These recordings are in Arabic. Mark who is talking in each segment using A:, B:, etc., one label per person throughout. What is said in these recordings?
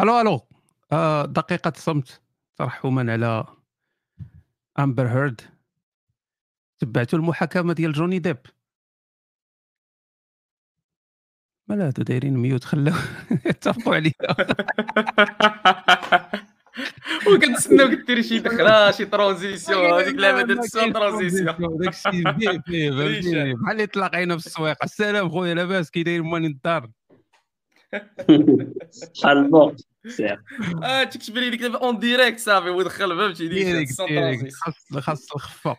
A: ألو ألو. آه دقيقة صمت. ترحما على امبر هيرد تبعتوا المحاكمة ديال جوني ديب. مالا هادو دايرين mute خلاو اتفقوا عليها.
B: وكنتسناوك دير شي دخلة شي transition هذيك اللعبه ديال السوا transition
A: داكشي فيه فيه فهمتيني بحال اللي تلاقينا في السويق السلام خويا لاباس كي داير ماني الدار.
C: بحال البوق
B: آه تكتب لي ديك en direct صافي ودخل فهمتي
A: direct خاص خاص الخفة.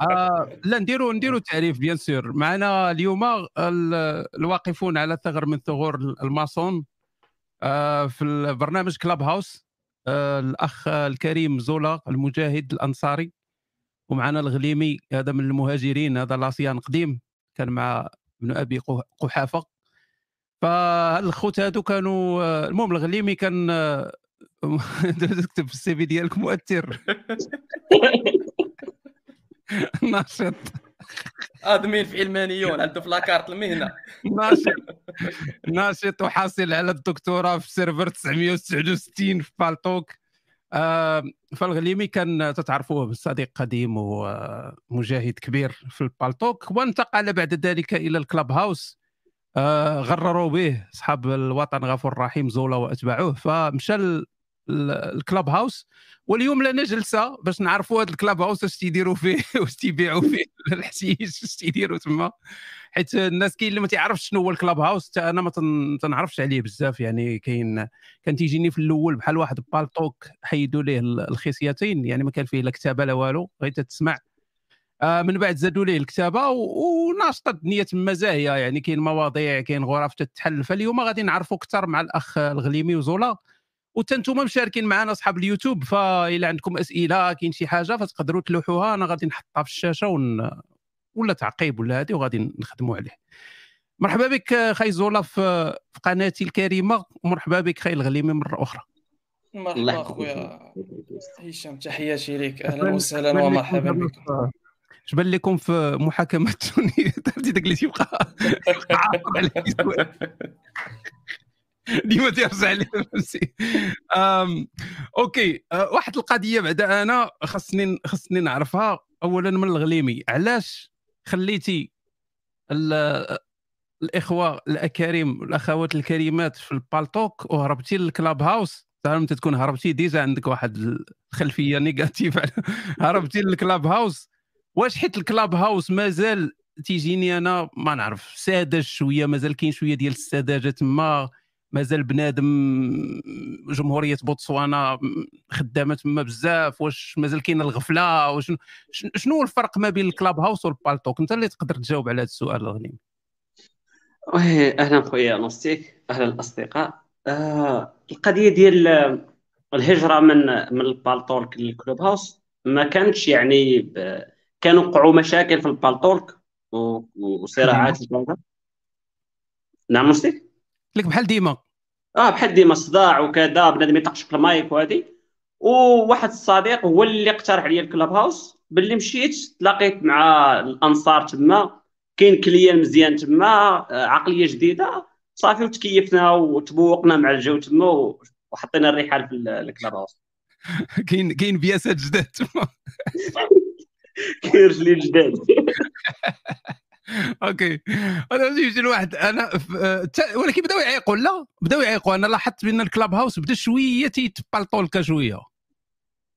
A: آه لا نديرو نديرو تعريف bien sûr معنا اليوم ال- الواقفون على ثغر من ثغور الماسون آه في البرنامج كلاب هاوس آه الأخ الكريم زولا المجاهد الأنصاري. ومعنا الغليمي هذا من المهاجرين هذا l'ancien قديم كان مع ابن أبي قح- قحافة. فالخوت هادو كانوا آه، المهم الغليمي كان آه، تكتب في ال CV ديالك مؤثر. ناشط.
B: آدمين في علمانيون عنده في la carte المهنة.
A: ناشط. ناشط وحاصل على الدكتوراه في server 969 في بالتوك آه، فالغليمي كان تتعرفوه صديق قديم ومجاهد كبير في البالتوك وانتقل بعد ذلك إلى الكلاب هاوس. غرروا به. أصحاب الوطن غفور الرحيم زولا واتباعه فمشى ال- ال- الكلاب هاوس واليوم لنا جلسه باش نعرفوا هذا الكلاب هاوس واش تيديروا فيه واش تيبيعوا فيه. الحشيش واش تيديروا تما. حيت الناس كاين اللي ما تعرفش شنو هو الكلاب هاوس. حتى أنا ما تن- تنعرفش عليه بزاف. يعني كاين كان تيجيني في الأول بحال واحد بالطوك حيدوا ليه ال- الخصيتين يعني ما كان فيه لا كتابة لا والو. غير تسمع آه من بعد زادوا ليه الكتابة و- وناشطه الدنيا تما زاهيه يعني كاين مواضيع كاين غرف تتحل فاليوم غادي نعرفوا أكثر مع الأخ الغليمي وزولا. وتنتوما مشاركين معنا أصحاب اليوتيوب فإلا عندكم أسئلة كاين شي حاجة فتقدروا تلوحوها أنا غادي نحطها في الشاشة ون... ولا تعقيب ولا هذه وغادي نخدموا عليه. مرحبا بك خاي زولا في قناتي الكريمة. ومرحبا بك خاي الغليمي مرة أخرى.
C: الله
B: مرحبا. أخويا. هشام تحياتي لك
A: أهلا
B: وسهلا ومرحبا
A: لكم في- شبان لكم في محاكمة توني عرفتي داك اللي تيبقى. ديما تيرجع لي فهمتي أم، أوكي. أه، واحد القضية بعدا أنا خصني خصني نعرفها. اولا من الغليمي. علاش خليتي ال- الإخوة الاكارم الأخوات الكريمات في البالتوك وهربتي للكلاب هاوس؟ أنت تكون هربتي ديجا عندك واحد الخلفيه نيجاتيف. هربتي للكلاب هاوس. واش حيت الكلاب هاوس مازال تيجيني أنا؟ ما نعرف. ساذج شوية مازال كاين شوية ديال السذاجه تما. مازال بنادم جمهورية بوتسوانا خدامة تما بزاف. واش مازال كاينة الغفلة؟ شن- شنو الفرق ما بين الكلاب هاوس والبالتوك انت اللي تقدر تجاوب على هذا السؤال الغنيم
C: أهلا خويا نوستيك. أهلا الأصدقاء. آه القضية ديال الهجرة من من البالتورك للكلوب هاوس ما كانتش يعني. كانوا وقعوا مشاكل في البالتورك. وصراعات وكذا. نعم نوستيك
A: لك بحال ديما.
C: آه بحال ديما صداع وكذا بنادم يطقش في المايك وهذه وواحد الصديق هو اللي اقترح عليا الكلاب هاوس باللي مشيت تلاقيت مع الأنصار تما كاين كليان مزيان تما آه، عقلية جديدة. صافي وتكيفنا وتبوقنا مع الجو تما وحطينا الرحال في ال- الكلاب هاوس.
A: كاين كاين بياسات جداد تما.
C: كاين رجلين جداد.
A: أوكي. أنا يجي الواحد أنا ولكن بداو يعيقوا. لا بداو يعيقوا. أنا لاحظت بأن الكلاب هاوس بدأ شوية تيتبلطوا لك شوية.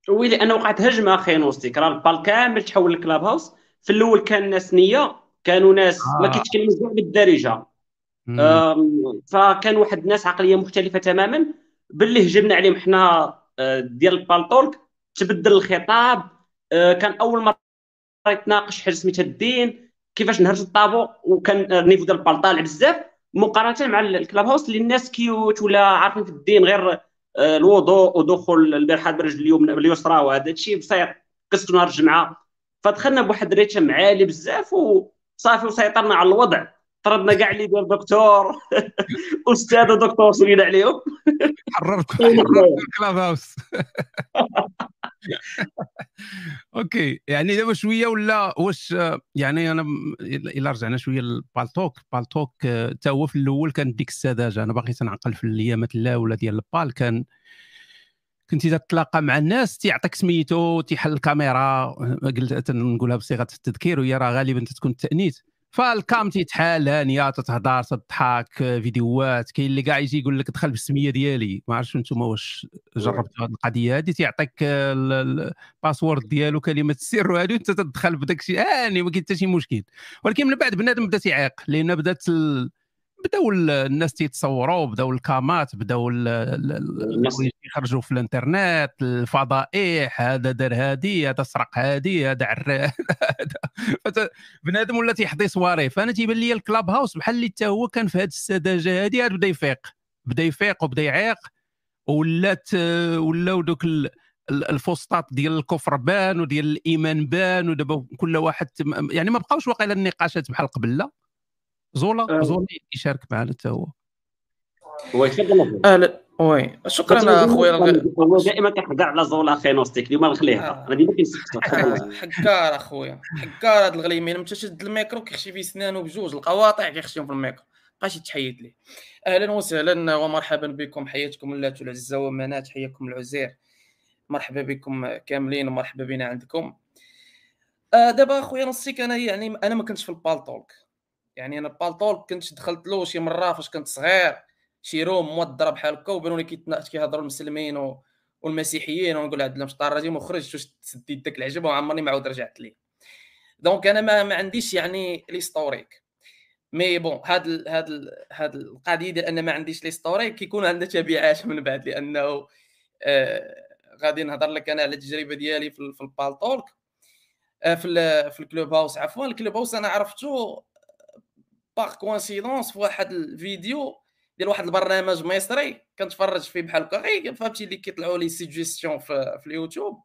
C: ويلي أنا وقعت هجمة أخي نوستيك راه البال كامل تحول للكلاب هاوس. في الأول كان ناس نية كانوا ناس ما
A: آه.
C: كيتكلموش كاع بالدارجة. فكان واحد الناس عقلية مختلفة تماما. باللي هجمنا عليهم حنا آه، ديال البالتورك تبدل الخطاب آه، كان أول مرة يتناقش حاجة سميتها الدين كيفاش نهرج الطابو وكان النيفو ديال البال طالع بزاف مقارنة مع الكلاب هاوس اللي الناس كيوت ولا عارفين في الدين غير آه، الوضوء ودخول المرحاض بالرجل اليمنى باليسرى وهذا الشيء بسيط قصته نهار الجمعة. فدخلنا بواحد الريتم عالي بزاف وصافي وسيطرنا على الوضع. طردنا كاع اللي ديال دكتور أستاذ ودكتور سولينا عليهم.
A: حررت حررت الكلاب هاوس. أوكي يعني دابا شوية ولا واش يعني أنا إلا رجعنا شوية للبالتوك بالتوك حتى هو في الأول كان ديك السذاجة. أنا باقي تنعقل في الأيامات الأولى ديال البال. كان كنتي تتلاقى مع الناس تيعطيك سميتو تيحل الكاميرا قلت نقولها بصيغة التذكير وهي راه غالبا تكون التأنيث. فالكام تيتحال هانيه تتهضر تضحك فيديوهات كاين اللي كاع يجي يقول لك دخل بالسمية ديالي. ما عرفتش أنتم واش جربتوا هذه القضية هذه تيعطيك الباسورد ديالو كلمة السر وهذه انت تدخل بداك الشيء هاني ما كاين حتى شي مشكل. ولكن من بعد بنادم بدأ تيعيق لأن بدأت بداو الناس تيتصوروا بداو الكامات بداو يخرجوا في الانترنت الفضائح هذا دار هادي هذا سرق هادي هذا عرى هذا. بنادم ولا تيحضي صواري فأنا تيبان لي الكلاب هاوس بحال اللي حتى هو كان في هذه السذاجه هذه بدا يفيق. بدا يفيق وبدا يعيق. ولات ولاو دوك الفوسطات ديال الكفر بان وديال الإيمان بان ودابا كل واحد يعني ما بقاوش واقيلا النقاشات بحال قبل لا. زولا؟ أه. زولا يشارك معنا حتى هو.
C: وي تفضل
B: أهلا وي. شكرا اخويا
C: هو دائما كيحكى على زولا أخي نوستيك اليوم نخليها آه. أنا ديما كنسقط
B: حكار أخويا. حكار هذا الغليمين. متى شد الميكرو كيخشي فيه سنانه بجوج القواطع كيخشيهم في الميكرو. بقاش يتحيد ليه. أهلا وسهلا ومرحبا بكم. حياتكم اللات العزة ومنات حياكم العزير. مرحبا بكم كاملين ومرحبا بنا عندكم. آه دابا أخويا نصيك أنا يعني أنا ما كنتش في البالتولك يعني أنا بالطول كنت دخلت له شي مرة فاش كنت صغير شي روم موضره بحال هكا وبانوني كيهضروا المسلمين و... والمسيحيين ونقول عندنا شطار رجيم وخرجت واش سديت داك العجب وعمرني ما عاود رجعت ليه. دونك أنا ما, ما عنديش يعني ليستوريك مي بون هاد هاد هاد القضية ديال ان ما عنديش ليستوريك كيكون عندنا تبعات من بعد لأنه آه غادي نهضر لك أنا على التجربة ديالي في, في البالتولك آه في في الكلوب هاوس عفوا الكلوب هاوس أنا عرفته باغ كوانسيدونس في واحد الفيديو ديال واحد البرنامج مصري كنتفرج فيه بحال هكا غير فهمتي اللي كيطلعوا لي سيجيستيون في, في اليوتيوب.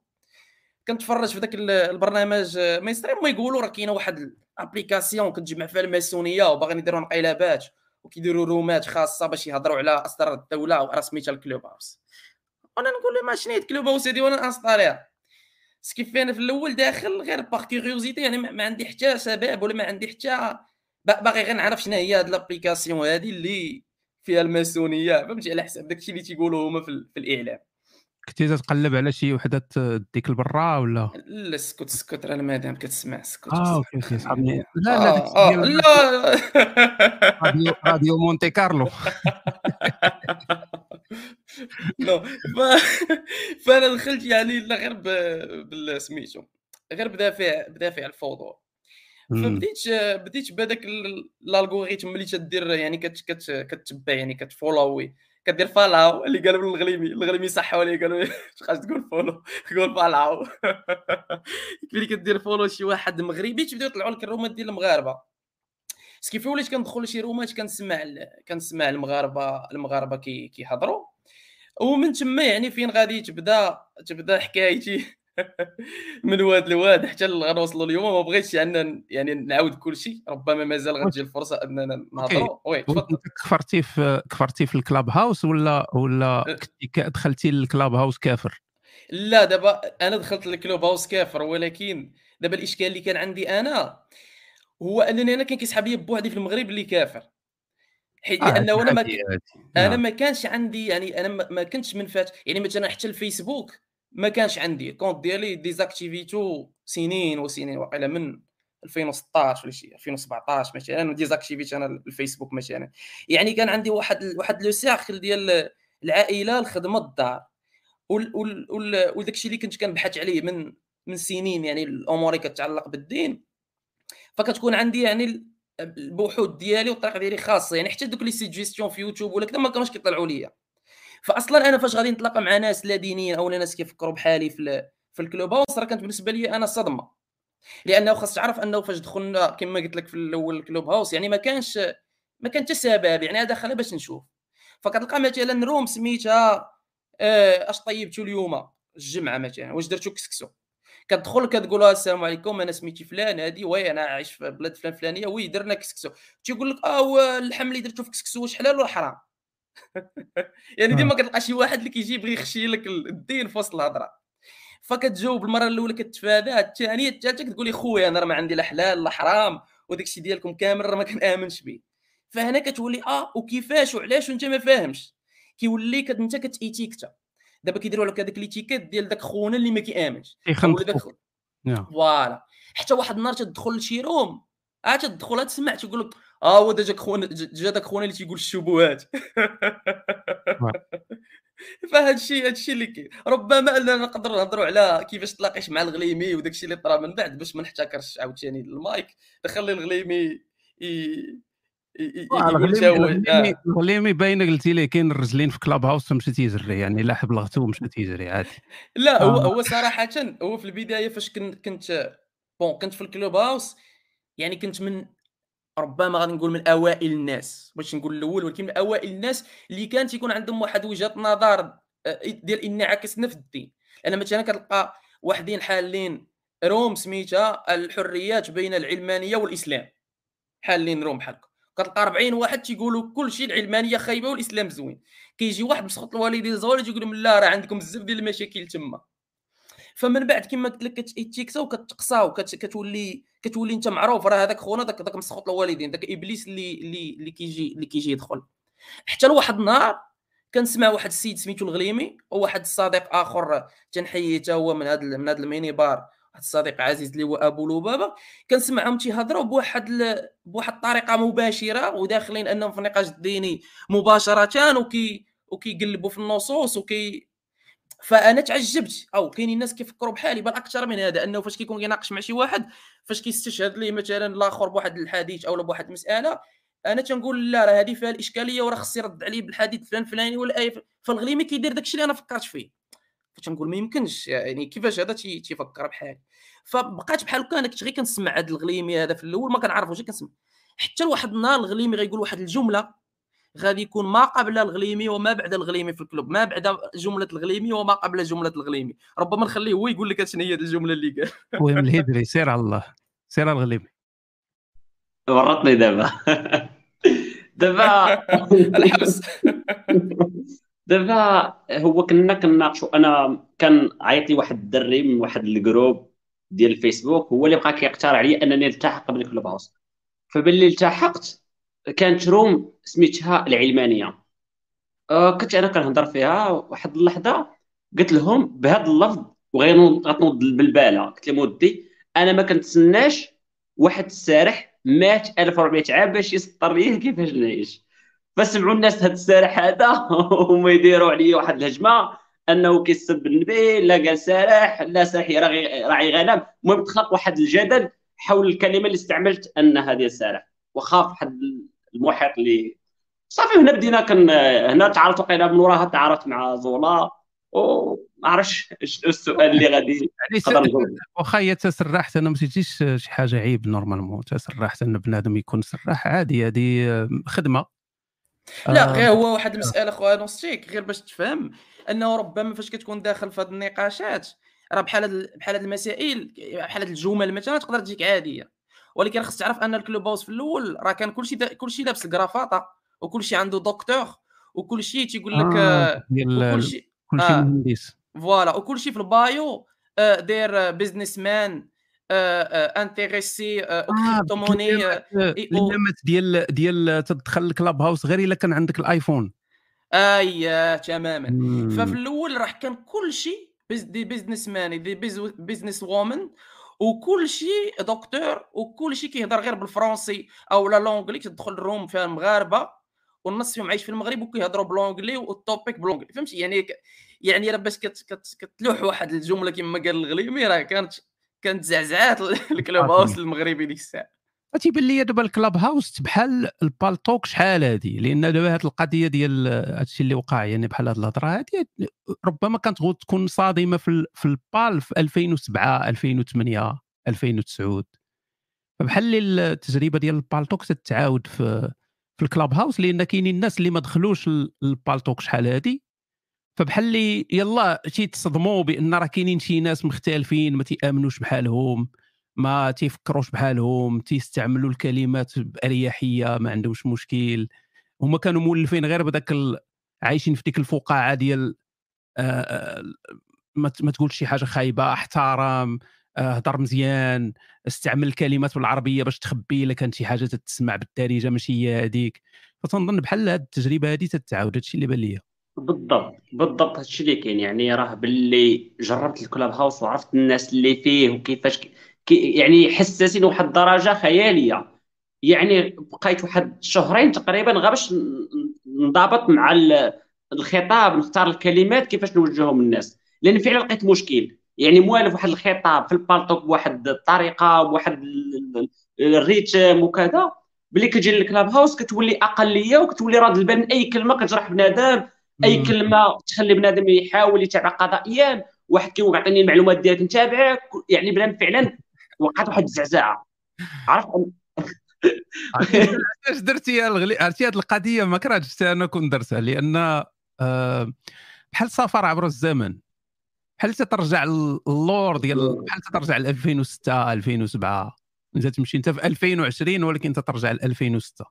B: كنتفرج في ذاك البرنامج مصري ما يقولوا راه كاينة واحد الابليكاسيون كتجمع فيها الماسونية وباغيين يديروا انقلابات وكيديروا رومات خاصة باش يهضروا على أسرار الدولة وراه سميتها الكلوب هاوس وأنا نقول له ما شنو هي الكلوب هاوس هذه وأنا انستاليها سكيف أنا في الأول داخل غير باغ كيوريوزيتي يعني ما عندي حتى سبب ولا ما عندي حتى باغي غير نعرف شنو هي هاد لابليكاسيون هادي اللي فيها الماسونية فهمتي؟ على حسب داكشي اللي تيقولوا هما في, في الإعلام.
A: كنتي تقلب على شي وحدة ديك البرا ولا؟
B: لا اسكت اسكت راه المدام كتسمع اسكت
A: آه أوكي أوكي صحابني
B: لا لا آه آه لا.
A: راديو راديو مونتي كارلو.
B: نو فانا دخلت يعني لا غير بالسميتو غير بدافع بدافع الفوضى. فبديت بديت بهذاك الالغوريثم اللي تدير يعني كت كت كتبع يعني كتفولوي كدير فالاو اللي قالوا الغليمي الغليمي صحوا لي قالوا خاص تقول فولو تقول فالاو ملي كدير فولو شي واحد مغربي تبداو يطلعوا لك الرومات ديال المغاربة. كيف وليت كندخل لشي رومات كنسمع كنسمع المغاربة المغاربة كيهضروا. ومن تما يعني فين غادي تبدا تبدا حكايتي؟ من واد لواد حتى غنوصلوا اليوم ما بغيتش يعني يعني نعاود كل شيء ربما مازال غتجي الفرصة اننا نهضروا. وي
A: تفضل. كفرتي في كفرتي في الكلاب هاوس ولا ولا. دخلتي للكلاب هاوس كافر؟
B: لا دابا أنا دخلت للكلوب هاوس كافر ولكن دابا الإشكال اللي كان عندي أنا هو أنني أنا كان كيسحب لي بوحدي في المغرب اللي كافر. حيت آه لأنه أنا ما أنا نعم. ما كانش عندي يعني أنا ما كنتش من فات يعني مثلا حتى الفيسبوك ما كانش عندي. كونت ديالي désactivيتو سنين وسنين واقيلا من 2016 ولا شي 2017 مثلا désactivيت أنا الفيسبوك مثلا. يعني كان عندي واحد واحد le cercle ديال العائلة الخدمة الدار. وداك الشيء اللي كنت كنبحث عليه من من سنين يعني الأمور اللي كتعلق بالدين. فكتكون عندي يعني البحوث ديالي والطريقة ديالي خاصة. يعني حتى دوك les suggestions في يوتيوب ولا كذا ما كانوش كيطلعوا ليا. فاصلا أنا فاش غادي نتلاقى مع ناس لا دينيين أو ناس كيفكروا بحالي في في الكلوب هاوس راه كانت بالنسبة لي أنا صدمة. لأنه خاص تعرف أنه فاش دخلنا كما قلت لك في الأول الكلوب هاوس يعني ما كانش ما كان حتى سبب يعني هذا خلى باش نشوف. فكتلقى مثلا room سميتها آه أش طيبتو اليوم؟ الجمعة مثلا واش درتو كسكسو؟ كتدخل كتقول السلام عليكم أنا سميتي فلان هادي oui أنا عايش في بلاد فلان فلانية oui درنا كسكسو. تيقول لك آه اللحم اللي درتو في كسكسو واش حلال ولا حرام؟ يعني ديما آه. كتلقى شي واحد اللي كيجي يبغي يخشي لك الدين في وسط الهضرة. فكتجاوب المرة الأولى كتفادى الثانية الثالثه كتقول لي خويا أنا راه ما عندي لا حلال لا حرام وداك الشيء ديالكم كامل راه ما كنآمنش به فهنا كتولي آه وكيفاش وعلاش وأنت ما فاهمش. كيولي أنت كت étiquetá دابا كيديروا لك هذاك l'étiquette ديال داك خونا اللي ما كيآمنش.
A: نعم.
B: ف voilà. حتى واحد النهار تدخل لشي room عاد تدخل تسمع تقول لك آه هو جاك خونا جا داك خونا اللي تيقول الشبهات. فهاد الشيء هاد الشيء اللي كاين ربما أننا نقدروا نهضروا على كيفاش تلاقيت مع الغليمي وداك الشيء اللي طرا من بعد باش ما نحتكرش عاوتاني المايك نخلي الغليمي
A: الغليمي باين قلتي لي كاين الرجلين في كلاب هاوس مشى تيجري يعني لا بلغته ومشى تيجري عادي.
B: لا هو هو صراحة هو في البداية فاش كنت bon كنت في الكلوب هاوس يعني كنت من ربما غادي نقول من أوائل الناس. باش نقول الأول ولكن من أوائل الناس اللي كان تيكون عندهم واحد وجهة نظر آه، ديال انعكاسنا في الدين لأن مثلا كتلقى واحدين حالين room سميتها الحريات بين العلمانية والإسلام. حالين room بحالك كتلقى 40 واحد تيقولوا كل شيء العلمانية خايبة والإسلام زوين. كيجي واحد مسخط الوالدين voilà تيقول لهم لا راه عندكم بزاف ديال المشاكل تما. فمن بعد كما قلت لك كتيكسا وكتقصا وكتولي كتولي انت معروف راه هذاك خونا داك داك مسخوط الوالدين داك إبليس اللي اللي اللي كيجي اللي كيجي يدخل. حتى لواحد النهار كنسمع واحد السيد سميتو الغليمي وواحد الصديق آخر تنحيي حتى هو من هذا من هذا الميني بار واحد الصديق عزيز اللي هو أبو لبابة. كنسمعهم تيهضروا بواحد ل... بواحد الطريقة مباشرة وداخلين أنهم في النقاش الديني مباشرة وكي وكيقلبوا في النصوص وكي فانا تعجبت. أو كاينين الناس كيفكروا بحالي بل أكثر من هذا أنه فاش كيكون كيناقش مع شي واحد فاش كيستشهد ليه مثلا الآخر بواحد الحديث أو بواحد المساله أنا تنقول لا راه هذه فيها الإشكالية وراه خصي يرد عليه بالحديث فلان فلاني ولا أي فالغليمي كيدير داكشي اللي أنا فكرت فيه. فتنقول ما يمكنش يعني كيفاش هذا تيفكر بحالي. فبقات بحال هكا أنا كنت غير كنسمع هذا الغليمي هذا في الأول ما كنعرفوش كنسمع. حتى لواحد النهار الغليمي غيقول واحد الجملة غادي يكون ما قبل الغليمي وما بعد الغليمي في الكلوب ما بعد جملة الغليمي وما قبل جملة الغليمي. ربما نخليه هو يقول لك شنو هي الجملة اللي قال.
A: المهم الهدري سير على الله سير على الغليمي.
C: ورطني دابا. دابا
B: الحبس.
C: دابا هو كنا كنناقشوا أنا كان عيط لي واحد الدري من واحد ال groupe ديال الفيسبوك هو اللي بقى كيقترح عليا أنني نلتحق بالكلوب هاوس. فباللي التحقت كانت room سميتها العلمانية. آه كنت أنا كنهضر فيها واحد اللحظة قلت لهم بهذا اللفظ وغنوض بالبالة. قلت لهم ودي أنا ما كنتسناش واحد السارح مات 1400 عام باش يسطر ليه كيفاش نعيش. فسمعوا الناس هذا السارح هذا وما يديروا عليه واحد الهجمة أنه كيسب النبي لا قال سارح لا سارح راعي غنم. المهم تخلق واحد الجدل حول الكلمة اللي استعملت أن هذه السارح وخاف واحد المحيط اللي صافي هنا بدينا كن هنا تعرفت وقيلا من وراها تعرفت مع زولا وما عرفتش السؤال اللي غادي
A: يعني واخا هي تسرحت أنا ما مشيتيش شي حاجة عيب نورمالمون. تسرحت أن بنادم يكون سراح عادي هذه خدمة.
B: لا غير هو واحد المسألة خويا نوستيك غير باش تفهم أنه ربما فاش كتكون داخل في هذه النقاشات راه بحال بحال هذه المسائل بحال هذه الجمل مثلا تقدر تجيك عادية. ولكن خصك تعرف أن الكلوب هاوس في الأول راه كان كلشي دا... كلشي لابس الكرافاطه وكلشي عنده دكتور وكلشي تيقول لك
A: آه وكلشي كلشي آه مهندس.
B: ف voilà وكلشي في ال bio آه داير businessman intéressé crypto-monnaie
A: اللمات ديال ديال تدخل الكلاب هاوس غير إلا كان عندك الآيفون.
B: اي تماما. ففي الأول راح كان كل شيء des businessmen des businesswomen وكل شيء دكتور وكل شيء كيهضر غير بالفرنسي أو لا l'anglais تدخل ال room فيها المغاربة والنص فيهم عايش في المغرب وكيهضروا ب l'anglais وال topic ب l'anglais فهمتي؟ يعني ك... يعني راه باش كت... كت... كتلوح واحد الجملة كما قال الغليمي راه كانت كانت زعزعات الكلوب هاوس المغربي ديك الساعة.
A: تيبان لي دابا الكلاب هاوس بحال البالتوك شحال هادي؟ لأن دابا هاد القضية ديال هادشي اللي وقع يعني بحال هاد الهضرة هادي ربما كانت تكون صادمة في في البال في 2007 2008 2009 فبحال اللي التجربة ديال البالتوك تتعاود في في الكلاب هاوس لأن كاينين الناس اللي ما دخلوش البالتوك شحال هادي. فبحال اللي يلا تيتصدموا بأن راه كاينين شي ناس مختلفين ما تيآمنوش بحالهم. ما تيفكروش بحالهم تيستعملوا الكلمات بأريحية ما عندهمش مشكل. هما كانوا مولفين غير بداك ال... عايشين في ديك الفقاعة ديال آه، ما تقولش شي حاجة خايبة احترم آه، هضر مزيان استعمل الكلمات بالعربية باش تخبي إلا كانت شي حاجة تتسمع بالدارجة ماشي هي هذيك فتنظن بحال هاد التجربة هذه تتعاود هادشي اللي بان ليا.
C: بالضبط بالضبط هادشي اللي كاين. يعني راه باللي جربت الكلاب هاوس وعرفت الناس اللي فيه وكيفاش كي يعني حساسين واحد الدرجة خيالية. يعني بقيت واحد شهرين تقريبا غير باش نضابط مع الخطاب نختار الكلمات كيفاش نوجههم للناس. لأن فعلا لقيت مشكل. يعني موالف واحد الخطاب في البالطوك بواحد الطريقة بواحد الريتم وكذا. ملي كتجي للكلاب هاوس كتولي أقلية وكتولي راد البال أي كلمة كتجرح بنادم أي كلمة تخلي بنادم يحاول يتابع قضائيا. واحد كيقول عطيني المعلومات ديالك نتابعك. يعني بنادم فعلا وقعت واحد الزعزعه عرفت؟
A: علاش درتي الغلي عرفتي هذه القضية؟ ما كرهتش أنا كنت درتها لأن آه، بحال السفر عبر الزمن بحال ترجع اللور ديال بحال ترجع ل 2006 2007 انت تمشي أنت في 2020 ولكن انت ترجع ل 2006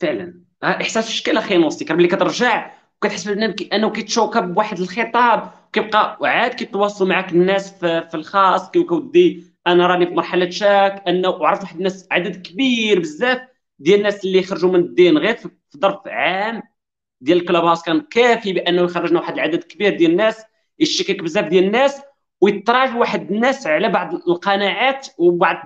C: فعلا. إحساس الشكل أخي نوستيك ملي كترجع وكتحس بان أنه كيتشوكا بواحد الخطاب كيبقى عاد كيتواصلوا معك الناس في, الخاص كيقول ودي أنا راني في مرحله شاك انه وعرفت واحد الناس عدد كبير بزاف ديال الناس اللي خرجوا من الدين غير في ظرف عام ديال الكلاب هاوس كان كافي بانه يخرجنا واحد العدد كبير ديال الناس يشكك بزاف ديال الناس ويتراجع واحد الناس على بعض القناعات وبعض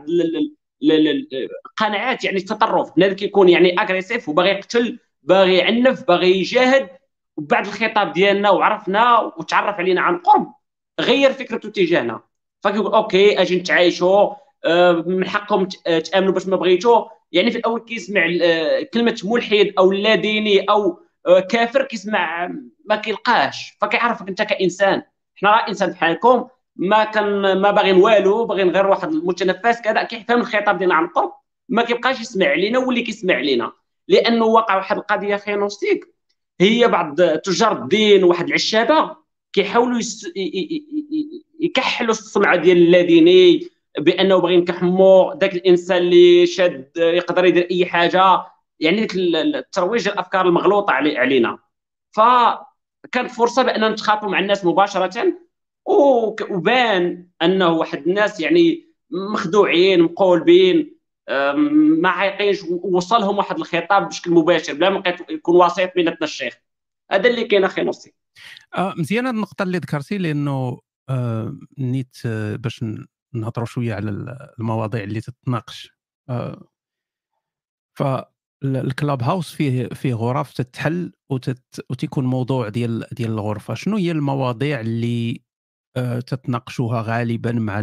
C: القناعات يعني التطرف. بنادم كيكون يعني agressif وباغي يقتل باغي يعنف باغي يجاهد وبعد الخطاب ديالنا وعرفنا وتعرف علينا عن قرب غير فكرته تجاهنا. فكيقول OK أجي نتعايشوا آه، من حقكم تأمنوا باش ما بغيتوا يعني في الأول كيسمع آه، كلمة ملحد أو لا ديني أو آه، كافر كيسمع ما كيلقاش. فكيعرفك أنت كإنسان. حنا راه إنسان بحالكم ما كان ما باغيين والو باغيين غير واحد المتنفس كذا كيفهم الخطاب ديالنا عن قرب ما كيبقاش يسمع علينا واللي كيسمع علينا لأنه وقع واحد القضية خينوستيك. هي بعض تجار الدين وواحد العشابة كيحاولوا. يكحلوا السمعه ديال اللاديني بأنه باغي ينكحموا ذاك الإنسان اللي شاد يقدر يدير أي حاجة. يعني ديك الترويج الأفكار المغلوطة علينا. فكانت فرصة باننا نتخاطبوا مع الناس مباشرة وبان أنه واحد الناس يعني مخدوعين مقولبين ما عايقينش وصلهم واحد الخطاب بشكل مباشر بلا ما يكون وسيط بيناتنا الشيخ. هذا اللي كاين أخي نصي
A: آه مزيان هذه النقطة اللي ذكرتي لأنه آه نيت آه باش نهضروا شوية على المواضيع اللي تتناقش. فالكلاب هاوس فيه فيه غرف تتحل وتت وتكون موضوع ديال ديال الغرفة. شنو هي المواضيع اللي تتناقشوها غالبا مع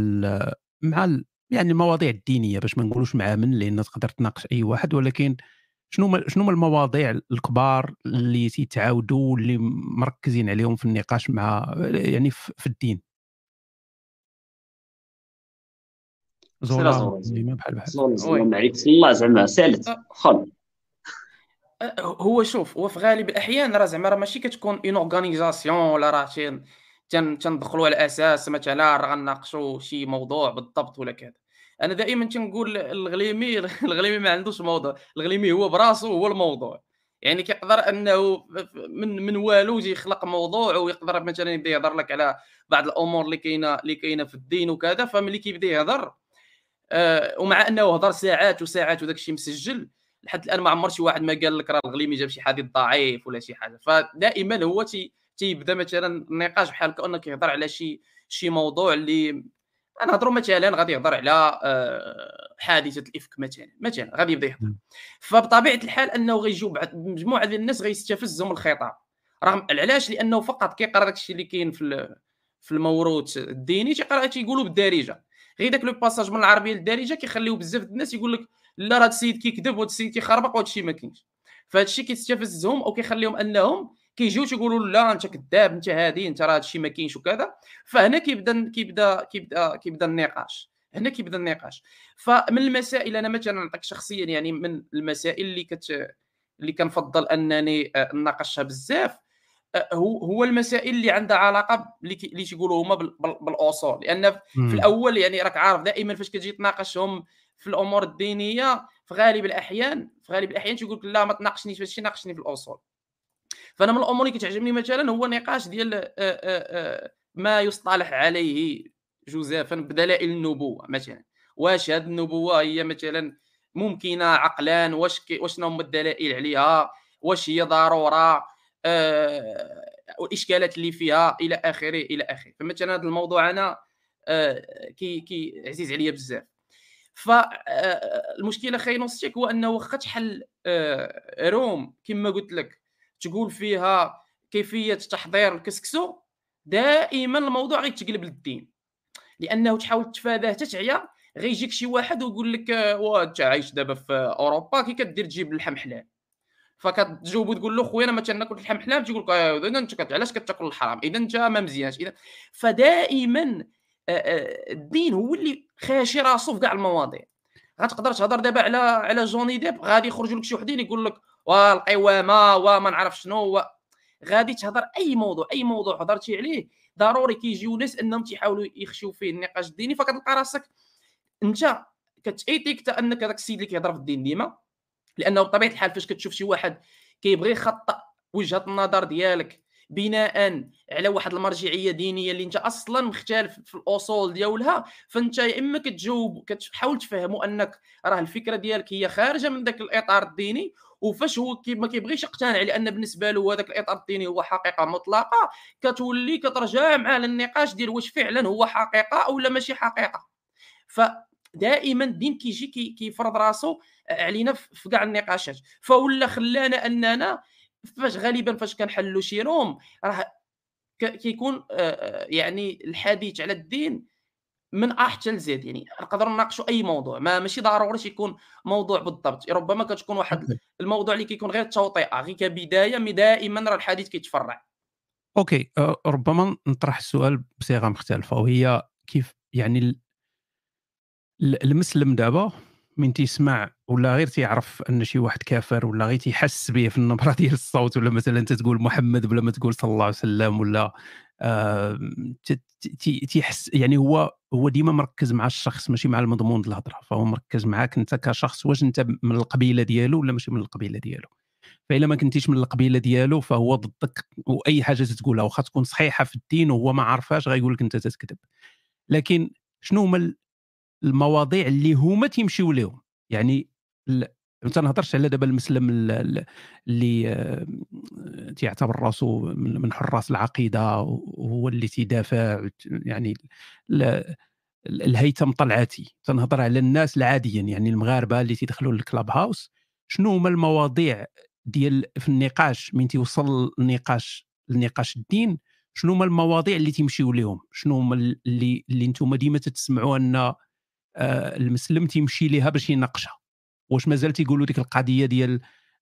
A: مع يعني المواضيع الدينية باش ما نقولوش مع من لأن تقدر تناقش أي واحد ولكن شنو شنو هما المواضيع الكبار اللي تيتعاودوا واللي مركزين عليهم في النقاش مع يعني في الدين؟
C: زولا بحال بحال. عليك الله زعما سالت. أه. خل.
B: أه، هو شوف هو في غالب الأحيان راه زعما راه ماشي كتكون une organisation ولا راه تندخلوا على أساس مثلا راه غنناقشوا شي موضوع بالضبط ولا كذا. أنا دائما تنقول الغليمي الغليمي ما عندوش موضوع الغليمي هو براسو هو الموضوع. يعني كيقدر أنه من من والو يخلق موضوع ويقدر مثلا يبدأ يهضر لك على بعض الأمور اللي كاينة اللي كاينة في الدين وكذا فملي كيبدأ يهضر. آه ومع أنه هضر ساعات وساعات وداك الشيء مسجل لحد الآن ما عمر شي واحد ما قال لك راه الغليمي جاب شي حديث ضعيف ولا شي حاجة. فدائما هو تي تيبدأ مثلا النقاش بحال كأنه كيهضر على شي شي موضوع اللي نهضروا مثلا غادي يهضر على آه، حادثة الإفك مثلا مثلا غادي يبدا يهضر. فبطبيعة الحال أنه غيجيو مجموعة ديال الناس غيستفزهم الخطاب رغم علاش؟ لأنه فقط كيقرا داك الشيء اللي كاين في في الموروث الديني تيقرا تيقولوا بالدارجة. غير داك le passage من العربية للدارجة كيخليو بزاف الناس يقول لك لا راه السيد كيكذب وهذا السيد كيخربق وهذا الشيء ما كاينش. فهذا الشيء كيستفزهم أو كيخليهم أنهم كيجيو تيقولوا لا انت كذاب انت هادي انت راه هادشي ما كاينش وكذا. فهنا كيبدا كيبدا كيبدا كيبدا النقاش. هنا كيبدا النقاش. فمن المسائل أنا مثلا نعطيك شخصيا يعني من المسائل اللي كت اللي كنفضل أنني آه، نناقشها بزاف. آه، هو هو المسائل اللي عندها علاقة اللي تيقولوا هما بالأصول. لأن في الأول يعني راك عارف دائما فاش كتجي تناقشهم في الأمور الدينية في غالب الأحيان في غالب الأحيان تيقول لك لا ما تناقشنيش باش ناقشني في الأصول. فانا من الأمور اللي كتعجبني مثلا هو نقاش ديال آه، آه، آه، ما يصطلح عليه جزافا بدلائل النبوة مثلا. واش هذه النبوة هي مثلا ممكنة عقلا؟ واش واش هما الدلائل عليها؟ واش هي ضرورة؟ والإشكالات اللي فيها؟ إلى آخره إلى آخره. فمثلا هذا الموضوع أنا كي كي عزيز عليا بزاف. فالمشكلة خاي نوستيك هو أنه واخا تحل room كما قلت لك. تقول فيها كيفية تحضير الكسكسو دائما الموضوع غيتقلب للدين. لأنه تحاول تفاداه تتعيا غيجيك شي واحد ويقول لك آه، وانت عايش دابا في أوروبا كي كدير تجيب اللحم حلال. فكتجاوب وتقول له خويا أنا ما تناكل اللحم حلال. تيقول لك آه، إذا أنت علاش كتاكل الحرام؟ إذا أنت ما مزيانش. إذا فدائما آه، الدين هو اللي خاشي راسو في كاع المواضيع. غتقدر تهضر دابا على على جوني ديب غادي يخرجوا لك شي وحدين يقول لك والقوامة وما نعرف شنو غادي تهضر أي موضوع أي موضوع هضرتي عليه ضروري كيجيو ناس أنهم تيحاولوا يخشيو فيه النقاش الديني. فكتلقى راسك أنت كت étiqueté أنك هذاك السيد اللي كيهضر في الدين ديما لأنه بطبيعة الحال فاش كتشوف شي واحد كيبغي يخطأ وجهة النظر ديالك بناء على واحد المرجعية دينية اللي انت أصلا مختلف في الأصول ديالها فانت يا إما كتجاوب كتحاول تفهموا أنك راه الفكرة ديالك هي خارجة من ذاك الإطار الديني وفاش هو ما كيبغيش يقتنع لأن بالنسبة له هذاك الإطار الديني هو حقيقة مطلقة كتولي كترجع معاه للنقاش ديال واش فعلا هو حقيقة أو لا ماشي حقيقة. فدائما الدين كيجي كي كيفرض راسو علينا في كاع النقاشات. فولا خلانا أننا فاش غالبا فاش كنحلوا شي روم راه كيكون يعني الحديث على الدين من ا حتى لزد يعني نقدروا نناقشوا أي موضوع ما ماشي ضروري يكون موضوع بالضبط ربما كتكون واحد الموضوع اللي كيكون غير توطئه غير كبداية mais دائما راه الحديث كيتفرع.
A: OK ربما نطرح السؤال بصيغة مختلفة وهي كيف يعني المسلم دابا من تيسمع ولا غير تيعرف أن شي واحد كافر ولا غير تيحس به في النبرة ديال الصوت ولا مثلا أنت تقول محمد بلا ما تقول صلى الله عليه وسلم ولا آه تيحس يعني هو هو ديما مركز مع الشخص ماشي مع المضمون ديال الهضرة. فهو مركز معاك أنت كشخص واش أنت من القبيلة ديالو ولا ماشي من القبيلة ديالو. فإلا ما كنتيش من القبيلة ديالو فهو ضدك وأي حاجة تقولها واخا تكون صحيحة في الدين وهو ما عارفاش غيقول لك أنت تكذب لكن شنو هما المواضيع اللي هما تيمشيو لهم يعني ما تنهضرش على دابا المسلم اللي آه، تيعتبر راسو من حراس العقيدة وهو اللي تيدافع يعني الهيثم طلعاتي. تنهضر على الناس العاديين يعني المغاربة اللي تيدخلوا للكلاب هاوس. شنو هما المواضيع ديال في النقاش؟ من تيوصل النقاش لنقاش الدين شنو هما المواضيع اللي تيمشيو لهم شنو هما اللي اللي نتوما ديما تسمعوا أن المسلم تيمشي ليها باش يناقشها. واش مازال تيقولوا ديك القضية ديال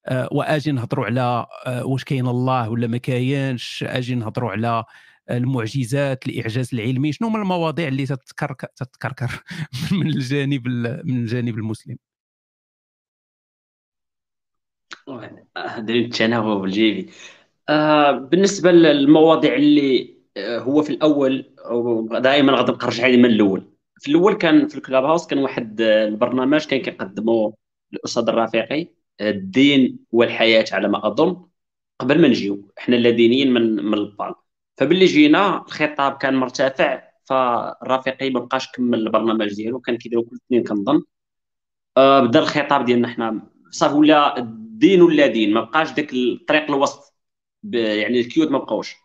A: آه، وأجي نهضروا على آه، واش كاين الله ولا ما كاينش أجي نهضروا على المعجزات الإعجاز العلمي شنو هما المواضيع اللي تتكركر تتكركر من الجانب من الجانب المسلم؟
C: دريت التناوب الجيبي آه بالنسبة للمواضيع اللي هو في الأول دائما غادي نرجع من الأول. في الأول كان في الكلاب هاوس كان واحد البرنامج كان كيقدمه الأستاذ الرافقي الدين والحياة على ما أظن قبل ما نجيو. حنا لا دينيين من من البال. فباللي جينا الخطاب كان مرتفع فالرافقي ما بقاش كمل البرنامج ديالو كان كيديرو كل اثنين كنظن. آه بدا الخطاب ديالنا حنا. صافي ولا الدين ولا دين ما بقاش داك الطريق الوسط يعني ال cute ما بقاوش.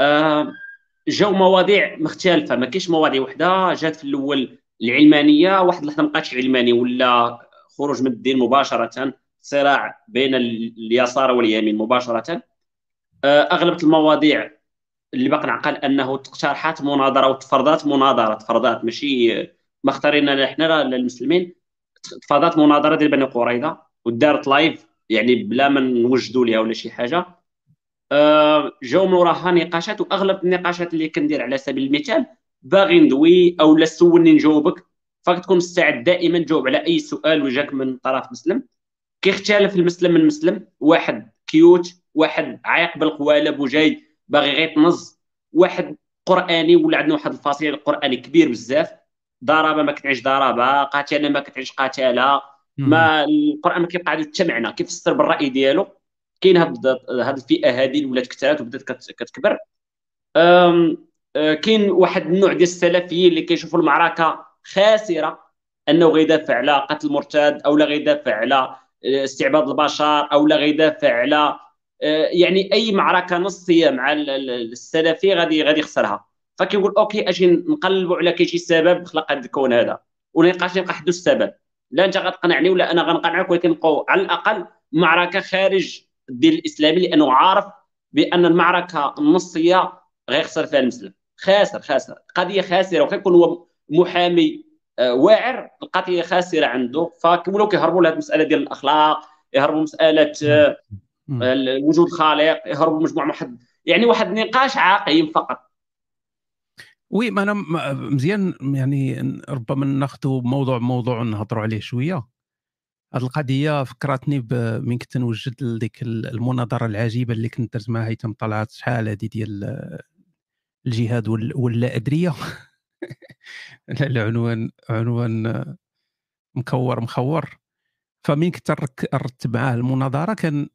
C: آه جاو مواضيع مختلفة ما كاينش مواضيع وحدة جات في الأول العلمانية واحد اللحظه ما بقاتش علماني ولا خروج من الدين مباشرة صراع بين اليسار واليمين مباشرة. آه، اغلب المواضيع اللي باقي نعقل أنه اقترحات مناظرة وتفرضات مناظرة تفرضات ماشي ما اختارينا حنا المسلمين تفرضات مناظرة ديال بني قريظة ودارت لايف يعني بلا ما نوجدوا ليها ولا شي حاجة. آه، جاو من وراها نقاشات وأغلب النقاشات اللي كندير على سبيل المثال باغي ندوي أو لا سولني نجاوبك فكتكون مستعد دائما تجاوب على أي سؤال وجاك من طرف مسلم. كيختلف المسلم من المسلم واحد كيوت واحد عايق بالقوالب وجاي باغي غير يطنز واحد قرآني ولا عندنا واحد الفصيل القرآني كبير بزاف ضربة ما كتعيش ضربة قاتلة ما كتعيش قاتلة. ما القرآن ما كيبقى عنده حتى معنى كيفسر بالرأي ديالو. كاين هاد هاد الفئة هذه اللي ولات كثرات وبدات كتكبر. آه، كاين واحد النوع ديال السلفيين اللي كيشوفوا المعركة خاسرة أنه غيدافع على قتل المرتد أو لا غيدافع على آه، استعباد البشر أو لا غيدافع على يعني أي معركة نصية مع السلفي غادي غادي يخسرها. فكيقول أوكي أجي نقلبوا على كاين شي سبب خلق هذا الكون هذا. ونلقاش يبقى حدو السبب. لا أنت غتقنعني ولا أنا غنقنعك ولكن على الأقل معركة خارج الدين الاسلامي لأنه عارف بأن المعركة النصية غيخسر فيها المسلم. خاسر خاسر. قضية خاسرة وكيكون يكون هو محامي آه، واعر. القضية خاسرة عنده. فكيولوا كيهربوا لهذه المسألة ديال الأخلاق يهربوا مسألة آه، وجود خالق يهربوا مجموعة واحد. يعني واحد النقاش عاقل فقط.
A: وي ما أنا مزيان يعني ربما ناخذوا موضوع موضوع نهضروا عليه شوية. هذه القضية فكرتني من كنت نوجد ديك المناظرة العجيبة اللي كنت درت مع هيثم طلعت شحال هذه ديال الجهاد واللا ادريه العنوان عنوان مكور مخور. فمن كنت رتب معاه المناظرة كان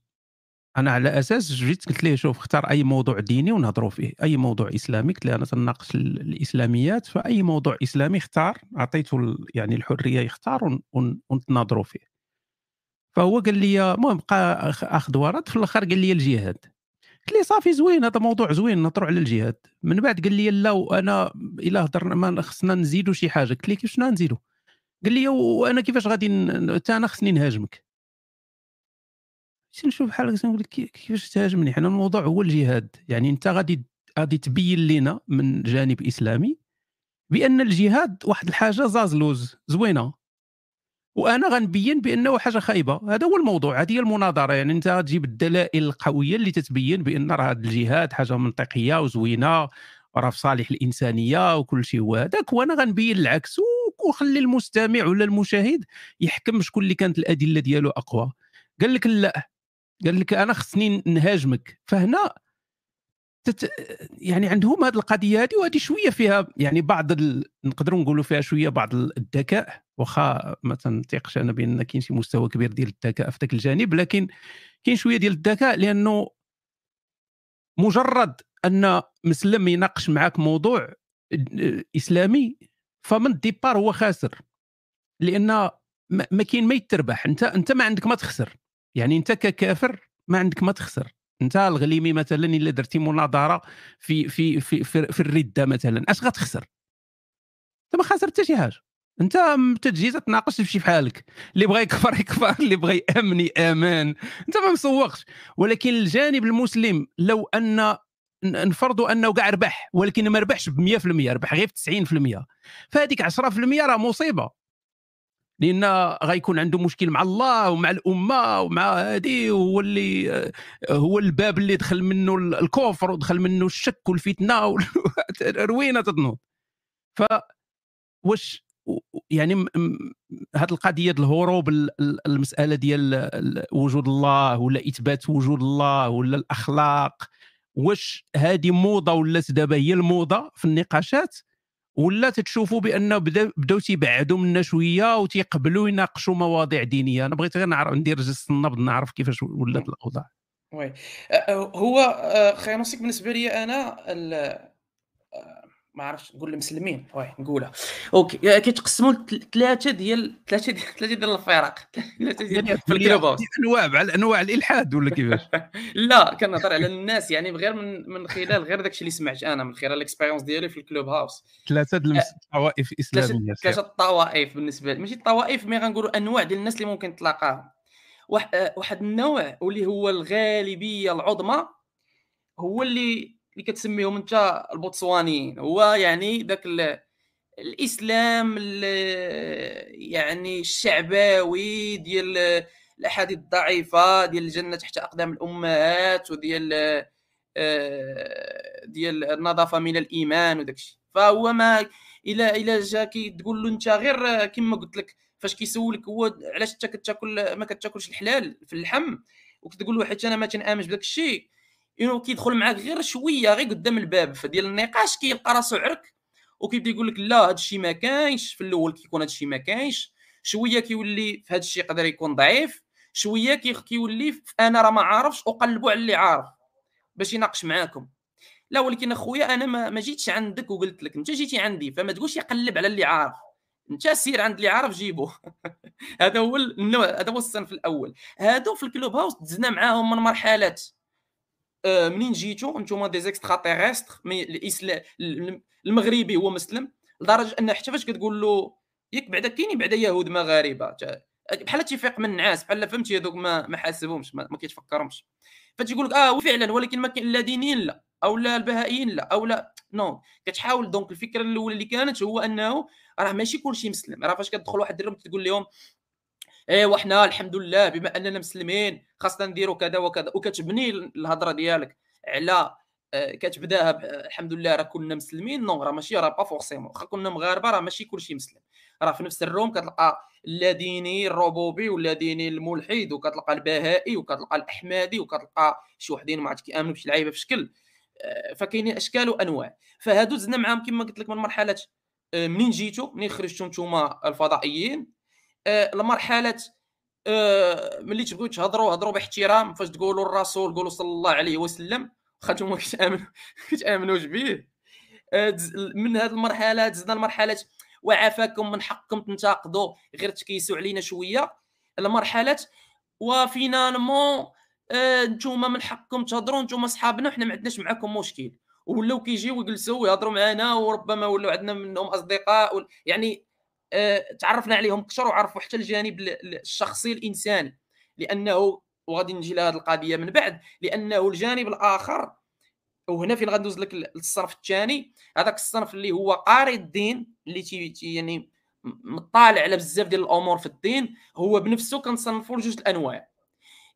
A: أنا على أساس جيت قلت ليه شوف اختار أي موضوع ديني ونهضروا فيه. أي موضوع إسلامي قلت أنا تناقش الإسلاميات. فأي موضوع إسلامي اختار أعطيته يعني الحرية يختار ونتناظروا فيه. فهو قال لي المهم بقى اخذ ورد في الآخر قال لي الجهاد. قلت لي صافي زوين هذا موضوع زوين نهضروا على الجهاد. من بعد قال لي لا وأنا الا هضرنا ما خصنا نزيدوا شي حاجة. قلت له كيفاش نزيدوا قال لي وأنا كيفاش غادي أنا خصني نهاجمك. نشوف بحال نقول كيفاش تهاجمني؟ حنا الموضوع هو الجهاد. يعني أنت غادي غادي تبين لنا من جانب إسلامي بأن الجهاد واحد الحاجة زازلوز زوينة. وأنا غنبين بأنه حاجة خايبة. هذا هو الموضوع. هذه هي المناظرة. يعني أنت تجيب الدلائل القوية اللي تتبين بأن راه هذا الجهاد حاجة منطقية وزوينة وراه في صالح الإنسانية وكل شيء. هو. هذاك وأنا غنبين العكس. وخلي المستمع ولا المشاهد يحكم شكون اللي كانت الأدلة ديالو أقوى. قال لك لا. قال لك أنا خصني نهاجمك. فهنا تت... يعني عندهم هذه القضية هذه وهذه شوية فيها يعني بعض ال... نقدروا نقولوا فيها شوية بعض الذكاء. واخا ما تنطيقش أنا بان كاين شي مستوى كبير ديال الذكاء في ذاك الجانب لكن كاين شوية ديال الذكاء لأنه مجرد أن مسلم يناقش معك موضوع إسلامي فمن الديبار هو خاسر. لأن ما كاين ما يتربح. انت أنت ما عندك ما تخسر. يعني أنت ككافر ما عندك ما تخسر. انت الغليمي مثلا إلا درتي مناظرة في في في في, في الردة مثلا أش غتخسر؟ أنت ما خسرت حتى شي حاجة. أنت تجي تناقش تمشي في حالك اللي بغى يكفر يكفر اللي بغى يأمن يأمن. أنت ما مسوقش. ولكن الجانب المسلم لو أن نفرضوا أنه كاع ربح ولكن ما ربحش ب 100% ربح غير في 90% فهذيك 10% راه مصيبة. لأن غيكون عنده مشكل مع الله ومع الأمة ومع هذه هو اللي هو الباب اللي دخل منه الكفر ودخل منه الشك والفتنة روينه تظنون ف واش يعني هذه القضية ديال الهروب المسألة ديال وجود الله ولا إثبات وجود الله ولا الأخلاق واش هذه موضة ولات دابا هي الموضة في النقاشات؟ ولا تتشوفوا بأن بدأو تيبعدوا منا شوية وتيقبلوا يناقشوا مواضيع دينية. أنا بغيت غير نعرف ندير جس النبض نعرف كيفاش ولات الأوضاع.
B: Oui. هو خير بالنسبة لي أنا ما عرفتش نقول المسلمين oui. نقولها OK. كيتقسموا ثلاثة ديال ثلاثة ديال ثلاثة ديال الفرق ثلاثة ديال
A: في ال Club أنواع على أنواع الإلحاد ولا كيفاش؟
B: لا كنهضر على الناس يعني غير من من خلال غير داكشي اللي سمعت أنا من خلال ال expérience ديالي في الكلوب هاوس
A: ثلاثة الطوائف الاسلاميه
B: ثلاثة الطوائف بالنسبة لي. ماشي الطوائف مي غنقولوا أنواع ديال الناس اللي ممكن تلاقاهم. واحد النوع واللي هو الغالبية العظمى هو اللي اللي كتسميهم انت البوتسوانيين هو يعني ذاك الإسلام يعني الشعباوي ديال الأحاديث الضعيفة ديال الجنة تحت أقدام الأمهات وديال آه، ديال النظافة من الإيمان وداك الشيء. فهو ما إلى إلى جا تقول له أنت غير كما قلت لك فاش كيسولك هو علاش أنت كتاكل ما كتاكلش الحلال في اللحم؟ وكتقول له حيت أنا ما تنآمنش بداك الشيء. انه كيدخل معاك غير شوية غير قدام الباب فديال النقاش كيلقى راسو عرك وكيبدا يقول لك لا هذا الشيء ما كاينش. في الأول كيكون هذا الشيء ما كاينش. شوية كيولي في هذا الشيء يقدر يكون ضعيف. شوية كيولي أنا راه ما عارفش اقلبوا على اللي عارف باش يناقش معاكم. لا ولكن أخويا أنا ما, ما جيتش عندك وقلت لك أنت جيتي عندي فما تقولش يقلب على اللي عارف. أنت سير عند اللي عارف جيبو. هذا هو النوع هذا هو الصنف الأول. هادو في الكلوب هاوس دزنا معاهم من مرحلات. منين جيتو؟ أنتم des extraterrestres mais الاسلام المغربي هو مسلم لدرجة أن حتى فاش كتقول له ياك بعدا كاينين بعدا يهود مغاربة بحال تيفيق من النعاس بحال فهمتي هذوك ما ما حاسبهمش ما, كيتفكرهمش. فتيقول لك آه فعلا ولكن ما كاين لا دينيين لا أو لا البهائيين لا أو لا non كتحاول donc الفكرة الأولى اللي كانت هو أنه راه ماشي كلشي مسلم راه فاش كتدخل واحد ال room تقول لهم ايوا حنا الحمد لله بما أننا مسلمين خاصنا نديروا كذا وكذا. وكتبني الهضرة ديالك على آه، كتبداها الحمد لله راه كنا مسلمين non راه ماشي راه pas forcément. واخا كنا مغاربة راه ماشي كلشي مسلم. راه في نفس ال room كتلقى لا ديني الربوبي ولا ديني الملحد وكتلقى البهائي وكتلقى الأحمدي وكتلقى شي وحدين ما عرفت كيأمنوا بشي لعيبة في شكل آه، فكاينين أشكال وأنواع. فهادو زدنا معاهم كما قلت لك من مرحلة آه، منين جيتو؟ منين خرجتوا نتوما الفضائيين؟ لمرحلة ملي تبغيو تهضروا هضروا باحترام فاش تقولوا الرسول قولوا صلى الله عليه وسلم واخا نتوما كتامنوا كتامنوش به آه، من هذه المرحلة زدنا المرحله وعافاكم من حقكم تنتقدوا غير تكيسوا علينا شوية. المرحله وفينالمون آه، نتوما من حقكم تهضروا نتوما صحابنا وحنا ما عندناش معكم مشكل. ولاو كيجيو ويجلسوا ويهضروا معنا وربما ولاو عندنا منهم أصدقاء يعني آه، تعرفنا عليهم أكثر وعرفوا حتى الجانب الشخصي الإنساني لأنه وغادي نجي لهذه القضية من بعد لأنه الجانب الآخر وهنا فين غندوز لك للصنف الثاني هذاك الصنف اللي هو قاري الدين اللي تي يعني مطالع على بزاف ديال الأمور في الدين هو بنفسه كنصنفوا لجوج الأنواع.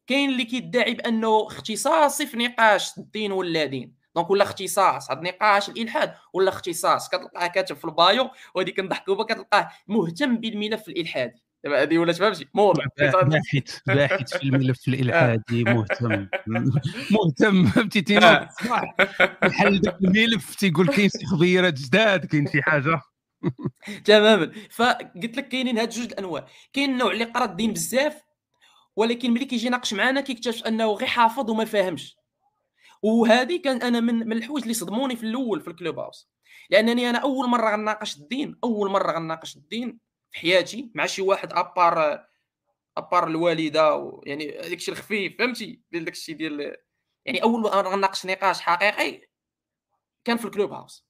B: كاين اللي كيدعي بأنه اختصاصي في نقاش الدين ولا دين. donc ولا اختصاص هذا نقاش الإلحاد ولا اختصاص كتلقاه كاتب في ال bio وهذه كنضحكوا بها كتلقاه مهتم بالملف الإلحادي. دابا هذه ولا فهمتي موضوع
A: باحث باحث في الملف الإلحادي مهتم. مهتم فهمتي تينا بحال ذاك الملف تيقول كاين شي خبيرات جداد كاين شي حاجة.
B: تماما. فقلت لك كاينين هاد جوج الأنواع. كاين النوع اللي قرا الدين بزاف ولكن ملي كيجي يناقش معنا كيكتشف أنه غير حافظ وما فاهمش. وهذه كان أنا من من الحوايج اللي صدموني في الأول في الكلوب هاوس. لأنني أنا أول مرة غناقش الدين أول مرة غناقش الدين في حياتي مع شي واحد à part à part الوالدة يعني داك الشيء الخفيف فهمتي؟ داك الشيء ديال يعني أول مره غناقش نقاش حقيقي كان في ال Clubhouse.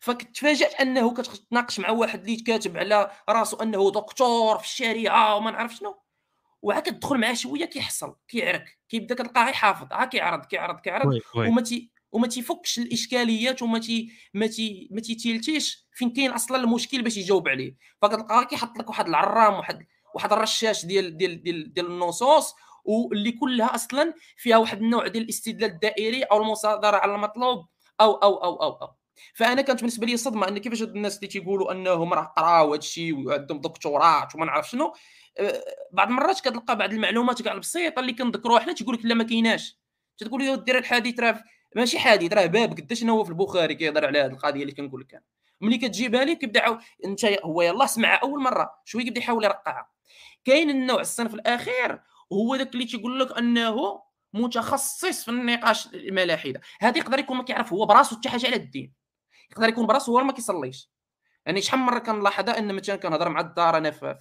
B: فتفاجات أنه كتناقش مع واحد اللي كاتب على راسو أنه دكتور في الشريعة وما نعرف شنو. وعا كتدخل معاه شوية كيحصل كيعرك كيبدا كتلقاه حافظها كيعرض كيعرض كيعرض وما تي وما تيفكش الإشكاليات وما تي ما تي ما تيتيلتيش فين كاين أصلا المشكل باش يجاوب عليه فكتلقاه كيحط لك واحد العرام واحد واحد الرشاش ديال ديال ديال, ديال النصوص واللي كلها أصلا فيها واحد النوع ديال الاستدلال الدائري أو المصادرة على المطلوب أو أو أو أو, أو. فأنا كانت بالنسبة لي صدمة إن كيفاش هاد الناس اللي تيقولوا أنهم راه قراو هذا الشيء وعندهم دكتوراه وما نعرف شنو بعض المرات كتلقى بعض المعلومات كاع البسيطة اللي كنذكروها حنا تيقول لك لا ما كايناش. تقول له دير الحديث راه ماشي حديث راه باب قداش هو في البخاري كيهضر على هذه القضية اللي كنقول لك أنا. ملي كتجيبها لي كيبدا انت هو يلاه سمعها أول مرة شوية كيبدا يحاول يرقعها. كاين النوع الصنف الأخير هو ذاك اللي تيقول لك أنه متخصص في النقاش الملاحدة. هذا يقدر يكون ما كيعرف هو براسو حتى حاجة على الدين. يقدر يكون براسو هو ما كيصليش. يعني شحال من مرة كنلاحظ أن مثلا كنهضر مع الدار أنا في,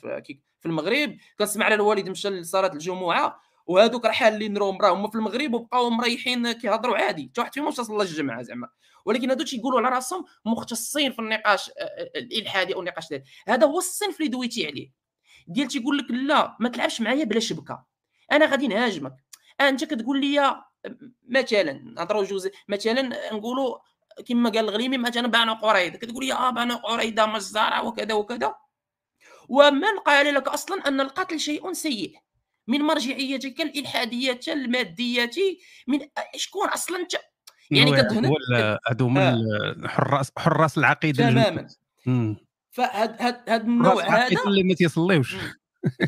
B: في, المغرب كنسمع على الوالد مشى لصلاة الجمعة وهذوك راه حالين راهم راه هما في المغرب وبقاو مريحين كيهضروا عادي حتى واحد فيهم صلى الجمعة زعما. ولكن هادو تيقولوا على راسهم مختصين في النقاش آه، آه، الإلحادي أو النقاش ديال هذا هو الصنف اللي دويتي عليه. ديال تيقول لك لا ما تلعبش معايا بلا شبكة. أنا غادي نهاجمك. أنت كتقول لي مثلا نهضروا جوز مثلا نقولوا كما قال الغريمي مثلا بانو قريضه كتقول لي آه بانو قريضه مزاره وكذا وكذا. ومن قال لك أصلا أن القتل شيء سيء. من مرجعيتك الالحاديه المادية من شكون أصلا؟ انت
A: يعني كتهنا هادو من آه. حراس حراس العقيدة
B: تماما. فهاد هاد هاد النوع هذا
A: اللي ما تيصليوش.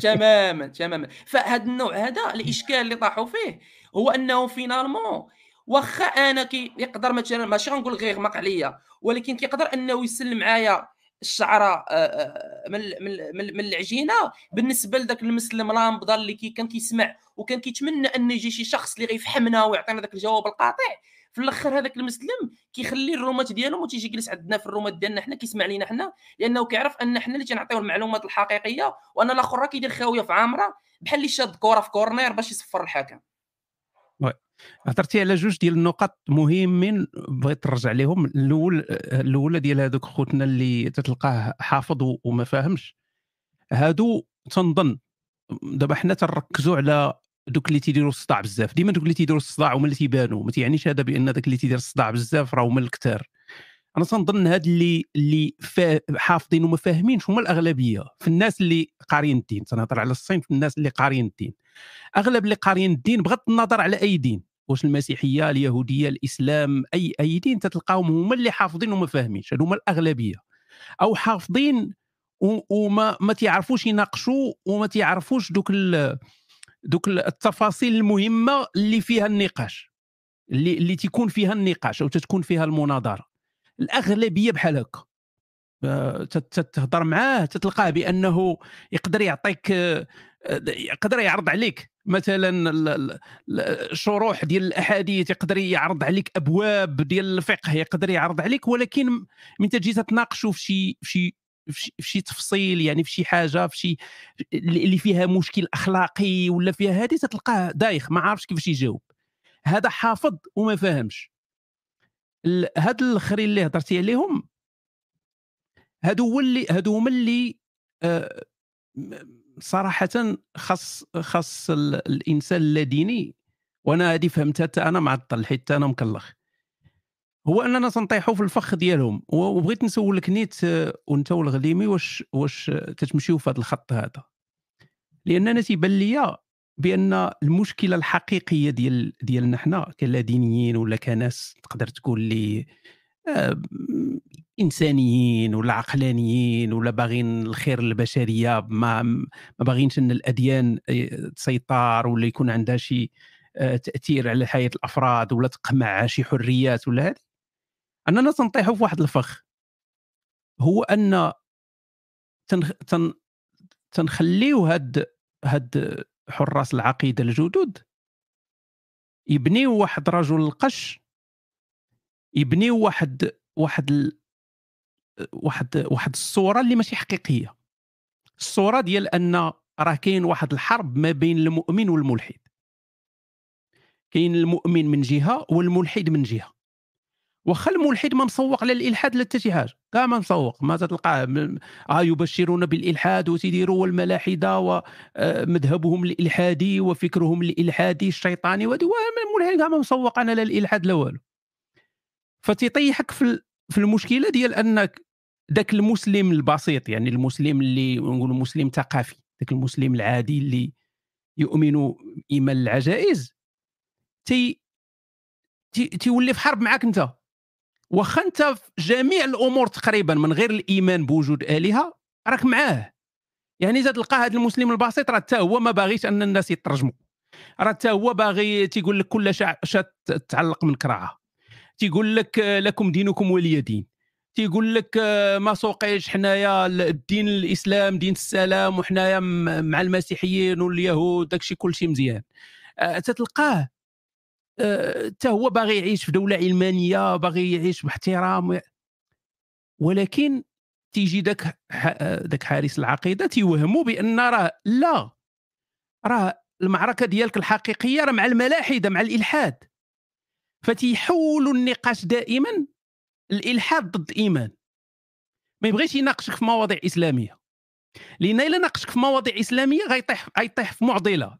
B: تماما تماما. فهاد النوع هذا الإشكال اللي طاحوا فيه هو أنه finalement واخا أنا كي مثلا ماشي غنقول غير مق عليا ولكن كيقدر انه يسلم معايا الشعره آه، آه، من من العجينة بالنسبة لذاك المسلم لامبدا اللي كي كان كيسمع وكان كيتمنى ان يجي شي شخص اللي غيفهمنا ويعطينا ذاك الجواب القاطع. في الآخر هذاك المسلم كيخلي الرومات ديالهم وتيجي يجلس عندنا في الرومات ديالنا حنا كيسمع لينا حنا لأنه كيعرف أن حنا اللي تنعطيو المعلومات الحقيقية وأن الأخر راه كيدير خاوية في عامرة بحال اللي شاد كره في كورنير باش يصفر الحكم.
A: هضرتي على جوج ديال النقط مهمين بغيت نرجع لهم الأول الاولى ديال هذوك خوتنا اللي تتلقاه حافظ وما فاهمش. هادو تنظن دابا حنا تنركزوا على دوك اللي تيديروا الصداع بزاف. ديما دوك اللي تيديروا الصداع هما اللي تيبانوا ما تيعنيش هذا بأن داك اللي تيدير الصداع بزاف راه هما الكثار أنا تنظن هاد اللي اللي حافظين وما فاهمينش هما الأغلبية. في الناس اللي قاريين الدين تنهضر على الصين في الناس اللي قاريين الدين. أغلب اللي قاريين الدين بغض النظر على أي دين. واش المسيحية اليهودية الإسلام أي أي دين تتلقاهم هما اللي حافظين وما فاهمينش هادو هما الأغلبية. أو حافظين وما ما تيعرفوش يناقشوا وما تيعرفوش دوك دوك التفاصيل المهمة اللي فيها النقاش. اللي اللي تيكون فيها النقاش أو تتكون فيها المناظرة. الأغلبية بحال هكا. آه، تهضر معاه تتلقاه بأنه يقدر يعطيك يقدر يعرض عليك. مثلا الشروح ديال الأحاديث يقدر يعرض عليك أبواب ديال الفقه يقدر يعرض عليك ولكن من تجي تناقشوا في شي في في شي تفصيل يعني في شي حاجة في شي اللي فيها مشكل أخلاقي ولا فيها هذه تلقاه دايخ ما عارفش كيفاش يجاوب. هذا حافظ وما فاهمش هاد الاخرين اللي هضرتي عليهم هادو هو اللي هادو هما اللي آه صراحة خاص خاص الإنسان اللاديني وأنا هذه فهمتها أنا معطل حيت أنا مكلخ. هو أننا تنطيحوا في الفخ ديالهم وبغيت نسولك نيت وأنت والغليمي واش واش تتمشيو في هذا الخط هذا. لأن أنا تيبان ليا بأن المشكلة الحقيقية ديال ديالنا حنا كلادينيين ولا كناس تقدر تقول لي إنسانيين ولا عقلانيين ولا باغين الخير للبشرية ما ما باغينش إن الأديان آه، تسيطر ولا يكون عندها شي آه، تأثير على حياة الأفراد ولا تقمع شي حريات ولا هذه. اننا تنطيحوا في واحد الفخ. هو أن تن تن تنخليو هاد هاد حراس العقيدة الجدد. يبنيو واحد رجل القش يبنيو واحد واحد ال... واحد واحد الصورة اللي ماشي حقيقية. الصورة ديال أن راه كاين واحد الحرب ما بين المؤمن والملحد. كاين المؤمن من جهة والملحد من جهة. واخا الملحد ما مسوق على الإلحاد لا حتى شي حاجة. كاع ما مسوق. ما تلقاه آه يبشرون بالإلحاد وتيديروا والملاحدة ومذهبهم الإلحادي وفكرهم الإلحادي الشيطاني وهذا الملحد كاع ما مسوق أنا لا الإلحاد لا والو. فتيطيحك في في المشكلة ديال أنك ذاك المسلم البسيط يعني المسلم اللي نقول مسلم ثقافي ذاك المسلم العادي اللي يؤمن إيمان العجائز تي تيولي في حرب معاك أنت. واخا أنت في جميع الأمور تقريبا من غير الإيمان بوجود آلهة راك معاه. يعني إذا تلقى هذا المسلم البسيط راه حتى هو ما باغيش أن الناس يترجموا. راه حتى هو باغي تيقول لك كل شات تعلق من كراعه تيقول لك لكم دينكم ولي دين. تيقول لك ما سوقيش حنايا الدين الإسلام دين السلام وحنايا مع المسيحيين واليهود داكشي كلشي مزيان. أه، تتلقاه حتى هو باغي يعيش في دولة علمانية باغي يعيش باحترام ولكن تيجي داك داك حارس العقيدة تيوهموا بأن راه لا. راه المعركة ديالك الحقيقية راه مع الملاحدة مع الإلحاد. فتيحولوا النقاش دائما الإلحاد ضد الايمان ما يبغيش يناقشك في مواضيع إسلامية. لأن إلا ناقشك في مواضيع إسلامية غيطيح غيطيح في معضلة.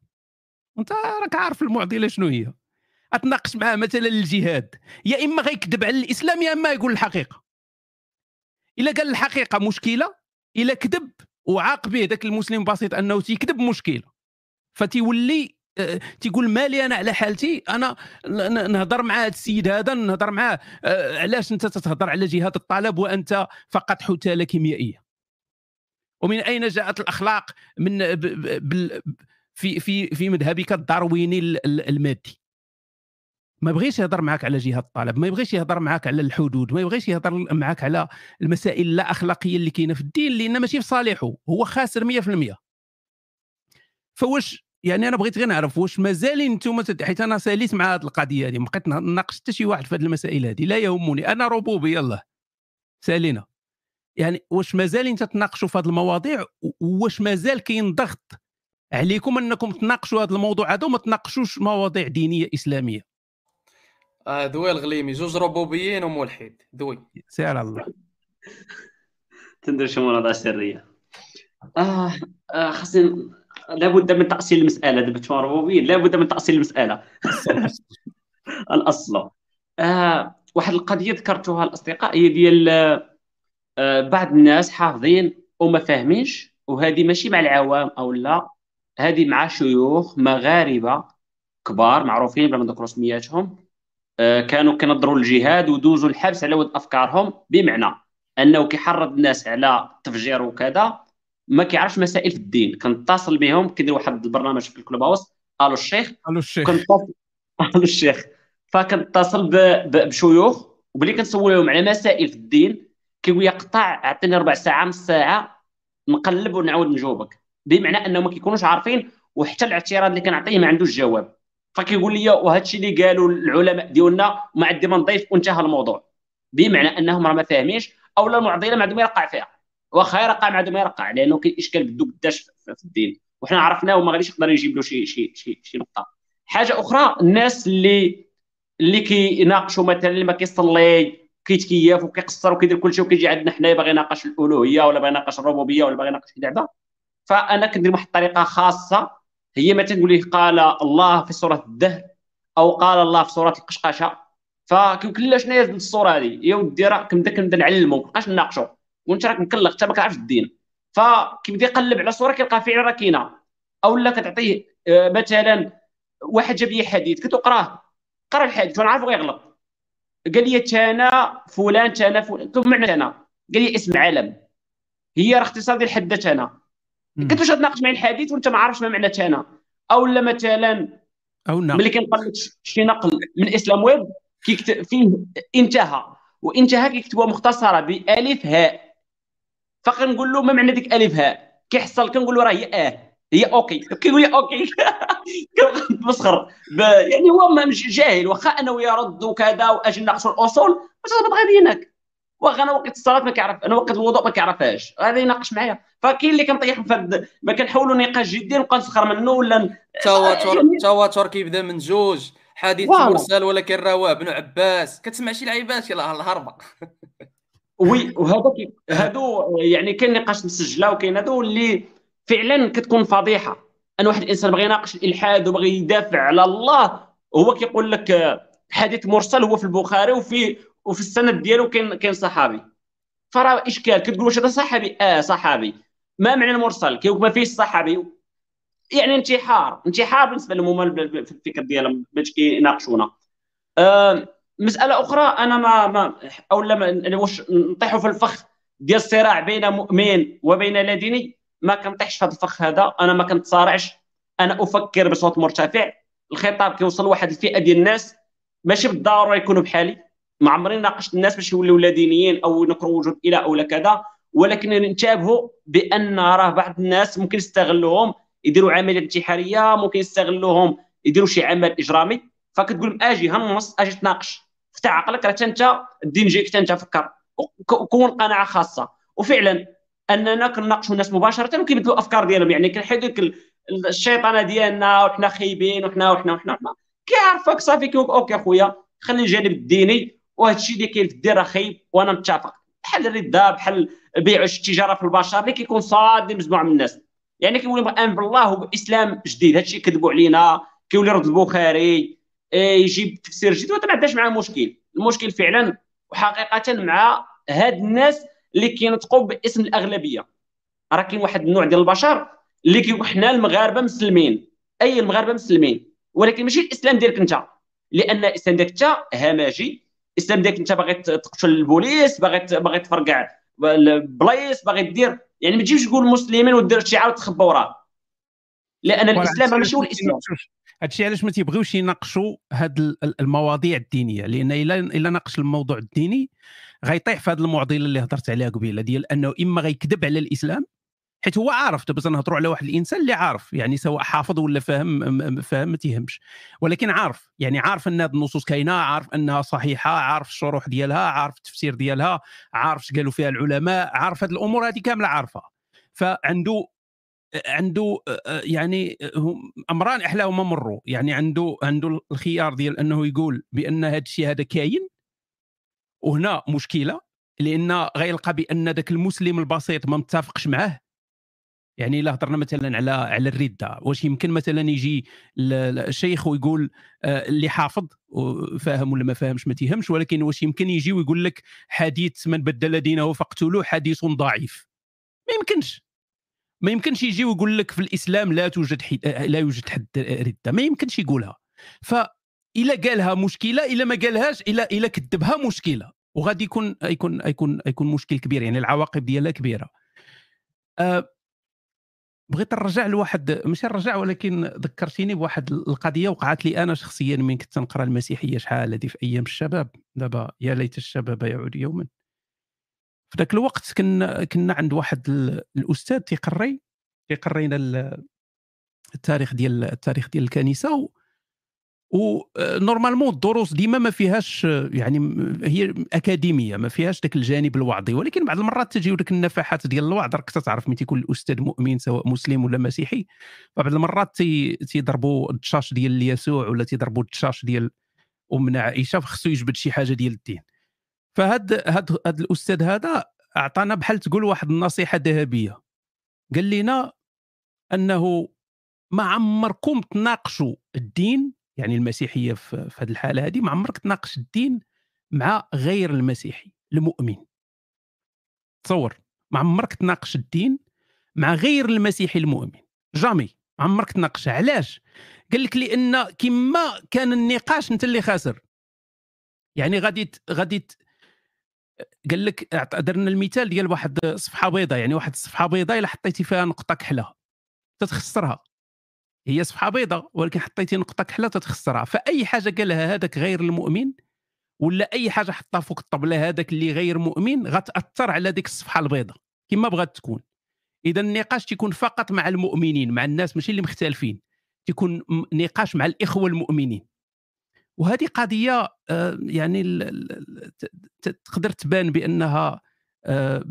A: أنت راك عارف المعضلة شنو هي. أتناقش معاه مثلا الجهاد يا إما غيكذب على الإسلام يا إما يقول الحقيقة. إلا قال الحقيقة مشكلة إلا كذب وعاق به ذاك المسلم البسيط أنه تيكذب مشكلة. فتيولي تيقول مالي أنا على حالتي؟ أنا نهضر مع هذا السيد هذا نهضر معاه. آه، علاش أنت تتهضر على جهاد الطلب وأنت فقط حثاله كيميائية؟ ومن أين جاءت الأخلاق من في في في مذهبك الدارويني المادي؟ ما بغيش يهضر معك على جهة الطلب ما يبغيش يهضر معك على الحدود ما يبغيش يهضر معك على المسائل اللا أخلاقية اللي كاينة في الدين لأن ماشي في صالحه هو خاسر 100% فواش يعني أنا بغيت غير نعرف واش مازالين أنتم حيت أنا ساليت مع هذه القضية هذه ما بقيت نناقش حتى شي واحد في هذه المسائل هذه لا يهمني. أنا ربوبي يلاه سالينا. يعني واش مازالين تتناقشوا في هذه المواضيع واش مازال كاين ضغط عليكم أنكم تناقشوا هذا الموضوع هذا وما تناقشوش مواضيع دينية إسلامية؟
B: آه ذوي الغليمي جوج ربوبيين وملحد. ذوي.
A: سير الله.
C: تندر شي سريه آه, آه خاصني لابد من تأصيل المسألة دابا تفهم ربوبيه لابد من تأصيل المسألة. الأصل. آه واحد القضية ذكرتوها الأصدقاء هي ديال آه بعض الناس حافظين وما فاهمينش وهذه ماشي مع العوام أو لا هذه مع شيوخ مغاربة كبار معروفين بلا ما نذكروا سمياتهم آه كانوا كينظروا للجهاد ودوزوا الحبس على ود أفكارهم بمعنى أنه كيحرض الناس على التفجير وكذا ما كيعرفش مسائل في الدين. كنتصل بهم كيدير واحد البرنامج في الكلوب هاوس. ألو الشيخ.
A: ألو الشيخ.
C: ألو الشيخ. فكنتصل بشيوخ وبلي كنسولهم على مسائل في الدين. كيقول لي قطع اعطيني ربع ساعة نص ساعة نقلب ونعاود نجاوبك. بمعنى أنهم ما كيكونوش عارفين وحتى الاعتراض اللي كنعطيه ما عندوش جواب. فكيقول لي وهذا الشيء اللي قالوا العلماء ديالنا ما عندي ما نضيف وانتهى الموضوع. بمعنى أنهم راه ما فاهمينش أو المعضله ما عندهم يرقع فيها. واخا يرقع ما عندهم يرقع لأنه كاين إشكال بدو قداش في الدين. وحنا عرفناه وما غاديش يقدر يجيب له شي شي شي, شي نقطة. حاجة أخرى الناس اللي اللي كيناقشوا مثلا اللي ما كيصلي كيتكيف وكيقصر وكيدير كل شيء وكيجي عندنا حنايا باغي يناقش الألوهية ولا باغي يناقش الربوبيه ولا باغي يناقش شي لعبه فأنا كندير واحد الطريقة خاصة. هي ما تنقول ليه قال الله في سورة الدهر أو قال الله في سورة القشقشة. فكيقول لا شنو هي الصورة هذه. يا ودي راه كنبدا كنبدا نعلمو ما بقاش نناقشوا وانت راك مكلخ انت ما كتعرفش الدين. فكيبدا يقلب على صوره كيلقى فعلا راه كاينة أو لا كتعطيه آه، مثلا واحد جاب لي حديث كتقراه قرأ الحديث وأنا عارف غيغلط قال لي تانا فلان تانا فلان. كيف معنى تانا قال لي اسم علم. هي راه اختصار ديال حدة تانا كنت واش تناقش مع الحديث وانت ما عارفش ما معنى تانا أو لا مثلا
A: أو نعم
C: ملي كنقلب شي نقل من إسلام ويب كيكتب فيه انتهى. وانتهى كيكتبوها مختصرة بألف هاء. فكنقول له ما معنى ديك ألف هاء كيحصل كنقول له راه هي آه. هي OK. كيقول لي OK. مسخر يعني هو جاهل. واخا أنه يرد وكذا وأجي ناقشوا الاصول واش تضبط غادي هناك واخا أنا وقت الصلاة ما كيعرف أنا وقت الوضوء ما كيعرفهاش. غادي يناقش معايا. فكاين اللي كنطيح في ما كنحاولوا نقاش جدي نبقى نسخر منه ولا
B: تواتر تواتر كيبدا من جوج حديث مرسل ولكن رواه ابن عباس. كتسمع شي لعيبات؟ يلاه الهربه
C: وي وهذا هادو يعني كاين نقاش مسجلة وكاين هادو اللي فعلا كتكون فضيحة. ان واحد الإنسان بغى يناقش الإلحاد وبغى يدافع على الله هو كيقول لك حديث مرسل هو في البخاري وفي وفي السند ديالو كاين كاين صحابي. فراه إشكال كتقول واش هذا صحابي؟ آه صحابي. ما معنى المرسل؟ كيقول ما فيش صحابي. يعني انتحار. انتحار بالنسبة لهم في الفكر ديالهم باش كيناقشونا. آه مسألة أخرى أنا ما ما أو لا واش نطيحوا في الفخ ديال الصراع بين مؤمن وبين لا ديني ما كنطيحش في هذا الفخ هذا أنا ما كنتصارعش أنا أفكر بصوت مرتفع الخطاب كيوصل لواحد الفئة ديال الناس ماشي بالضرورة يكونوا بحالي. ما عمري ناقشت الناس باش يوليو لا دينيين أو نكروا وجود إله أو كذا ولكن ننتبهوا بأن راه بعض الناس ممكن يستغلوهم يديروا عملية انتحارية ممكن يستغلوهم يديروا شي عمل إجرامي. فكتقول أجي هنص أجي تناقش. فتح عقلك راه انت الدين جايك انت فكر. وكون قناعة خاصة. وفعلا أننا كنناقشوا الناس مباشرة وكيبدلوا الأفكار ديالهم. يعني كنحيد ديك الشيطانة ديالنا وحنا خايبين وحنا وحنا وحنا وحنا. كيعرفك صافي كيقول أوكي أخويا خلي الجانب الديني وهذا الشيء اللي كاين في الدين راه خايب وأنا متفق بحال الرده بحال بيع التجارة في البشر اللي كيكون صاد مجموعه من الناس. يعني كيولي مؤمن بالله وباسلام جديد. هادشي كذبوا علينا كيولي رد البخاري يجيب تفسير جديد وما عندناش معاه مشكل. المشكل فعلا وحقيقه مع هاد الناس اللي كينطقوا باسم الأغلبية. راه كاين واحد النوع ديال البشر اللي كيقول حنا المغاربة مسلمين. أي المغاربة مسلمين؟ ولكن ماشي الإسلام ديالك أنت. لأن الإسلام ديالك أنت همجي الإسلام ديالك أنت باغي تقتل البوليس باغي باغي تفرقع البلايص باغي دير. يعني ما تجيبش تقول مسلمين ودير شعار وتخبى وراه لأن الإسلام ماشي هو الإسلام.
A: هادشي علاش ما تيبغيوش يناقشوا هاد المواضيع الدينية لأن الا إلا ناقش الموضوع الديني غيطيح في هذه المعضلة اللي هضرت عليها قبيلة ديال أنه إما غيكذب على الإسلام حيت هو عارف دابا نهضروا على واحد الإنسان اللي عارف يعني سواء حافظ ولا فاهم فاهم ما تيهمش. ولكن عارف يعني عارف أن هذه النصوص كاينة عارف أنها صحيحة عارف الشروح ديالها عارف التفسير ديالها عارف اش قالوا فيها العلماء عارف هذه الأمور هذه كاملة عارفها فعنده عنده يعني أمران أحلاهما مروا يعني عنده عنده الخيار ديال أنه يقول بأن هذا الشيء هذا كاين وهنا مشكلة لأن غيلقى بأن ذاك المسلم البسيط ما متفقش معاه. يعني إلا هضرنا مثلا على على الردة واش يمكن مثلا يجي الشيخ ويقول اللي حافظ فاهم ولا ما فاهمش ما تيهمش ولكن واش يمكن يجي ويقول لك حديث من بدل دينه فاقتلوه حديث ضعيف. ما يمكنش. ما يمكنش يجي ويقول لك في الإسلام لا توجد حد لا يوجد حد ردة. ما يمكنش يقولها. ف الا قالها مشكلة إلا ما قالهاش إلا إلا كذبها مشكلة. وغادي يكون يكون يكون يكون مشكل كبير يعني العواقب ديالها كبيرة. أه بغيت نرجع لواحد ماشي نرجع ولكن ذكرتيني بواحد القضية وقعت لي أنا شخصيا من كنت نقرا المسيحية شحال هذه في أيام الشباب. دابا يا ليت الشباب يعود يوما. في ذاك الوقت كنا كنا عند واحد الأستاذ تيقري تيقرينا التاريخ ديال التاريخ ديال الكنيسة و normalement الدروس ديما ما فيهاش يعني هي أكاديمية ما فيهاش ذاك الجانب الوعظي. ولكن بعض المرات تجيو ديك النفحات ديال الوعظ راك تعرف ملي تيكون الأستاذ مؤمن سواء مسلم ولا مسيحي. فبعض المرات تيضربوا الدشاش ديال يسوع ولا تيضربوا الدشاش ديال امنا عائشه فخصو يجبد شي حاجة ديال الدين. فهاد هاد هاد الأستاذ هذا أعطانا بحال تقول واحد النصيحة ذهبية. قال لنا أنه ما عمركم تناقشوا الدين يعني المسيحية في, هذه الحالة هذه ما عمرك تناقش الدين مع غير المسيحي المؤمن. تصور ما عمرك تناقش الدين مع غير المسيحي المؤمن. جامي ما عمرك تناقش علاش؟ قال لك لأن كما كان النقاش انت اللي خاسر. يعني غادي غادي قال لك درنا المثال ديال واحد صفحة بيضاء يعني واحد الصفحه بيضاء إلا حطيتي فيها نقطة كحله تتخسرها. هي صفحة بيضاء ولكن حطيتي نقطة كحله تتخسرها. فأي حاجة قالها هذاك غير المؤمن ولا أي حاجة حطها فوق الطبله هذاك اللي غير مؤمن غتأثر على ديك الصفحة البيضاء كما بغات تكون. إذا النقاش تيكون فقط مع المؤمنين مع الناس ماشي اللي مختلفين تيكون نقاش مع الإخوة المؤمنين. وهذه قضية آه، يعني تقدر تبان بأنها آه،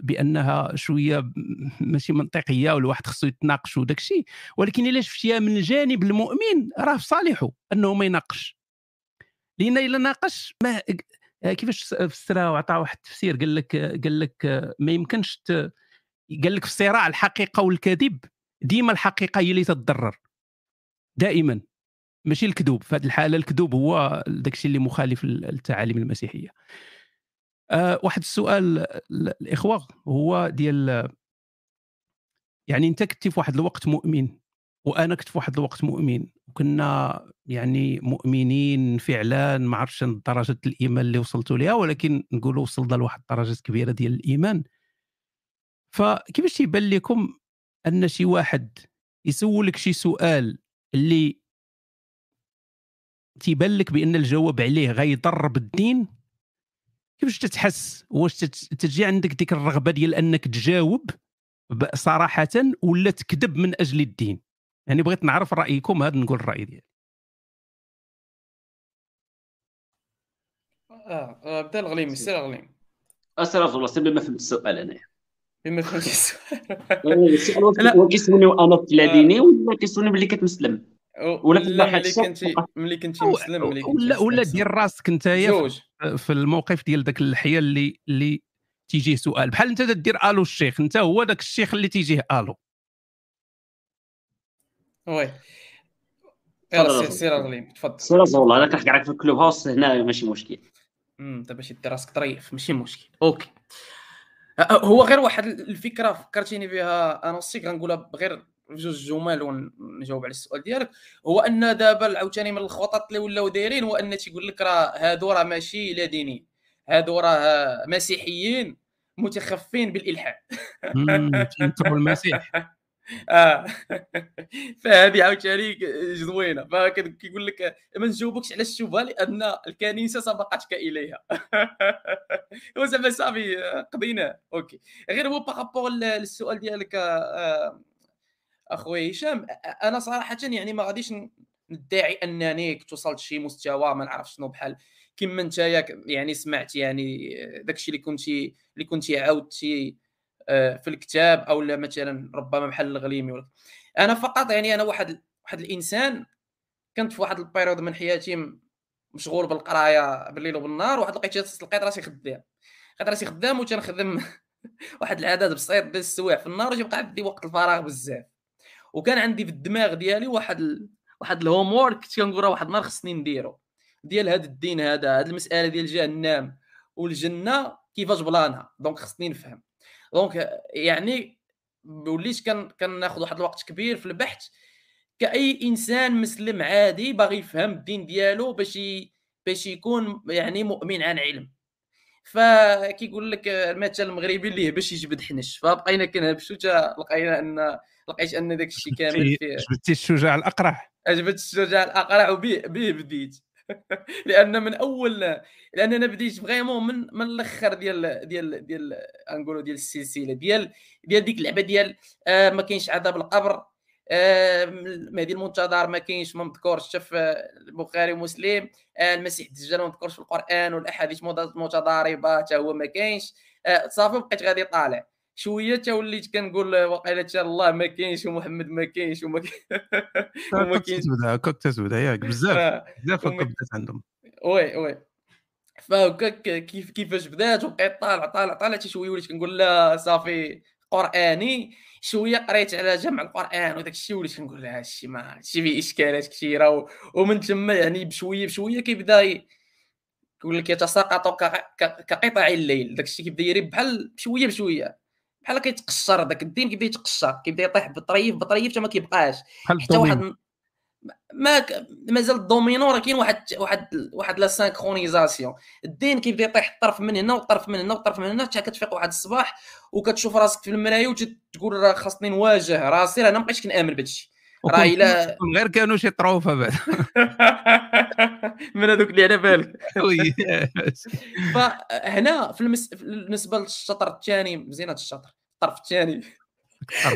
A: بأنها شوية ماشي منطقية ولا واحد خصو يتناقش وداك الشيء ولكن إلا شفتيها من الجانب المؤمن راه في صالحه أنه ما يناقش. لأن إلا ناقش ما آه، كيفاش فسرها وعطى واحد التفسير قال لك قال لك ما يمكنش ت... قال لك في صراع الحقيقة والكذب ديما الحقيقة هي اللي تتضرر. دائما. ماشي الكذوب في هذه الحالة الكذوب هو داك الشيء اللي مخالف للتعاليم المسيحية. أه واحد السؤال الإخوة هو ديال يعني أنت كنتي في واحد الوقت مؤمن وأنا كنت في واحد الوقت مؤمن وكنا يعني مؤمنين فعلا ما عرفتش درجة الإيمان اللي وصلت لها ولكن نقولوا وصلنا لواحد الدرجات كبيرة ديال الإيمان. فكيفاش تيبان لكم أن شي واحد يسولك شي سؤال اللي تيبان لك بأن الجواب عليه غيضر بالدين؟ كيفاش تتحس؟ واش تجي عندك ديك الرغبة ديال أنك تجاوب صراحة ولا تكذب من أجل الدين؟ يعني بغيت نعرف رأيكم هذا نقول الرأي ديالي.
B: آه, آه، بدا الغليم سير الغليم.
C: اسال الله سير بما فهمت السؤال أنا.
B: بما فهمت
C: السؤال. لا. كيسولني وأنا في ديني ولا كيسولني باللي كتمسلم؟
B: ولا ملي كنتي ملي كنتي مسلم
A: ملي كنتي ولا ولا دير راسك انت في الموقف ديال ذاك الحياة اللي اللي تيجيه سؤال. بحال انت دير آلو الشيخ انت هو ذاك الشيخ اللي تيجيه آلو.
B: oui. يلا سير غليم تفضل.
C: سير والله أنا كنحكي في ال Clubhouse هنا ماشي مشكل.
B: امم دابا شي دير راسك طريف ماشي مشكل. OK. هو غير واحد الفكرة فكرتيني بها أنا وصيك غنقولها غير بجوج جمل ونجاوب على السؤال ديالك. هو أن دابا عاوتاني من الخطط اللي ولاو دايرين هو أن تيقول لك راه هادو راه ماشي لا ديني. هادو راه مسيحيين متخفين بالالحاد
A: ينكروا المسيح.
B: آه. فهذه عاوتاني زوينة. فكيقول لك ما نجاوبكش على الشبهة لأن الكنيسة سبقتك إليها. وزعما صافي قضيناه. OK. غير هو par rapport للسؤال ديالك آه، اخويا هشام أنا صراحة يعني ما غاديش ندعي أنني كنت وصلت شي مستوى ما نعرف شنو بحال. كما انت يعني سمعت يعني داكشي اللي كنتي اللي كنتي عاودتي آه، في الكتاب أو مثلا ربما بحال الغليمي أنا فقط يعني أنا واحد واحد الإنسان كنت في واحد ال période من حياتي مشغول بالقراية بالليل وبالنهار واحد لقيت لقيت راسي خدام. لقيت راسي خدام وتنخدم واحد العدد بسيط ديال السوايع في النهار وتيبقى عندي وقت الفراغ بزاف. وكان عندي في الدماغ ديالي واحد ال... واحد ال homework كنت كنقول واحد النهار خصني نديرو. ديال هذا الدين هذا هذه المسألة ديال جهنم والجنة كيفاش بلانها؟ donc خصني نفهم. donc يعني وليت كان كناخذ واحد الوقت كبير في البحث. كأي إنسان مسلم عادي باغي يفهم الدين ديالو باش باش يكون يعني مؤمن عن علم. فكيقول لك المثل المغربي اللي باش يجبد حنش فبقينا كنهبشوا حتى لقينا ان لقيت أن داك الشيء كامل
A: فيه جبدتي الشجاع الأقرع.
B: جبدت الشجاع الأقرع وبه بديت. لأن من اول لأن أنا بديت فريمون من من الأخر ديال ديال ديال نقولوا ديال السلسلة ديال ديال ديك اللعبة ديال آه ما كاينش عذاب القبر. آه مهدي المنتظر ما كاينش ما مذكورش حتى في البخاري ومسلم آه المسيح الدجال ما مذكورش في القرآن والأحاديث المتضاربه حتى هو ما كاينش. آه صافي بقيت غادي طالع شوية تا وليت كنقول وقيله تا الله ما كاينش ومحمد ما كاينش وما
A: كاينش. كنت تزود ياك بزاف آه، بزاف بدات عندهم.
B: oui oui. فهكاك كيف كيفاش بدات وبقيت طالع طالع طالع حتى شوية وليت كنقول لا صافي قرآني. شوية قريت على جمع القرآن وداك الشيء وليت كنقول لا هادشي ما هادشي فيه إشكالات كثيرة ومن تما يعني بشويه بشوية كيبدا يقول لك يتساقط كقطع الليل. داك الشيء كيبدا يريب بحال بشويه بشوية. بحال كيتقشر داك الدين كيبدا يتقشر كيبدا يطيح بطريف بطريف حتى ما كيبقاش. حتى واحد ما مازال الدومينو راه كاين واحد واحد واحد la synchronisation الدين كيبدا يطيح الطرف من هنا والطرف من هنا والطرف من هنا حتى كتفيق واحد الصباح وكتشوف راسك في المرايه وتقول راه خاصني نواجه راسي راه أنا ما بقيتش كنآمن بهذا الشيء
A: راه إلا غير كانوا شي طروفة بعد.
B: من هذوك اللي على بالك. فهنا في المس... بالنسبة للشطر الثاني مزيان هذا الشطر. الطرف الثاني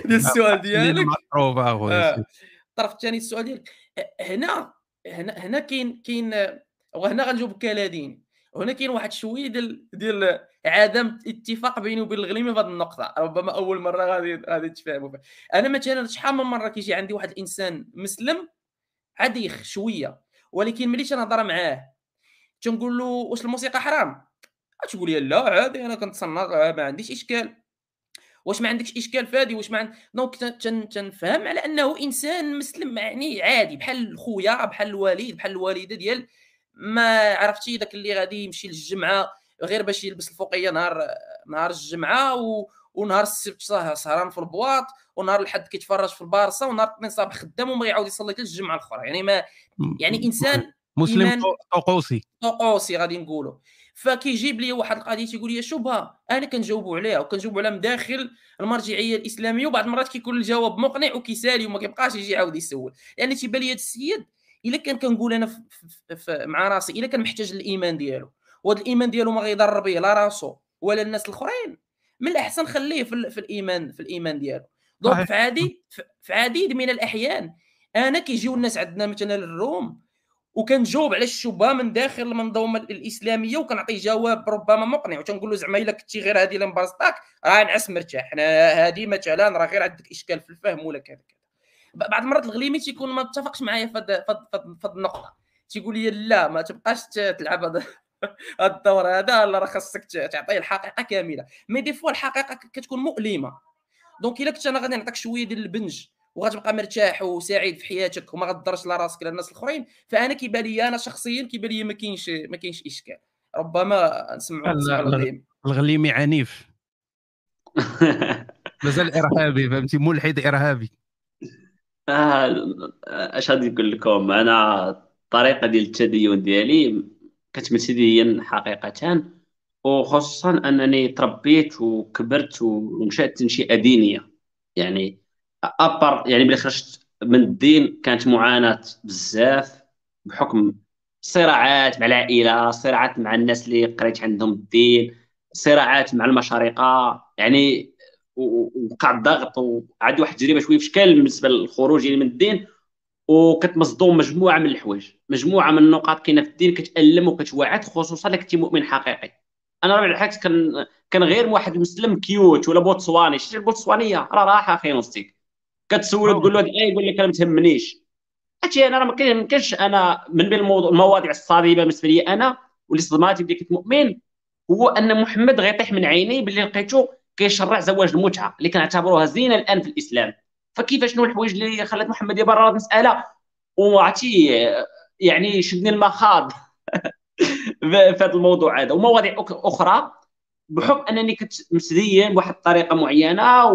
B: ديال السؤال ديالك. الطرف الثاني السؤال ديالك. هنا هنا هنا كاين كاين وهنا غنجاوبك كالادين هنا كاين واحد شوية ديال ديال عدم اتفاق بيني وبين الغليمي في هذه النقطة. ربما أول مرة غادي غادي تفهموا. أنا مثلا شحال من مرة كيجي عندي واحد الإنسان مسلم عديخ شوية ولكن ملي تنهضر معاه تنقول له واش الموسيقى حرام؟ تقول لي لا عادي أنا كنتصنت ما عنديش إشكال. واش ما عندكش اشكال في هذه واش ما عند... دونك تنفهم على انه انسان مسلم يعني عادي بحال خويا بحال الوالد بحال الوالدة ديال ما عرفتي داك اللي غادي يمشي للجمعة غير باش يلبس الفوقية نهار نهار الجمعة و... ونهار السبت سهران في البواط ونهار الاحد كيتفرج في البارسا ونهار الاثنين صباح خدام وما يعاود يصلي حتى الجمعة الأخرى. يعني ما يعني إنسان
A: مسلم طقوسي
B: طقوسي غادي نقولوا فكيجيب لي واحد القضية تيقول لي شبهه أنا كنجاوبوا عليها وكنجاوبوا عليها من داخل المرجعية الإسلامية وبعض المرات كيكون الجواب مقنع وكيسالي وما كيبقاش يجي يعاود يسول. يعني تيبان لي هذا السيد إلا كان كنقول أنا في في في مع راسي إلا كان محتاج الايمان ديالو وهذا الإيمان ديالو ما غيضر به لا راسو ولا الناس الأخرين. من الأحسن خليه في, في الايمان في الإيمان ديالو. donc في عديد في عديد من الأحيان أنا كيجيو الناس عندنا مثلا ال room وكنجاوب على الشبهه من داخل المنظومة الإسلامية وكنعطيه جواب ربما مقنع. وتنقول له زعما إلا كنتي غير هذه اللي مبسطاك راه نعس مرتاح. حنا هذه مثلا راه غير عندك إشكال في الفهم ولا كذا كذا. بعض المرات الغليمي تيكون ما اتفقش معايا في هذه النقطة. تيقول لي لا ما تبقاش تلعب هذا الدور هذا لا راه خاصك تعطيه الحقيقة كاملة. mais des fois الحقيقة كتكون مؤلمة. donc إلا كنت أنا غادي نعطيك شوية ديال البنج وغتبقى مرتاح وسعيد في حياتك وما غتضرش لا راسك لا الناس الاخرين فانا كيبان لي أنا شخصيا كيبان لي ما كاينش ما كاينش اشكال. ربما نسمعوا
A: الغليمي عنيف مازال إرهابي فهمتي؟ ملحد إرهابي.
C: آه، أش غادي نقول لكم؟ أنا الطريقة ديال التدين ديالي كتمثل حقيقه وخصوصا أنني تربيت وكبرت ومشات تنشئة دينية. يعني ابر يعني ملي خرجت من الدين كانت معاناة بزاف بحكم صراعات مع العائلة صراعات مع الناس اللي قريت عندهم الدين صراعات مع المشارقة يعني وقع الضغط وعندي واحد التجربة شوية في شكل بالنسبة للخروج يعني من الدين وكتمصدوم مجموعة من الحوايج مجموعة من النقاط كاينة في الدين كتألم وكتوعد خصوصا الا كنتي مؤمن حقيقي. أنا راه بالعكس كان كان غير واحد مسلم كيوت ولا بوتسواني شتي البوتسوانيه راه راحه أخي نوستيك. كتسولو تقول له إيه يقول لك أنا ما تهمنيش. هادشي أنا راه ما كاينش أنا من بين المواضيع الصادمه بالنسبة لي أنا واللي صدماتي بدي كنت مؤمن هو أن محمد غيطيح من عيني باللي لقيته كيشرع زواج المتعة اللي كنعتبروها زينة الآن في الإسلام. فكيفاش شنو الحوايج اللي خلات محمد يبرر المسألة؟ وعرفتي يعني شدني المخاض في هذا الموضوع هذا. ومواضيع أخرى بحكم أنني كنت متدين بواحد الطريقة معينة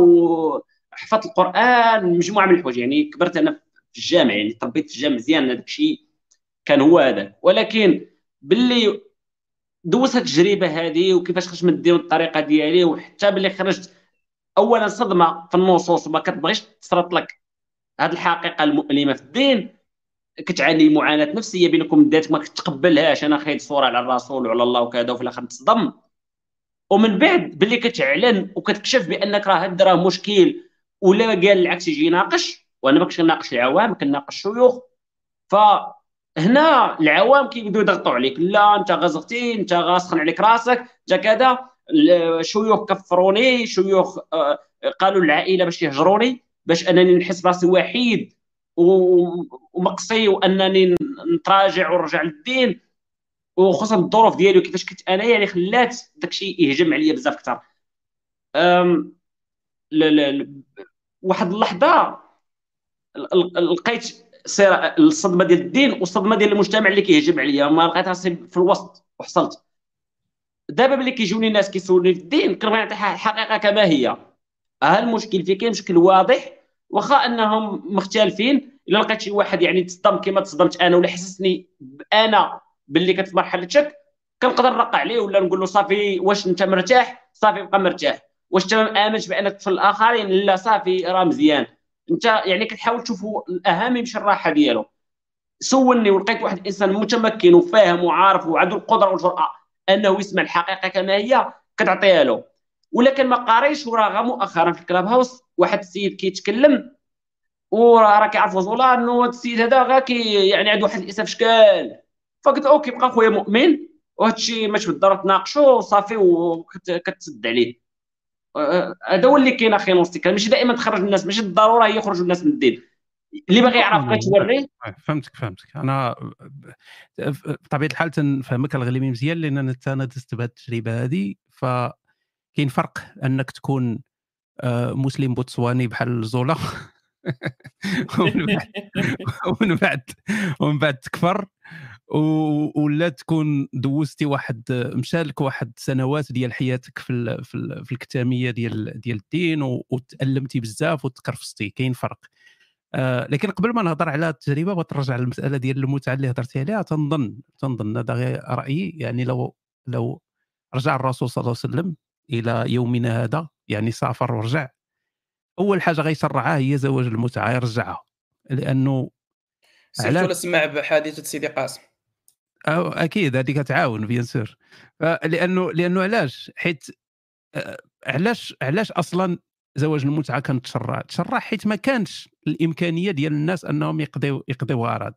C: وحفظت القرآن مجموعه من الحوايج. يعني كبرت أنا في الجامع يعني تربيت في الجامع مزيان هذاك الشيء كان هو هذا. ولكن باللي دوزت التجربة هذه وكيفاش خرجت من الدين الطريقة ديالي وحتى باللي خرجت اولا صدمة في النصوص وما كتبغيش تسرط لك هذه الحقيقة المؤلمة في الدين كتعاني معاناة نفسية بينك وبين ذاتك ما كتقبلهاش. أنا خايد صورة على الرسول وعلى الله وكذا وفي الآخر تصدم. ومن بعد باللي كتعلن وكتكشف بأنك راه هاد راه مشكل ولا قال العكس يجي يناقش وأنا ما كنتش كناقش العوام كناقش الشيوخ فهنا العوام كيبداو يضغطوا عليك. لا أنت غزغتي أنت غاسخن عليك راسك انت كذا شيوخ كفروني شيوخ آه، قالوا للعائله باش يهجروني باش أنني نحس براسي وحيد ومقصي وأنني نتراجع ونرجع للدين. وخصوصا الظروف ديالي وكيفاش كنت أنا يعني خلات داكشي يهجم عليا بزاف أكثر. واحد اللحظة لقيت الصدمة ديال الدين والصدمة ديال المجتمع اللي كيهجم عليا. ما لقيت راسي في الوسط وحصلت. دابا ملي كيجوني الناس كيسولوني في الدين كنبغي نعطي الحقيقة كما هي. هل المشكل في كاين مشكل واضح واخا أنهم مختلفين. إلا لقيت شي واحد يعني تصدم كما تصدمت أنا ولا حسسني أنا باللي كنت في مرحلة شك كنقدر نرقع عليه ولا نقول له صافي واش أنت مرتاح؟ صافي بقى مرتاح. واش انت امنت بانك تدخل الآخرين لا صافي راه مزيان. انت يعني كتحاول تشوف الأهم مش الراحة ديالو. سولني ولقيت واحد الإنسان متمكن وفاهم وعارف وعنده القدرة والجرأة أنه يسمع الحقيقة كما هي كتعطيها له. ولكن ما قاريش وراه مؤخرا في الكلاب هاوس. واحد السيد كيتكلم وراه راه كيعرف وزولا إنه هذا السيد هذا غا كي يعني عنده واحد الاسم شكال. فقلت okay بقى خويا مؤمن. وهذا الشيء ماشي بالضرورة تناقشوا صافي وكتسد عليه. هذا هو اللي كاين أخي نوستي ماشي دائما تخرج الناس ماشي بالضروره يخرجوا الناس من الدين. اللي باغي يعرف بغيت توريه
A: فهمتك فهمتك أنا بطبيعة الحال تنفهمك الغليمي مزيان لأن أنا دزت بهذه التجربه هذه. فكاين فرق أنك تكون آه، مسلم بوتسواني بحال زولا. ومن بعد ومن بعد ومن بعد تكفر. ولا تكون دوزتي واحد مشالك واحد سنوات ديال حياتك في ال في, ال في الكتامية ديال ديال الدين وتألمتي بزاف وتكرفستي كاين فرق. آه لكن قبل ما نهضر على التجربة بغيت نرجع للمسألة ديال المتعة اللي هضرتي عليها تنظن تنظن هذا غير رأيي. يعني لو لو رجع الرسول صلى الله عليه وسلم إلى يومنا هذا يعني سافر ورجع أول حاجة غيشرعها هي زواج المتعة يرجعها. لأنه
B: سيرتو سمع بحادثه سيدي قاسم؟
A: أو أكيد هذيك تعاون بيان سور لأنه لأنه علاش؟ حيت علاش علاش أصلا زواج المتعة كان تشرع؟ تشرع حيت ما كانش الإمكانية ديال الناس أنهم يقضيو يقضيو غرض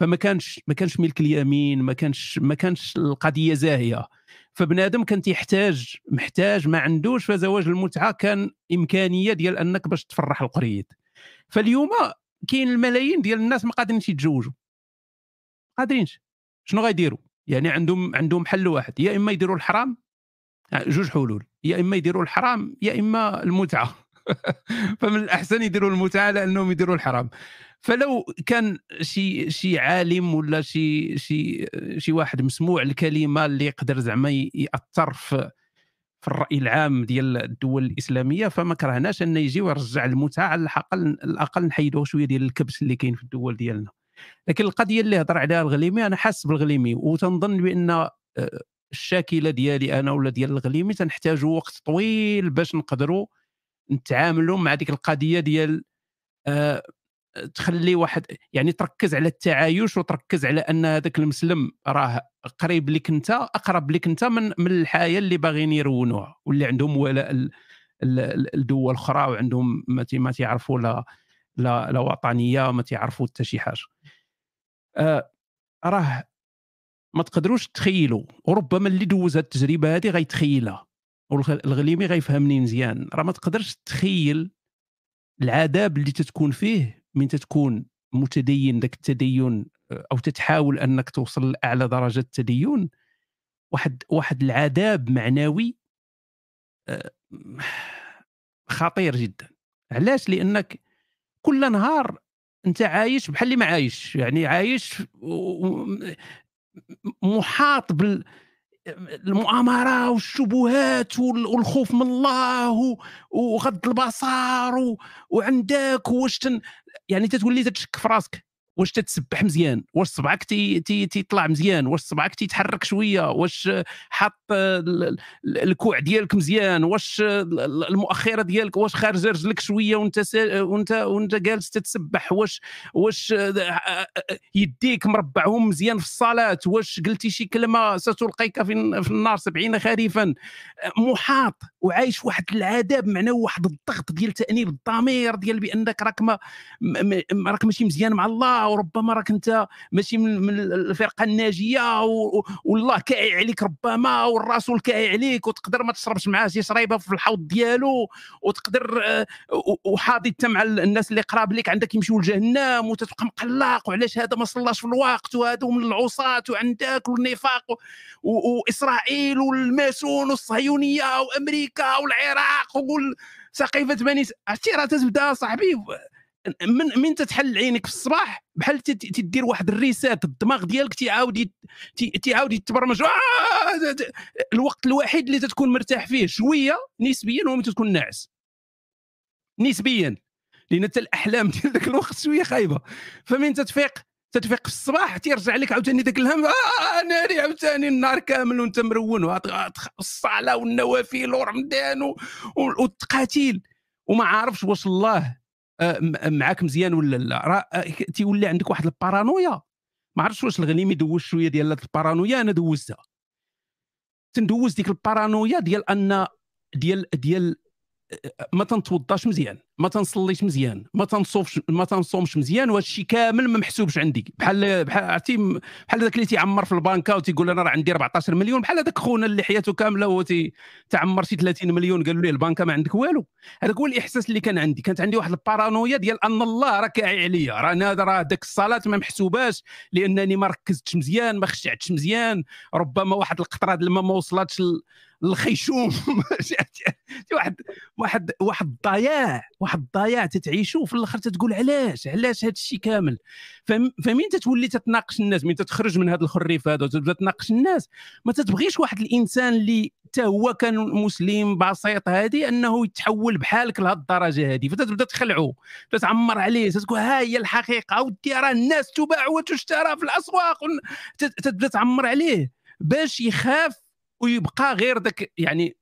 A: فما كانش ما كانش ملك اليمين ما كانش ما كانش القضية زاهية. فبنادم كان تيحتاج محتاج ما عندوش فزواج المتعة كان إمكانية ديال أنك باش تفرح القريد. فاليوم كاين الملايين ديال الناس ما قادرينش يتزوجوا. قادرينش. شنو غيديروا يعني عندهم عندهم حل واحد يا إما يديروا الحرام جوج حلول يا إما يديروا الحرام يا إما المتعة. فمن الأحسن يديروا المتعة لأنهم يديروا الحرام. فلو كان شي شي عالم ولا شي شي شي واحد مسموع الكلمة اللي يقدر زعما يأثر في في الرأي العام ديال الدول الإسلامية فما كرهناش انه يجي ويرجع المتعة على الأقل الأقل نحيدوا شوية ديال الكبس اللي كاين في الدول ديالنا. لكن القضية اللي هضر عليها الغليمي أنا حاس بالغليمي وتنظن بأن آه، الشاكلة ديالي أنا ولا ديال الغليمي تنحتاجوا وقت طويل باش نقدروا نتعاملوا مع ديك القضية ديال آه تخلي واحد يعني تركز على التعايش وتركز على أن هذاك المسلم راه قريب لك أنت أقرب لك أنت من من الحياة اللي باغيين يرونوها واللي عندهم ولاء الدول الاخرى وعندهم ما تيعرفوا لا لا لا وطنيه ما تيعرفوا حتى شي حاجة. آه راه ما تقدروش تخيلوا وربما اللي دوز هذه التجربة هذه غيتخيلها والغليمي غيفهمني مزيان. راه ما تقدرش تخيل العذاب اللي تتكون فيه من تتكون متدين ذاك التدين آه، أو تتحاول أنك توصل لأعلى درجة التدين. واحد واحد العذاب معنوي آه، خطير جدا. علاش؟ لأنك كل نهار أنت عايش بحال اللي ما عايش يعني عايش محاط بال المؤامرة والشبهات والخوف من الله وغض البصر وعندك واش يعني تتولي تتشك في راسك. واش تتسبح مزيان؟ واش صبعك تيطلع مزيان؟ واش صبعك تيتحرك شوية؟ واش حاط الكوع ديالك مزيان؟ واش المؤخرة ديالك؟ واش خارج رجلك شوية وانت وانت وانت جالس تتسبح؟ واش واش يديك مربعهم مزيان في الصلاة؟ واش قلتي شي كلمة ستلقيك في, في النار سبعين خريفا؟ محاط وعايش واحد العذاب معنوي واحد الضغط ديال تأنيب الضمير ديال بأنك راك ما راك ماشي مزيان مع الله وربما راك أنت ماشي من الفرقة الناجية والله كاعي عليك ربما والرسول كاعي عليك وتقدر ما تشربش معاه شي شريبة في الحوض ديالو وتقدر آه، وحاضي أنت مع الناس اللي قراب لك عندك يمشيو لجهنم وتتبقى مقلق وعلاش هذا ما صلاش في الوقت وهذا من العصاة وعندك والنفاق وإسرائيل والماسون والصهيونية وأمريكا والعراق سقيفة بني عرفتي راه تتبدا صاحبي من من تتحل عينك في الصباح بحال تدير واحد الريسات الدماغ ديالك تيعاود تيعاود يتبرمج. آه! الوقت الوحيد اللي تتكون مرتاح فيه شوية نسبيا هو ملي تكون ناعس نسبيا. لأن حتى الأحلام ديال ذاك الوقت شوية خايبة. فمن تتفيق تتفيق في الصباح تيرجع لك عاوتاني ذاك الهم. آه! ناري عاوتاني النهار كامل وأنت مرون الصلاه والنوافل ورمضان والتقاتيل. وما عارفش واش الله آه، معاك مزيان ولا لا؟ راه آه، تيولي عندك واحد البارانويا. ما عرفتش واش الغليمي دوز شوية ديال البارانويا أنا دوزتها. تندوز ديك البارانويا ديال أن ديال ديال آه، ما تنتوضاش مزيان. ما تنصليش مزيان ما تنصومش ما تنصومش مزيان وهذا الشيء كامل ما محسوبش عندي. بحال بحال عرفتي بحال ذاك اللي تيعمر في البانكة وتيقول أنا راه عندي 14 مليون بحال هذاك خونا اللي حياته كاملة هو تعمر شي 30 مليون قالوا ليه البنكة ما عندك والو. هذاك هو الإحساس اللي كان عندي. كانت عندي واحد البارانويا ديال أن الله راه كاعي عليا. راه أنا راه داك الصلاة ما محسوباش لأنني ما ركزتش مزيان ما خشعتش مزيان ربما واحد القطرة الماء ما وصلتش الخيشوم. واحد واحد واحد الضياع واحد الضياع تتعيشوا في الآخر تتقول علاش علاش هذا الشيء كامل؟ فمين تتولي تتناقش الناس؟ من تتخرج من هذا الخريف هذا وتبدا تناقش الناس. ما تتبغيش واحد الإنسان اللي حتى هو كان مسلم بسيط هذه أنه يتحول بحالك لهذه الدرجة هذه فتبدا تخلعه تتعمر عليه تقول ها هي الحقيقة ودي راه الناس تباع وتشترى في الأسواق تبدا تعمر عليه. باش يخاف ويبقى غير ذاك يعني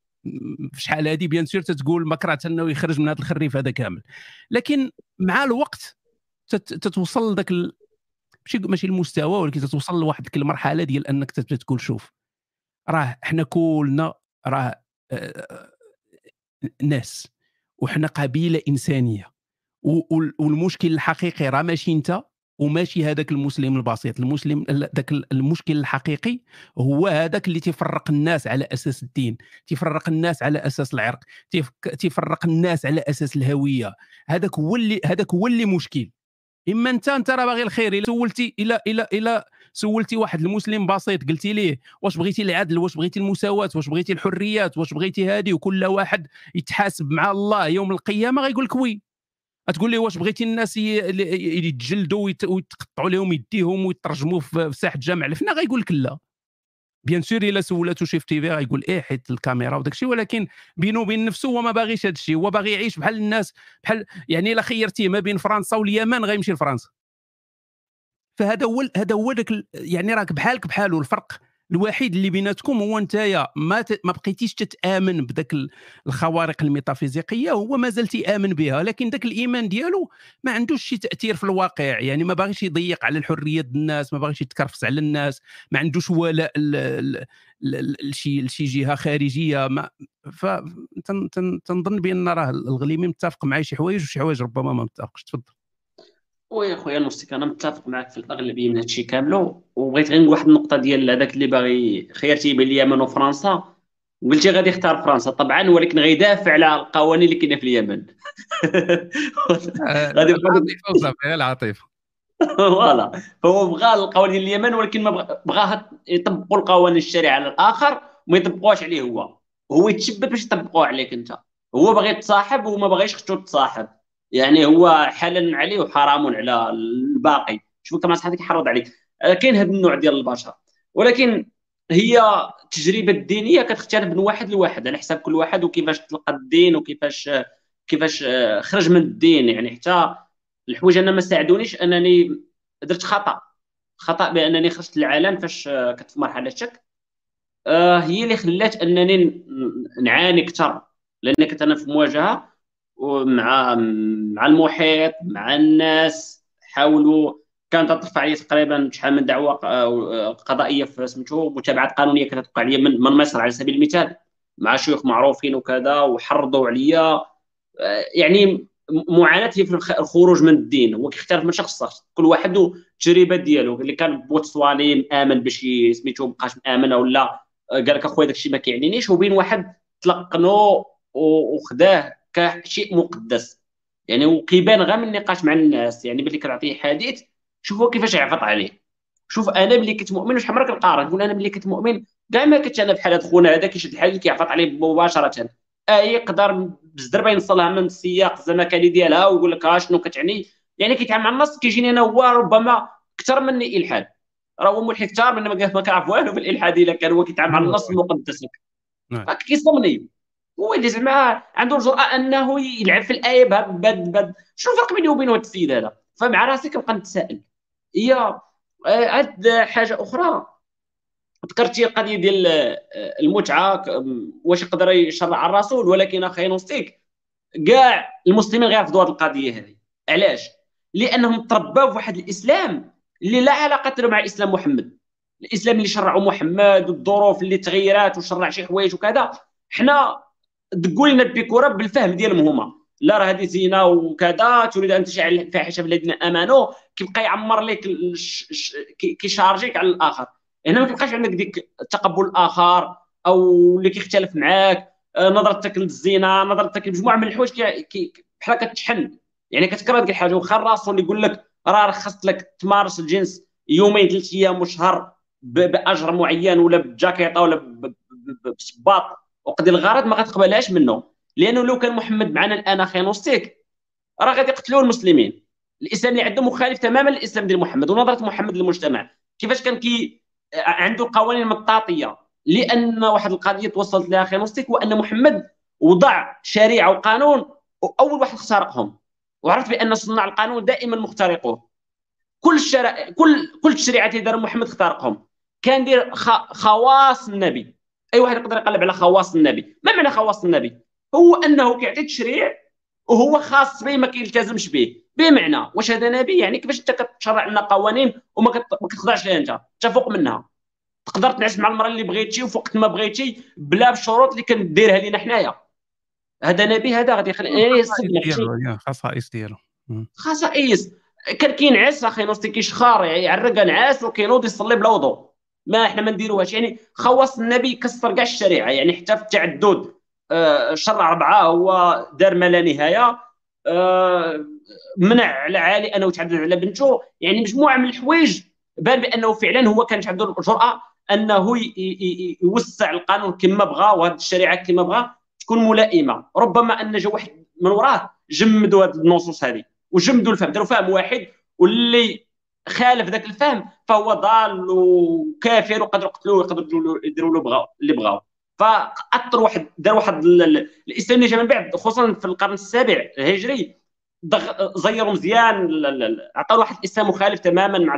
A: في شحال هذه بيان سور تتقول ما كرهت انه يخرج من هذا الخريف هذا كامل. لكن مع الوقت تتوصل لذاك ال... ماشي ماشي المستوى ولكن تتوصل لواحد المرحلة ديال أنك تقول شوف راه إحنا كلنا راه آه، ناس وحنا قبيلة إنسانية والمشكل الحقيقي راه ماشي أنت وماشي هذاك المسلم البسيط. المسلم ذاك المشكل الحقيقي هو هذاك اللي تيفرق الناس على أساس الدين تيفرق الناس على أساس العرق تيفرق الناس على أساس الهوية. هذاك هو اللي هذاك هو اللي مشكل. إما أنت أنت راه باغي الخير إلا سولتي إلى إلى إلى سولتي واحد المسلم بسيط قلتي ليه واش بغيتي العدل واش بغيتي المساواة واش بغيتي الحريات واش بغيتي هذه وكل واحد يتحاسب مع الله يوم القيامة غيقول لك oui. تقول لي واش بغيتي الناس يتجلدوا ويتقطعوا لهم يديهم ويترجموا في ساحه جامع الفنا غيقول لك لا. bien sûr إلا سولاتو شي في TV غيقول إيه حيت الكاميرا وداك الشيء ولكن بينه وبين نفسه هو ما باغيش هذا الشيء هو باغي يعيش بحال الناس بحال يعني إلا خيرتيه ما بين فرنسا واليمن غيمشي لفرنسا. فهذا هو هذا هو داك يعني راك بحالك بحاله الفرق الوحيد اللي بيناتكم هو نتايا. ما ت... ما بقيتيش تتآمن بداك الخوارق الميتافيزيقية هو ما زال تيامن بها. لكن ذاك الإيمان ديالو ما عندوش شي تأثير في الواقع. يعني ما باغيش يضيق على الحرية الناس ما باغيش يتكرفس على الناس ما عندوش ولاء لشي لشي جهة خارجية. ما فتنظن بأن راه الغليمي متفق معي شي حوايج وشي حوايج ربما ما متفقش. تفضل.
C: oui خويا الموسيك أنا متفق معك في الأغلبية من هادشي كامله وبغيت غير واحد النقطة ديال هذاك اللي باغي خيرتي بين اليمن وفرنسا. قلتي غادي يختار فرنسا طبعا ولكن غيدافع على القوانين اللي كاينة في اليمن.
A: آه، غادي العاطفه وصافي العاطفة.
C: voilà. فهو بغى القوانين اليمن ولكن ما بغاها يطبقوا القوانين الشريعة على الآخر وما يطبقوهاش عليه هو. هو يتشبت باش يطبقوها عليك أنت. هو باغي يتصاحب وما باغيش اختو تصاحب يعني هو حلال عليه وحرام على الباقي. شوف كما صحتك يحرض عليك. آه، كاين هذا النوع ديال البشر. ولكن هي التجربه الدينيه كتختلف من واحد لواحد على حساب كل واحد وكيفاش تلقى الدين وكيفاش كيفاش آه، خرج من الدين. يعني حتى الحوايج أنا ما ساعدونيش أنني درت خطأ. خطأ بأنني خرجت للعالم فاش آه، كنت في مرحلة شك. هي اللي خلات أنني نعاني أكثر. لأن كنت أنا في مواجهة ومع مع المحيط مع الناس حاولوا كانت ترفع علي تقريبا شحال من دعوة آه، قضائية في سميتو متابعات قانونية كانت توقع عليا من, من مصر على سبيل المثال مع شيوخ معروفين وكذا وحرضوا عليا. آه، يعني معاناه في الخروج من الدين هو كيختلف من شخص لشخص كل واحد التجربه ديالو اللي كان بوتسواني مامن باش سميتو مابقاش مآمن ولا آه، قال لك أخويا داكشي ما كيعنينيش وبين واحد تلقنو وخداه. كشيء مقدس. يعني وكيبان غير من النقاش مع الناس. يعني ملي كنعطيه حديث شوفوا كيفاش يعفط عليه. شوف أنا ملي كنت مؤمن واش عمرك القارة نقول أنا ملي كنت مؤمن. كاع ما كنت أنا بحال هذا خونا هذا كيشد الحديث كيعفط عليه مباشرة. أي يقدر بزدربة ينصلها من السياق الزمكاني ديالها ويقول لك ها شنو كتعني؟ يعني كيتعامل مع النص كيجيني أنا هو ربما أكثر مني إلحاد. راه هو ملحد أكثر من ما كيعرف والو في الالحاد إلا كان هو كيتعامل مع النص المقدس نعم. هو اللي زعما عنده الجرأة أنه يلعب في الايه بهاد بهاد شنو الفرق بيني وبين هذا السيد هذا؟ فمع راسي كنبقى نتسائل هي عاد حاجة أخرى. ذكرتي القضية ديال آه، المتعة واش يقدر يشرع الرسول ولكن أخي نوستيك كاع المسلمين غيرفضوا هذه القضية هذه. علاش؟ لأنهم تربوا في واحد الإسلام اللي لا علاقة له مع اسلام محمد. الإسلام اللي شرعه محمد والظروف اللي تغيرات وشرع شي حوايج وكذا. حنا دقوا لنا الديكورات بالفهم ديالهم هما. لا راه هذه زينة وكذا تريد أن تشعل الفاحشه في الذين امنوا كيبقى يعمر لك كيشارجيك على الآخر. هنا ما كيبقاش عندك ديك تقبل الآخر أو اللي كيختلف معاك. آه، نظرتك للزينة نظرتك لمجموعة من الحوايج بحال كتشحن. يعني كتكره ديك الحاجة وخا راسو اللي يقول لك راه رخصت لك تمارس الجنس يومين ثلاث أيام وشهر بأجر معين ولا بجاكيطة ولا بصباط. وقد الغرض ما غتقبلهاش منه. لأنه لو كان محمد معنا الآن أخي نوستيك راه غادي يقتلوا المسلمين. الإسلام اللي عنده مخالف تماما للإسلام ديال محمد ونظرة محمد للمجتمع. كيفاش كان كي عنده قوانين مطاطيه لأن واحد القضية توصلت لها أخي نوستيك هو ان محمد وضع شريعة وقانون وأول واحد اخترقهم. وعرفت بأن صناع القانون دائما مخترقوه كل الشرع كل كل التشريعات اللي دار محمد اخترقهم. كان دير خواص النبي. أي واحد يقدر يقلب على خواص النبي. ما معنى خواص النبي؟ هو أنه كيعطي تشريع وهو خاص به ما كيلتزمش به. بمعنى واش هذا نبي؟ يعني كيفاش أنت كتشرع لنا قوانين وما كتخضعش لها أنت؟ أنت فوق منها. تقدر تنعس مع المرأة اللي بغيتي وفوقت ما بغيتي بلا بالشروط اللي كديرها لينا حنايا. هذا نبي هذا غادي يخلي
A: خصائص ديالو
C: خصائص كان كينعس أخي نوستي كيشخار يعرق نعاس وكينوض يصلي بلا وضوء. ما إحنا ما نديروهاش. يعني خواص النبي كسر كاع الشريعة. يعني حتى في التعدد آه، شرع أربعة هو دار ما لا نهاية. آه، منع على عالي أنه يتعدد على بنته. يعني مجموعة من الحوايج بان بأنه فعلا هو كان عنده الجرأة أنه يوسع القانون كما بغى وهذه الشريعة كما بغى تكون ملائمة. ربما أن جا واحد من وراه جمدوا هذه النصوص هذه وجمدوا الفهم. داروا فهم واحد واللي خالف ذاك الفهم فهو ضال وكافر وقدروا يقتلوه ويقدروا يديروا له بغاو اللي بغاو. فاثر واحد دار واحد الإسلام اللي جا من بعد خصوصا في القرن السابع الهجري زيروا مزيان عطاو واحد الإسلام مخالف تماما مع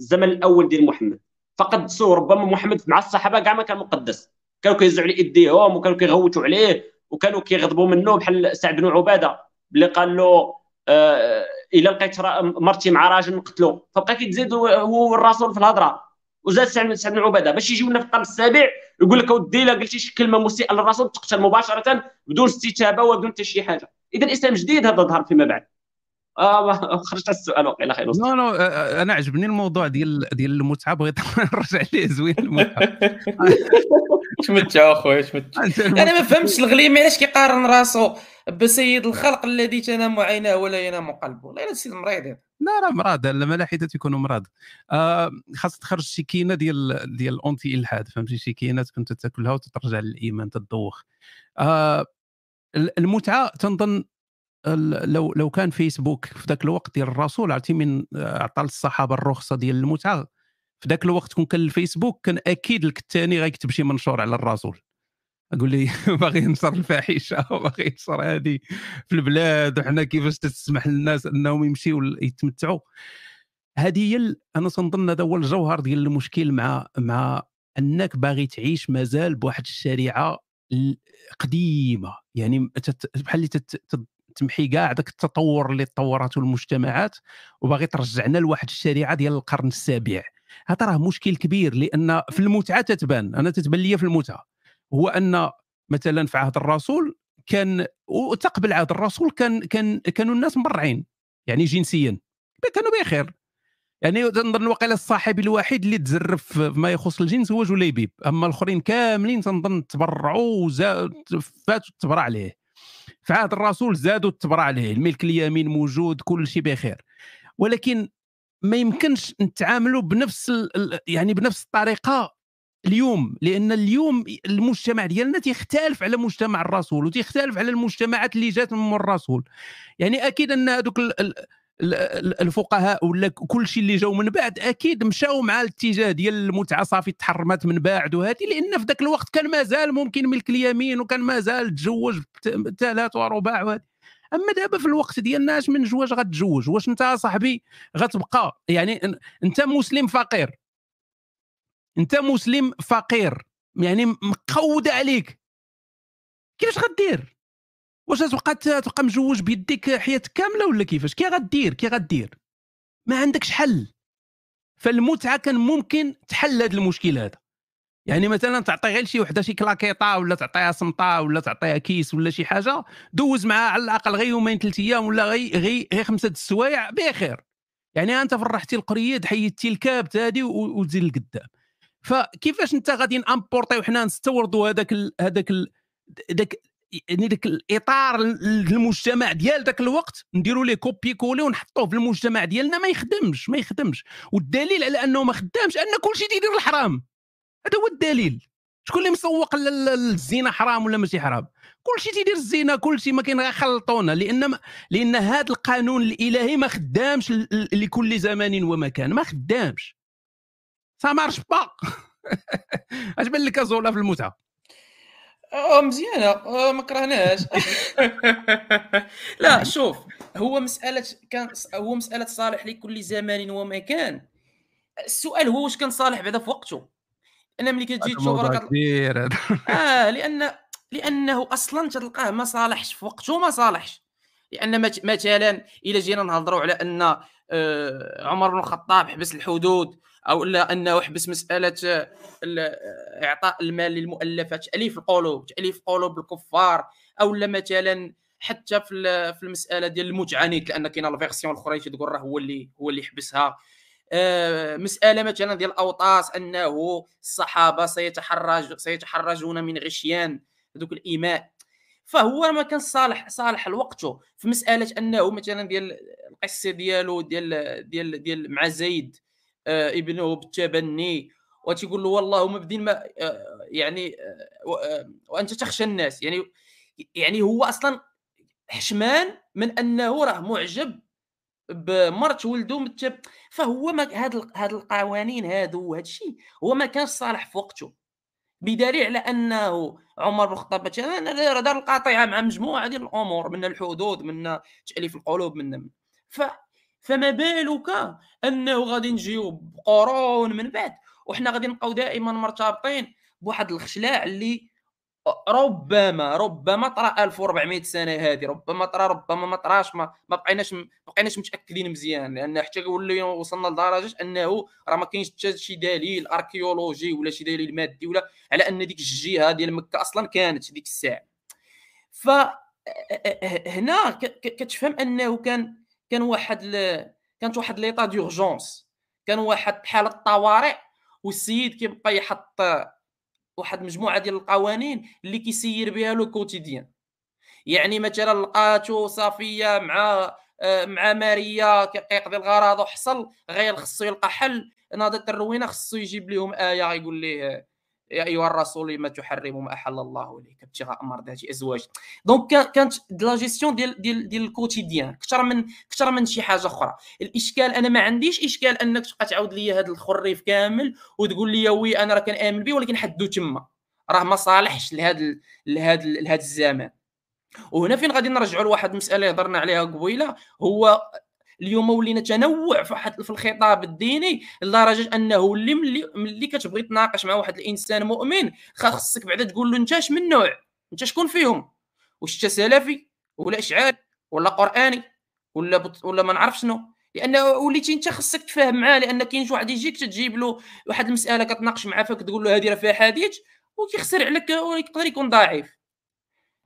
C: الزمن الأول ديال محمد. فقدسوه ربما محمد مع الصحابة كاع ما كان مقدس. كانوا كيهزوا عليه إيديهم وكانوا كيغوتوا عليه وكانوا كيغضبوا منه بحال سعد بن عبادة اللي قال له آه إلا لقيت مرتي مع راجل نقتلو. فبقى كيتزيد هو الرسول في الهضرة. وزاد سعد بن عبادة. باش يجيونا في القرن السابع يقول لك أودي الا قلتي شي كلمة مسيئة للرسول تقتل مباشرة بدون استتابة وبدون حتى شي حاجة. اذا الاسلام جديد هذا ظهر فيما بعد. آه خرجت على السؤال واقيلا خير
A: non non أنا عجبني الموضوع ديال ديال المتعة بغيت نرجع ليه زوين المتعة.
B: تمتع أخويا تمتع أنا ما فهمتش الغليمي علاش كيقارن راسو بسيد الخلق الذي تنام عيناه ولا ينام قلبه والله إلا السيد مريض
A: لا راه مراض الملاحده تيكونوا مراض. آه خاص تخرج شي كينة ديال ديال ال anti إلحاد فهمتي؟ شي كينات كنت تاكلها وتترجع للإيمان تدوخ آه المتعة تنظن لو لو كان فيسبوك في ذاك الوقت ديال الرسول عرفتي من عطى للصحابة الرخصة ديال المتعة. في ذاك الوقت كون كان الفيسبوك كان أكيد الثاني غيكتب شي منشور على الرسول. أقول لي باغي ينشر الفاحشة وباغي ينشر هذه في البلاد وحنا كيفاش تسمح للناس أنهم يمشيو يتمتعوا. هذه هي أنا تنظن هذا هو الجوهر ديال المشكل مع مع أنك باغي تعيش مازال بواحد الشريعة قديمة. يعني بحال اللي تمحي كاع ذاك التطور اللي تطورته المجتمعات وباغي ترجعنا لواحد الشريعة ديال القرن السابع. هذا راه مشكل كبير لأن في المتعة تتبان. أنا تتبان لي في المتعة. هو أن مثلا في عهد الرسول كان وتقبل عهد الرسول كان كان كانوا الناس مبرعين يعني جنسيا. كانوا بخير. يعني تنظن واقيلا الصاحب الوحيد اللي تزرف فيما يخص الجنس هو جليبيب أما الآخرين كاملين تنظن تبرعوا فاتوا تبرع عليه. في عهد الرسول زادوا التبرع عليه الملك اليمين موجود كل شيء بخير. ولكن ما يمكنش نتعاملوا بنفس يعني بنفس الطريقة اليوم لأن اليوم المجتمع ديالنا تيختلف على مجتمع الرسول وتيختلف على المجتمعات اللي جات من الرسول. يعني أكيد أن هذوك الفقهاء ولا كل شيء اللي جاوا من بعد أكيد مشاو مع الاتجاه ديال المتعة صافي تحرمت من بعد وهذه لأن في ذاك الوقت كان مازال ممكن ملك اليمين وكان مازال تزوج ثلاث ورباع وهذه. أما دابا في الوقت ديالنا أش من زواج غتزوج؟ واش أنت صاحبي غتبقى؟ يعني أنت مسلم فقير. أنت مسلم فقير. يعني مقودة عليك. كيفاش غدير؟ واش تبقى تبقى مجوج بيديك حياتك كاملة ولا كيفاش؟ كي غدير كي غدير. ما عندكش حل. فالمتعة كان ممكن تحل هذا المشكل هذا. يعني مثلا تعطي غير شي وحدة شي كلاكيطة ولا تعطيها سمطه ولا تعطيها كيس ولا شي حاجة دوز معاها على الأقل غير يومين ثلاث أيام ولا غير غير غي خمسة السوايع بخير. يعني أنت فرحتي القريد حيدتي الكبت هذه وتزيد لقدام. فكيفاش أنت غادي n'importe وحنا نستوردوا هذاك هذاك ذاك يعني ذاك الإطار المجتمع ديال ذاك الوقت نديروا ليه copier coller ونحطوه في المجتمع ديالنا ما يخدمش ما يخدمش. والدليل على أنه ما خدامش أن كل شيء تيدير الحرام. هذا هو الدليل. شكون اللي مسوق للزينه حرام ولا ماشي حرام؟ كل شيء تيدير الزينة كل شيء ما كاين خلطونا. لأن لأن هذا القانون الإلهي ما خدامش لكل زمان ومكان ما خدامش. ça marche pas أش بان لك زولا في المتعة.
B: آه مزيانة. آه ما كرهناش لا شوف هو مسألة كان هو مسألة صالح لكل زمان ومكان السؤال هو واش كان صالح بعدا في وقته؟ أنا ملي كتجي تشوف
A: راه كبير
B: آه لأن لأنه أصلا تلقاه ما صالحش في وقته ما صالحش. لأن مثلا إلى جينا نهضروا على أن آه، عمر بن الخطاب حبس الحدود أو لا أنه حبس مسألة إعطاء المال للمؤلفات تأليف القلوب تأليف قلوب الكفار أو لا مثلا حتى في في المسألة ديال المتعنت لأن كاينة الفيرسيون الاخرى تقول راه هو اللي هو اللي حبسها آه، مسألة مثلا ديال الأوطاس أنه الصحابة سيتحرج سيتحرجون من غشيان ذوك الإيماء. فهو ما كان صالح صالح لوقته. في مسألة أنه مثلا ديال القصة ديالو ديال ديال ديال مع زيد ابنه بالتبني وتقول له والله مبدين ما آه، يعني آه، وأنت تخشى الناس. يعني يعني هو أصلا حشمان من أنه راه معجب بمرت ولده متب فهو ما هاد هاد القوانين هادو وهذا الشيء هو ما كانش صالح في وقته. بدليل على أنه عمر بن الخطاب مثلا دار القاطعة مع مجموعة ديال الأمور من الحدود من تأليف القلوب من ف فما بالك أنه غادي نجيو بقرون من بعد؟ وحنا غادي نبقاو دائما مرتبطين بواحد الخشلاع اللي ربما ربما طرا 1400 سنة هذه ربما طرا ربما ما طراش ما, بقيناش ما بقيناش متأكدين مزيان لأن حتى وصلنا لدرجة أنه راه ما كاينش حتى شي دليل اركيولوجي ولا شي دليل مادي ولا على أن ديك الجهة ديال مكة أصلا كانت ديك الساعة. ف هنا كتفهم أنه كان كان واحد ل... كانت واحد l'état d'urgence كان واحد حاله طوارئ والسيد كيبقى يحط واحد مجموعة ديال القوانين اللي كيسير بها le quotidien. يعني مثلا لقاتو صافية مع آه، مع ماريا كيقضي الغرض وحصل غير خصو يلقى حل. ناضت الروينة خصو يجيب لهم آية يقول ليه يا أيها الرسول لم تحرم ما أحل الله لك ابتغاء مرضات أزواجك. donc كانت لا جيستيون ديال ديال ديال ال quotidien أكثر من أكثر من شي حاجة أخرى. الإشكال أنا ما عنديش إشكال أنك تبقى تعاود لي هذا التخريف كامل وتقول لي oui أنا راه كنأمن به ولكن حدو تما. راه ما صالحش لهذا لهذا لهذا الزمان. وهنا فين غادي نرجعوا لواحد المساله اللي هضرنا عليها قبيلة؟ هو اليوم ولينا تنوع في واحد في الخطاب الديني لدرجة أنه اللي ملي, ملي كتبغي تناقش مع واحد الإنسان مؤمن خاصك بعدا تقول له أنت اش من نوع؟ أنت شكون فيهم؟ واش أنت سلفي؟ ولا إشعار؟ ولا قرآني؟ ولا بط... ولا ما نعرف شنو؟ لأن وليتي أنت خصك تفهم معاه لأن كاين شي واحد يجيك تجيب له واحد المساله كتناقش معاه فكتقول له هذه راه فيها حديث وكيخسر عليك ويقدر يكون ضعيف.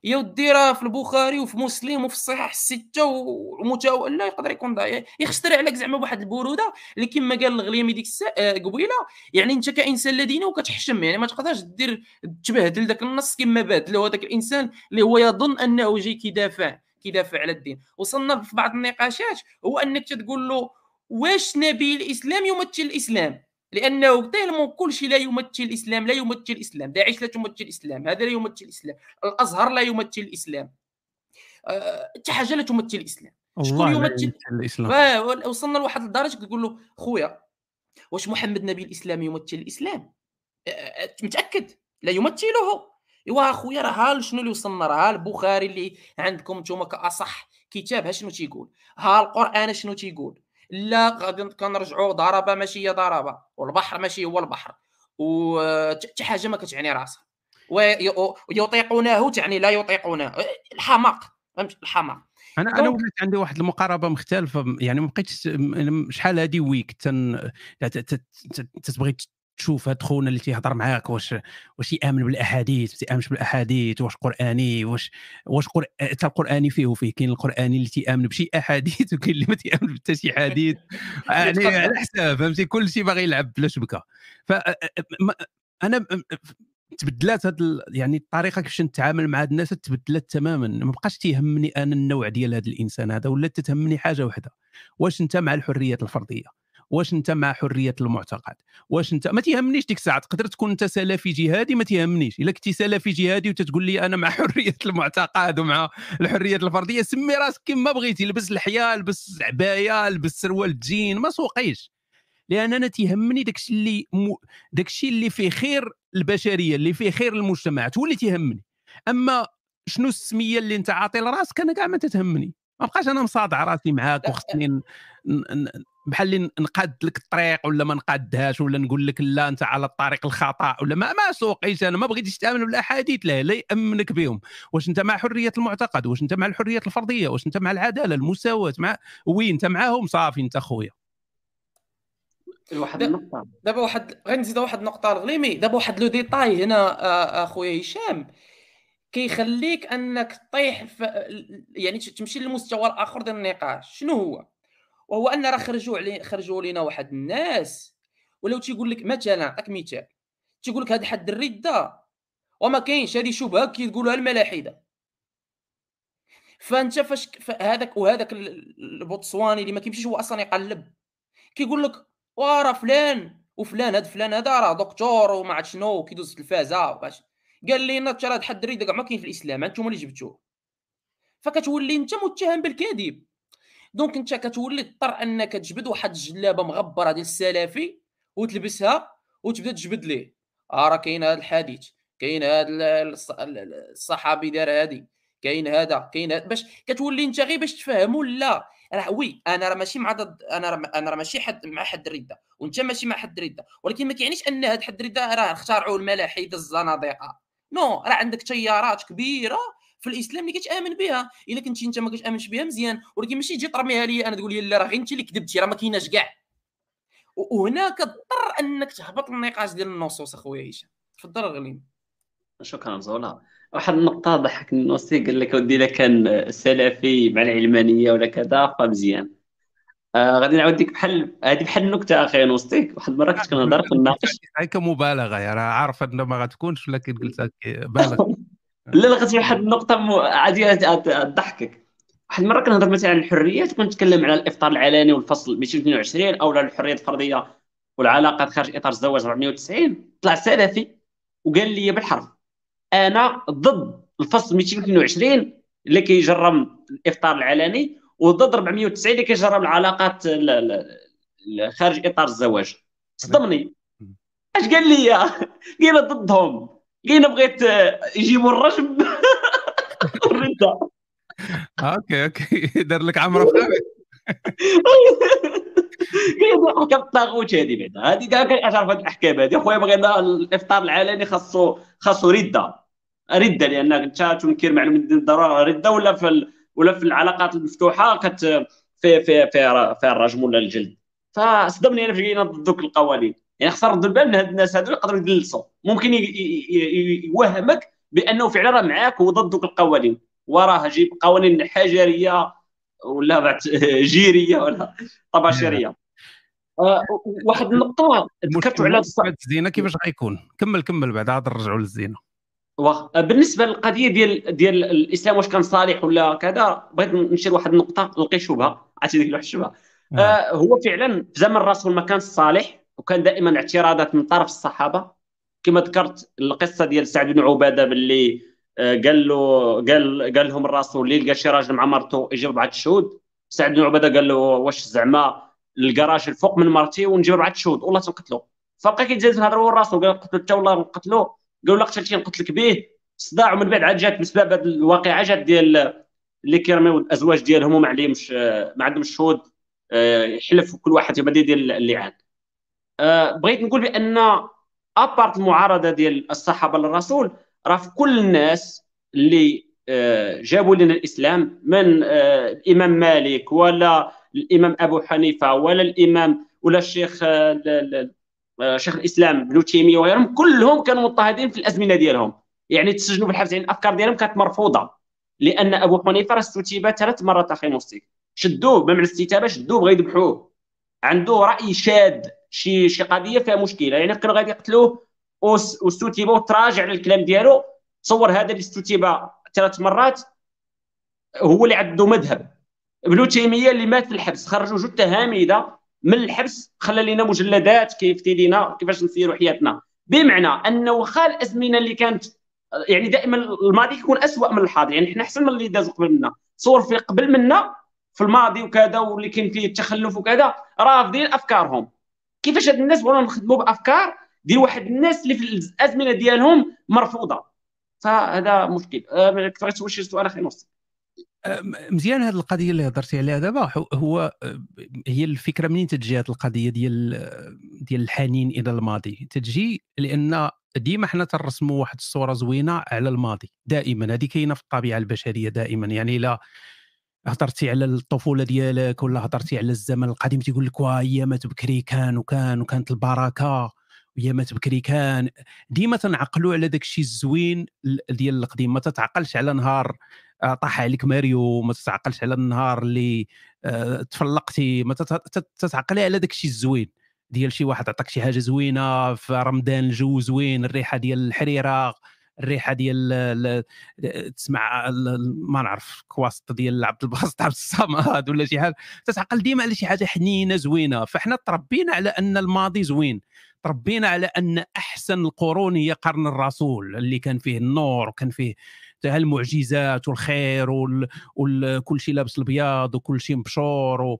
B: ودي راه في البخاري وفي مسلم وفي الصحاح السته ومتاول. لا يقدر يكون ضعيف. يخترع عليك زعما بواحد البرودة اللي كما قال الغليمي ديك آه، قبيلة. يعني انت كإنسان لاديني وكتحشم يعني ما تقدرش دير تبهدل ذاك النص كما بهدلو هذاك الإنسان اللي هو يظن أنه جاي كيدافع كيدافع على الدين. وصلنا في بعض النقاشات هو أنك تقول له واش نبي الإسلام يمثل الإسلام؟ لأنه tellement كل شيء لا يمثل الإسلام لا يمثل الإسلام. داعش لا تمثل الإسلام هذا لا يمثل الإسلام. الأزهر لا يمثل الإسلام. حتى أه حاجة لا تمثل الإسلام.
A: شكون يمثل؟
B: الإسلام. وصلنا لواحد الدرجة كتقول له خويا واش محمد نبي الإسلام يمثل الإسلام؟ أه، أه، متأكد؟ لا يمثله. ايوا خويا راه شنو اللي وصلنا؟ راه البخاري اللي عندكم نتوما كأصح كتاب ها شنو تيقول؟ ها القرآن شنو تيقول؟ لا غادي كنرجعوا ضربة ماشي هي ضربة والبحر ماشي هو البحر وحتى حاجة ما كتعني راسها. ويطيقونه تعني لا يطيقونه. الحماق فهمت؟ الحماق.
A: أنا أنا ولات عندي واحد المقاربة مختلفة يعني ما بقيتش شحال هذه ويك تن تبغي تشوف هاد خونا اللي تيهضر معاك واش واش يآمن بالأحاديث ما تيامنش بالأحاديث واش قرآني واش واش قر... حتى القرآني فيه وفيه كاين القرآني اللي تيآمن بشي أحاديث وكاين اللي ما تيامن حتى شي حديث. يعني على حساب فهمتي؟ كل شيء باغي يلعب بلا شبكة. ف أنا تبدلات هاد ال... يعني الطريقة كيفاش نتعامل مع هاد الناس تبدلت تماما. ما بقاش تيهمني أنا النوع ديال هذا الإنسان هذا ولا تتهمني حاجة واحدة واش أنت مع الحريات الفردية؟ واش انت مع حرية المعتقد؟ واش انت ما تيهمنيش ديك الساعة تقدر تكون انت سلفي جهادي ما تيهمنيش. إلا كنتي سلفي جهادي وتتقول لي أنا مع حرية المعتقد ومع الحرية الفردية سمي راسك كما بغيتي لبس الحياة لبس عبايه لبس سروال جين ما سوقيش. لأن أنا تيهمني داكشي اللي م... داكشي اللي فيه خير البشرية اللي فيه خير المجتمع هو اللي تيهمني. أما شنو السمية اللي أنت عاطي لراسك أنا كاع ما تتهمني. ما بقاش أنا مصادع راسي معاك وخصني بحال اللي نقاد لك الطريق ولا ما نقادهاش ولا نقول لك لا أنت على الطريق الخطأ ولا ما ما سوقيش أنا ما بغيتش تامن بالاحاديث لا لا يأمنك بهم. واش أنت مع حرية المعتقد؟ واش أنت مع الحرية الفرديه واش أنت مع العدالة المساواة مع oui أنت معاهم؟ صافي أنت خويا.
B: واحد النقطة. دابا واحد غير نزيد واحد النقطة الغليمي. دابا واحد le détail هنا أخويا هشام كيخليك أنك طيح يعني تمشي للمستوى الآخر ديال النقاش. شنو هو؟ وهو أن راه خرجوا علي خرجوا لينا واحد الناس. ولو تيقول لك مثلا نعطيك مثال. تيقول لك هذا حد الردة. وما كاينش. هذه شبهه كيقولوها الملاحدة. فأنت فاش هذاك وهذاك البوتسواني اللي ما كيمشيش هو أصلا يقلب. كيقول لك ورا فلان وفلان هذا فلان هذا راه دكتور وما عرفت شنو كيدوز التلفازه باش قال لي ترى هذا حد الردة كاع ما كاين في الإسلام أنتم اللي جبتوه. فكتولي أنت متهم بالكذب donc انت كتولي تضطر انك تجبد واحد الجلابة مغبرة ديال السلفي وتلبسها وتبدا تجبد ليه. آه راه كاين هذا الحديث كاين هذا الصحابي دار هذه كاين هذا كاين هذا. باش كتولي انت غير باش تفهموا لا. راه وي أنا راه ماشي مع ضد أنا راه أنا راه ماشي حد مع حد الردة وأنت ماشي مع حد الردة. ولكن ما كيعنيش أن هاد حد الردة راه اخترعوا الملاحدة الزنادقة. non راه عندك تيارات كبيرة في الإسلام اللي كتامن بها. إلا كنتي أنت ما كتآمنش بها مزيان. ولكن ماشي تجي ترميها لي أنا تقول لي لا راه غير انت اللي كذبتي راه ما كايناش كاع. وهنا كضطر أنك تهبط النقاش ديال النصوص أخويا هشام. تفضل غليم
C: شكرا زولا. واحد النقطة ضحكني. نوصي قال لك ودي إلا كان سلفي مع العلمانية ولا كذا فمزيان. آه غادي نعاود ديك بحال هذه بحال النكته أخي نوصيك واحد المرة كنت كنهضر في الناقش
A: هيك مبالغة يا راه عارف ان ما غتكونش ولكن قلت بالغ
C: لا لا غتجي واحد النقطة عادي تضحكك واحد المرة كنهضر مثلا عن الحريات وكنت نتكلم على الإفطار العلني والفصل 222 أو الحريات الفرديه والعلاقات خارج إطار الزواج 490 طلع سلفي وقال لي بالحرف أنا ضد الفصل 222 اللي كيجرم الإفطار العلني وضد 490 اللي كيجرم العلاقات خارج إطار الزواج. صدمني. أش قال لي؟ قال ضدهم. قال بغيت يجيبوا الرجم
A: والرده okay okay. دار لك عمره خامس
C: قال لك الطاغوت هذه بعدا. هذه كاع كنعرف هذه الأحكام هذه خويا بغينا الإفطار العلني خاصو خاصو ردة. ردة لانك انت تنكر معلومه الضرورة ردة ولا في ال... ولا في العلاقات المفتوحة كت في في في في الرجم ولا الجلد. فصدمني أنا في ضد ذوك القوانين. يعني خصنا نرد البال من هاد الناس هادو يقدروا يدلسوا ممكن يوهمك بأنه فعلا راه معاك وضد ذوك القوانين. وراه جيب قوانين حجرية ولا بعد جيرية ولا طباشيرية. آه واحد النقطة
A: ذكرتوا على الزينة كيفاش غيكون؟ كمل كمل بعد عاد نرجعوا للزينة.
C: واخ بالنسبة للقضية ديال ديال الإسلام واش كان صالح ولا كذا بغيت نشير واحد النقطة نلقي شبهة. عرفتي ديك الشبهة. آه. آه هو فعلا في زمن الرسول ما كان صالح. وكان دائما اعتراضات من طرف الصحابة. كما ذكرت القصة ديال سعد بن عبادة باللي آه، قال له قال قال لهم الرسول اللي لقى شي راجل مع مرته يجيب اربعه شهود سعد بن عبادة قال له واش زعما لقى راجل فوق من مرتي ونجيب اربعه شهود والله تنقتلو. فبقى كيتزاد في الهضرة هو الرسول قال قتلو حتى والله نقتلو. قالوا لا قتلتي نقتلك به. صداع ومن بعد عاد جات بسبب هذه الواقعة جات ديال اللي كيرميو الأزواج ديالهم وما عليهمش ما عندهمش شهود آه، يحلف كل واحد يبدا ديال اللعان آه، بغيت نقول بأن أبارت المعارضة ديال الصحابة للرسول راه في كل الناس اللي آه، جابوا لنا الإسلام من الإمام مالك ولا الإمام أبو حنيفة ولا الإمام ولا الشيخ شيخ الإسلام ابن تيمية وغيرهم كلهم كانوا مضطهدين في الأزمنة ديالهم. يعني تسجنوا في الحبس يعني الأفكار ديالهم كانت مرفوضة لأن أبو حنيفة راه استتيب ثلاث مرات أخي موسيك شدوه بمعنى الاستتابة شدوه بغا يذبحوه. عنده رأي شاذ شي شي قضية فيها مشكلة. يعني كانوا غادي يقتلوه واستتيب وتراجع على الكلام ديالو. تصور هذا اللي استتيب ثلاث مرات هو اللي عنده مذهب. ابن تيمية اللي مات في الحبس خرجوا جثة هامدة من الحبس خلى لنا مجلدات كيفتي لينا كيفاش نسيروا حياتنا. بمعنى أنه واخا الازمنه اللي كانت يعني دائما الماضي كيكون اسوء من الحاضر. يعني حنا أحسن من اللي داز قبل منا. صور في قبل منا في الماضي وكذا واللي كاين فيه التخلف وكذا رافضين أفكارهم. كيفاش هاد الناس بغاو نخدموا بأفكار ديال واحد الناس اللي في الأزمنة ديالهم مرفوضة. فهذا مشكل. أه كنت شي سؤال أخي نص.
A: مزيان هذه القضية اللي هضرتي عليها دابا. هو هي الفكرة منين تجي هذه القضية ديال ديال الحنين إلى الماضي؟ تجي لأن ديما حنا ترسموا واحد الصورة زوينة على الماضي دائما. هذه كاينة في الطبيعة البشرية دائما. يعني لا هضرتي على الطفولة ديالك ولا هضرتي على الزمن القديم تيقول لك واه ايامات بكري كان وكان وكانت البركة ايامات بكري كان. ديما تنعقلوا على داك الشيء الزوين ديال القديم. ما تتعقلش على نهار آه، طاح عليك ماريو ما تتعقلش على النهار اللي آه، تفلقتي. ما تتعقلي على داك الشيء الزوين ديال شي واحد عطاك شي حاجة زوينة في رمضان الجو زوين الريحة ديال الحريرة. الريحة ديال تسمع ما نعرف كواسط ديال عبد الباسط عبد الصمد ولا شي حاجة. تتعقل ديما على شي حاجة حنينة زوينة. فاحنا تربينا على أن الماضي زوين. تربينا على أن أحسن القرون هي قرن الرسول اللي كان فيه النور وكان فيه المعجزات والخير وكل شيء لابس الابيض وكل شيء مبشور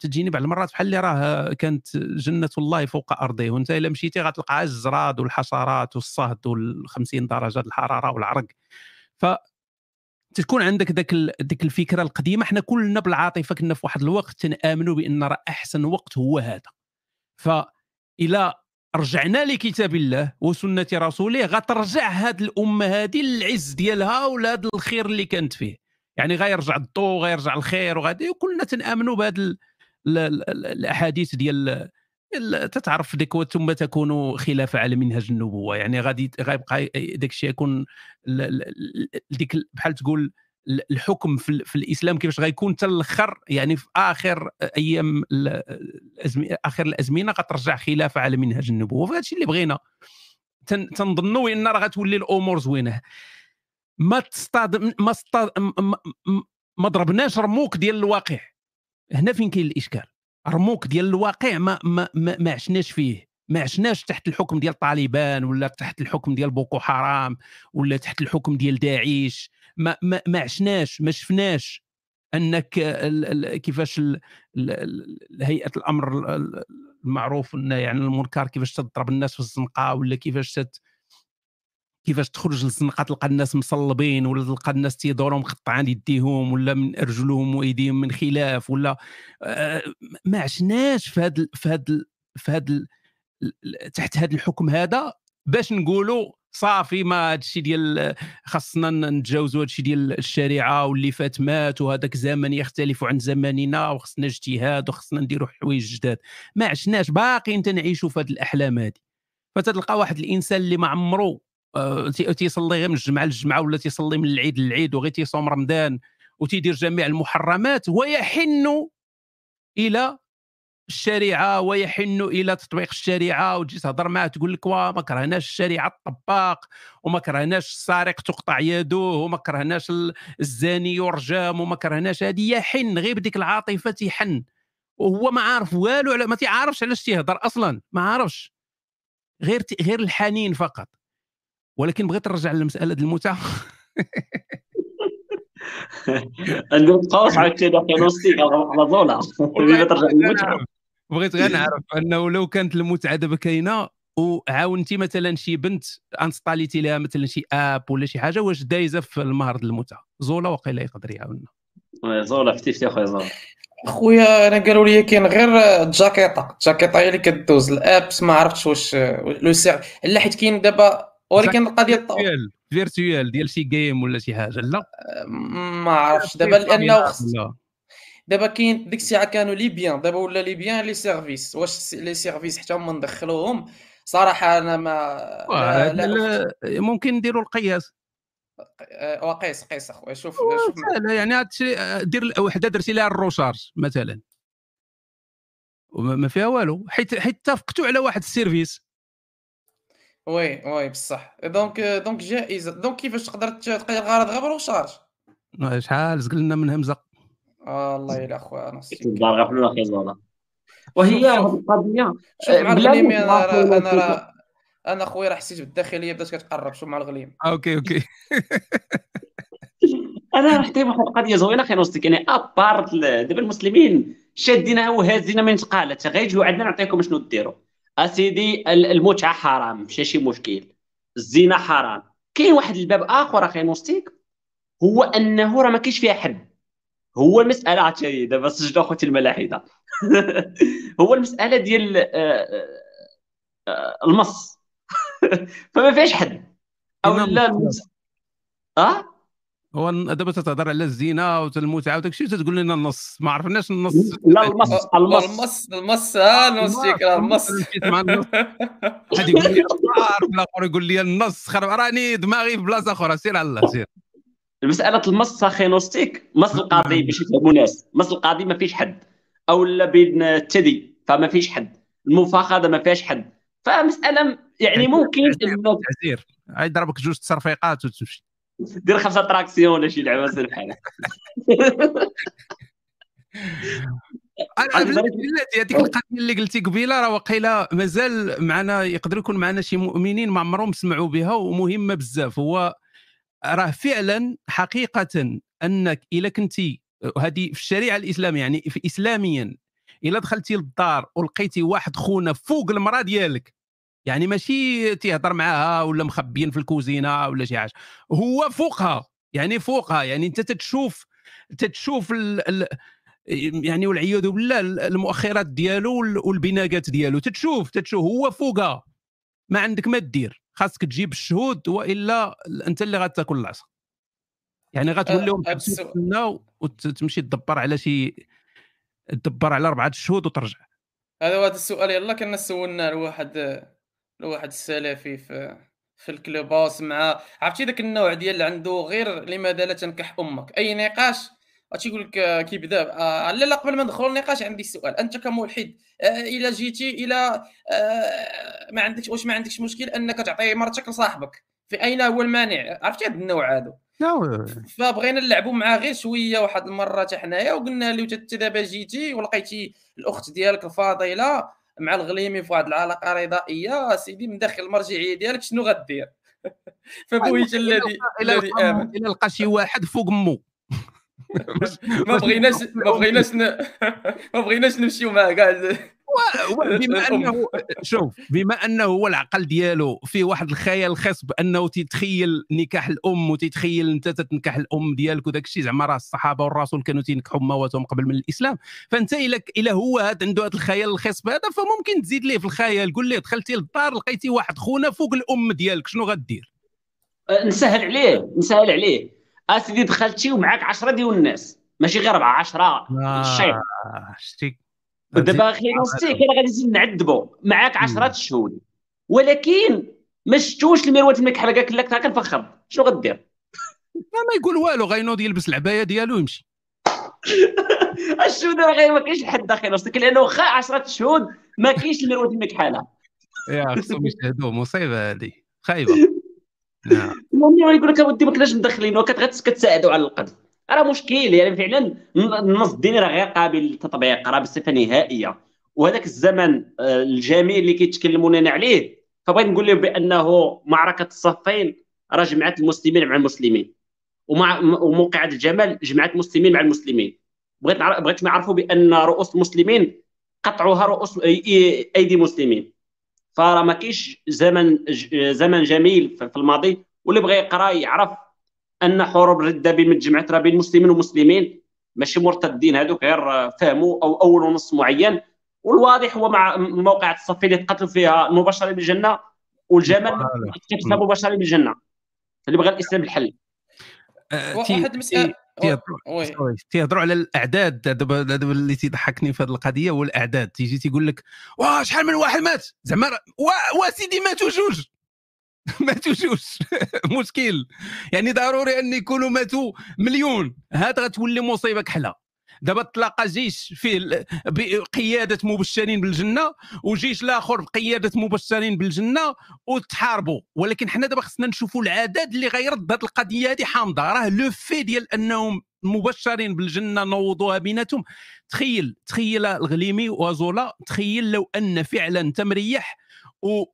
A: تجيني بعض المرات بحال اللي راه كانت جنة الله فوق ارضه وأنت إلا مشيتي غتلقى الزراد والحشرات والصهد وال 50 درجه الحرارة والعرق. ف تكون عندك ذاك ديك الفكرة القديمة. حنا كلنا بالعاطفة كنا في واحد الوقت تنآمنوا بأن راه أحسن وقت هو هذا. فإلى رجعنا لكتاب الله وسنة رسوله غترجع هذه الأمة هذه للعز ديالها ولهذا الخير اللي كانت فيه. يعني غيرجع الضوء غيرجع الخير وغادي وكلنا تنآمنوا بهذه الأحاديث ديال تتعرف ديك ثم تكون خلاف على منهج النبوة. يعني غادي غيبقى داك الشيء يكون ديك بحال تقول الحكم في, في الإسلام كيفاش غيكون حتى الآخر يعني في آخر أيام الازمنه آخر الأزمنة غترجع خلافه على منهج النبوة. فهذا الشيء اللي بغينا. تنظنوا إن راه غتولي الأمور زوينة. ما تصطاد ما تصطاد ما ضربناش رموك ديال الواقع. هنا فين كاين الإشكال؟ رموك ديال الواقع ما ما, ما, عشناش فيه. ما عشناش تحت الحكم ديال طالبان ولا تحت الحكم ديال بوكو حرام ولا تحت الحكم ديال داعش. ما ما, ما عشناش ما شفناش أنك كيفاش هيئة الأمر المعروف عن المنكر كيفاش تضرب الناس في الزنقة ولا كيفاش تت كيفاش تخرج للزنقة تلقى الناس مصلبين ولا تلقى الناس تيدوروا مقطعين يديهم ولا من أرجلهم وإيديهم من خلاف ولا آه، ما عشناش في هذا في هذا في هذا تحت هذا الحكم هذا باش نقولوا صافي ما هذا الشيء ديال خاصنا نتجاوزوا هذا الشيء ديال الشريعة واللي فات مات وهذاك زمن يختلف عن زماننا وخصنا اجتهاد وخصنا نديروا حوايج جداد. ما عشناش باقيين تنعيشوا في هذه الأحلام هذه فتلقى واحد الإنسان اللي ما عمره تيصلي غير من الجمعة للجمعة ولا تيصلي من العيد للعيد وغير تيصوم رمضان وتيدير جميع المحرمات ويحن إلى الشريعة ويحن إلى تطبيق الشريعة وتجي تهضر معاه تقول لك ما كرهناش الشريعة تطبق وما كرهناش السارق تقطع يدوه وما كرهناش الزاني يرجم وما كرهناش هذه يحن غير بديك العاطفة تيحن وهو ما عارف والو ما تيعرفش علاش تيهضر أصلا ما عارفش. غير غير الحنين فقط. ولكن بغيت نرجع للمساله ديال المتعة.
C: ندير قوس عاوتاني على زولا
A: بغيت غير نعرف أنه لو كانت المتعة دابا كاينة وعاونتي مثلا شي بنت installيتي لها مثلا شي app ولا شي حاجة واش دايزة في المهر ديال المتعة؟ زولا وقيلا يقدر يعاوننا.
C: زولا فتيفتي اخويا زولا
B: خويا أنا قالوا لي كاين غير الجاكيطه الجاكيطه هي اللي كدوز الابس ما عرفتش واش لو سير لا حيت كاين دابا ولكن القضية
A: فيرتويال ديال شي جيم ولا شي حاجة لا.
B: ما عرفتش. دابا لأنه دابا كاين ديك الساعة كانوا ليبيان دابا ولا ليبيان لي سيرفيس واش لي سيرفيس حتى هما ندخلوهم. صراحة أنا ما
A: لا لا ممكن نديروا القياس.
B: أه، وقيس قيس أخويا. شوف
A: شوف. يعني دير وحدة درتي لها الروشارج مثلا. ما فيها والو. حيت حيت اتفقتوا على واحد السيرفيس.
B: وي وي بصح دونك دونك جائزه دونك كيفاش تقدر تقير الغرض غير بروشارج
A: شحال زقلنا من همزه
B: الله الا خويا
C: نصيب غفلونا أخي زولا وهي هذه
B: القضية الغليم أنا أنا راه أنا خويا راه حسيت بالداخليه بدات كتقرب شوف مع الغليم
A: أوكي أوكي
C: أنا حتى واحد القضية زوينه أخي نوصي يعني ابار دابا المسلمين شادينها وهازينها من تقالت غير جيو عندنا نعطيكم شنو ديروا أسيدي المتعه حرام ماشي شي مشكل. الزنا حرام. كاين واحد الباب آخر أخي نوستيك هو أنه راه ما كاينش فيها حد هو المسألة عرفتي دابا سجلوا أخوتي الملاحدة. هو المسألة ديال آه، آه، المص. فما فيهاش حد أو لا المس... آه؟
A: هو دابا تتهضر على الزنا والمتعه وداك الشيء تقول لنا النص. ما عرفناش النص.
C: لا المص
B: المص المص المص ها المص المص
A: هذا يقول لي الآخر يقول لي النص. خرب راني دماغي في بلاصة أخرى. سير على الله سير.
C: مسألة المص أخي نوستيك مص القاضي باش يفهموا الناس. مص القاضي ما فيش حد. أو لا بين التدي فما فيش حد. المفاخذة ما فيهاش حد. فمسألة يعني ممكن
A: تعزير يضربك جوج تصرفيقات وتمشي.
C: دير خمسة تراكسيون ولا شي لعبة سير بحال
A: هذيك القضية اللي قلتي قبيلة راه وقيلة مازال معنا يقدر يكون معنا شي مؤمنين ما عمرهم سمعوا بها ومهمة بزاف. هو راه فعلا حقيقة أنك إلا كنتي هذه في الشريعة الإسلامية يعني في اسلاميا إلا دخلتي للدار ولقيتي واحد خونا فوق المرأة ديالك يعني ماشي تيهضر معاها ولا مخبيين في الكوزينة ولا شي حاجة. هو فوقها يعني فوقها يعني أنت تتشوف تتشوف ال... ال... يعني والعياذ بالله المؤخرات ديالو والبناقات ديالو. تتشوف تتشوف هو فوقها. ما عندك ما دير خاصك تجيب الشهود وإلا أنت اللي غتاكل العصا. يعني غتولي أه وتمشي تدبر على شي تدبر على أربعة الشهود وترجع.
B: هذا هو السؤال. يلا كنا سولنا لواحد لواحد السلفي في في الكلوب هاوس مع عرفتي ذاك النوع ديال اللي عنده غير لماذا لا تنكح أمك؟ أي نقاش؟ تيقول لك آه، كيبدا آه لا لا قبل ما ندخلوا النقاش عندي سؤال. أنت كملحد آه إلى جيتي إلى آه ما عندكش واش ما عندكش مشكل أنك تعطي مرتك لصاحبك؟ في أين هو المانع؟ عرفتي هذا النوع هذا فبغينا نلعبوا معاه غير شوية واحد المرة حتى حنايا وقلنا له انت دابا جيتي ولقيتي الأخت ديالك الفاضلة مع الغليمي في واحد العلاقة رضائية. سيدي مدخل المرجعية ديالك شنو غدير؟ فبويت الذي الذي آمن.
A: إلى لقى شي واحد فوق مو.
B: ما بغيناش ما بغيناش ما بغيناش نمشيو معاه كاع
A: بما انه شوف بما أنه هو العقل ديالو فيه واحد الخيال الخاص بانه تيتخيل نكاح الأم وتيتخيل أنت تنكح الأم ديالك وداك الشيء زعما راه الصحابة والرسول كانوا تينكحوا امواتهم قبل من الإسلام. فأنت إلا إلا هو هذا عنده هذا الخيال الخاص بهذا فممكن تزيد ليه في الخيال قول ليه دخلتي للدار لقيتي واحد خونا فوق الأم ديالك شنو غدير؟
C: أه، نسهل عليه نسهل عليه. اسيدي دخلتي ومعاك 10 ديال الناس ماشي غير 4 10 آه الشيخ شتي ودابا أخي نصتي كان غادي نعذبو. معاك 10 الشهود ولكن ما شفتوش المروه المكحله قال لك كنفخر. شنو غدير؟
A: ما يقول والو غينوض يلبس العباية ديالو ويمشي.
C: الشهود راه ما كاينش الحد أخي نصتك لأنه واخا 10 شهود ما كاينش المروه المكحله
A: يا خصهم يشهدوا مصيبة هذه خايبة.
C: نعم. يقول لك أودي ما كناش مدخلين وكتساعدوا على القتل. راه مشكل يعني فعلا النص الديني راه غير قابل للتطبيق راه بصفة نهائية. وهذاك الزمن آه، الجميل اللي كيتكلمون عليه فبغيت نقول لهم بأنه معركة الصفين راه جمعت المسلمين مع المسلمين. ومع وموقعة الجمل جمعت المسلمين مع المسلمين. بغيت بغيت يعرفوا بأن رؤوس المسلمين قطعوها رؤوس أيدي مسلمين. فراه ما كاينش زمن زمن جميل في الماضي. واللي بغى يقرأ يعرف أن حروب الرده بين مجمعات راه بين مسلمين ومسلمين ماشي مرتدين هذوك غير فهموا أو أول نص معين. والواضح هو مع موقع الصفين اللي تقتلوا فيها المبشرين بالجنه والجمل تقتل مبشرين بالجنه اللي بغى الإسلام الحل.
B: أه واحد مسألة
A: تيهضروا على الإعداد دابا دابا اللي تيضحكني في هذه القضية هو الإعداد. تيجي تيقول لك واه شحال من واحد مات؟ زعما وا سيدي ماتوا جوج. ماتوا جوج مشكل. يعني ضروري أن يكونوا ماتوا مليون. هذا غتولي مصيبة كحله دابا تلاقى جيش فيه بقياده مبشرين بالجنة وجيش الآخر بقيادة مبشرين بالجنة وتحاربوا. ولكن حنا دابا خصنا نشوفوا العدد اللي غيرد هذه القضية هذه حامضة. راه لو في ديال أنهم مبشرين بالجنة نوضوها بيناتهم. تخيل تخيل الغليمي وزولا تخيل لو أن فعلا انت مريح و, و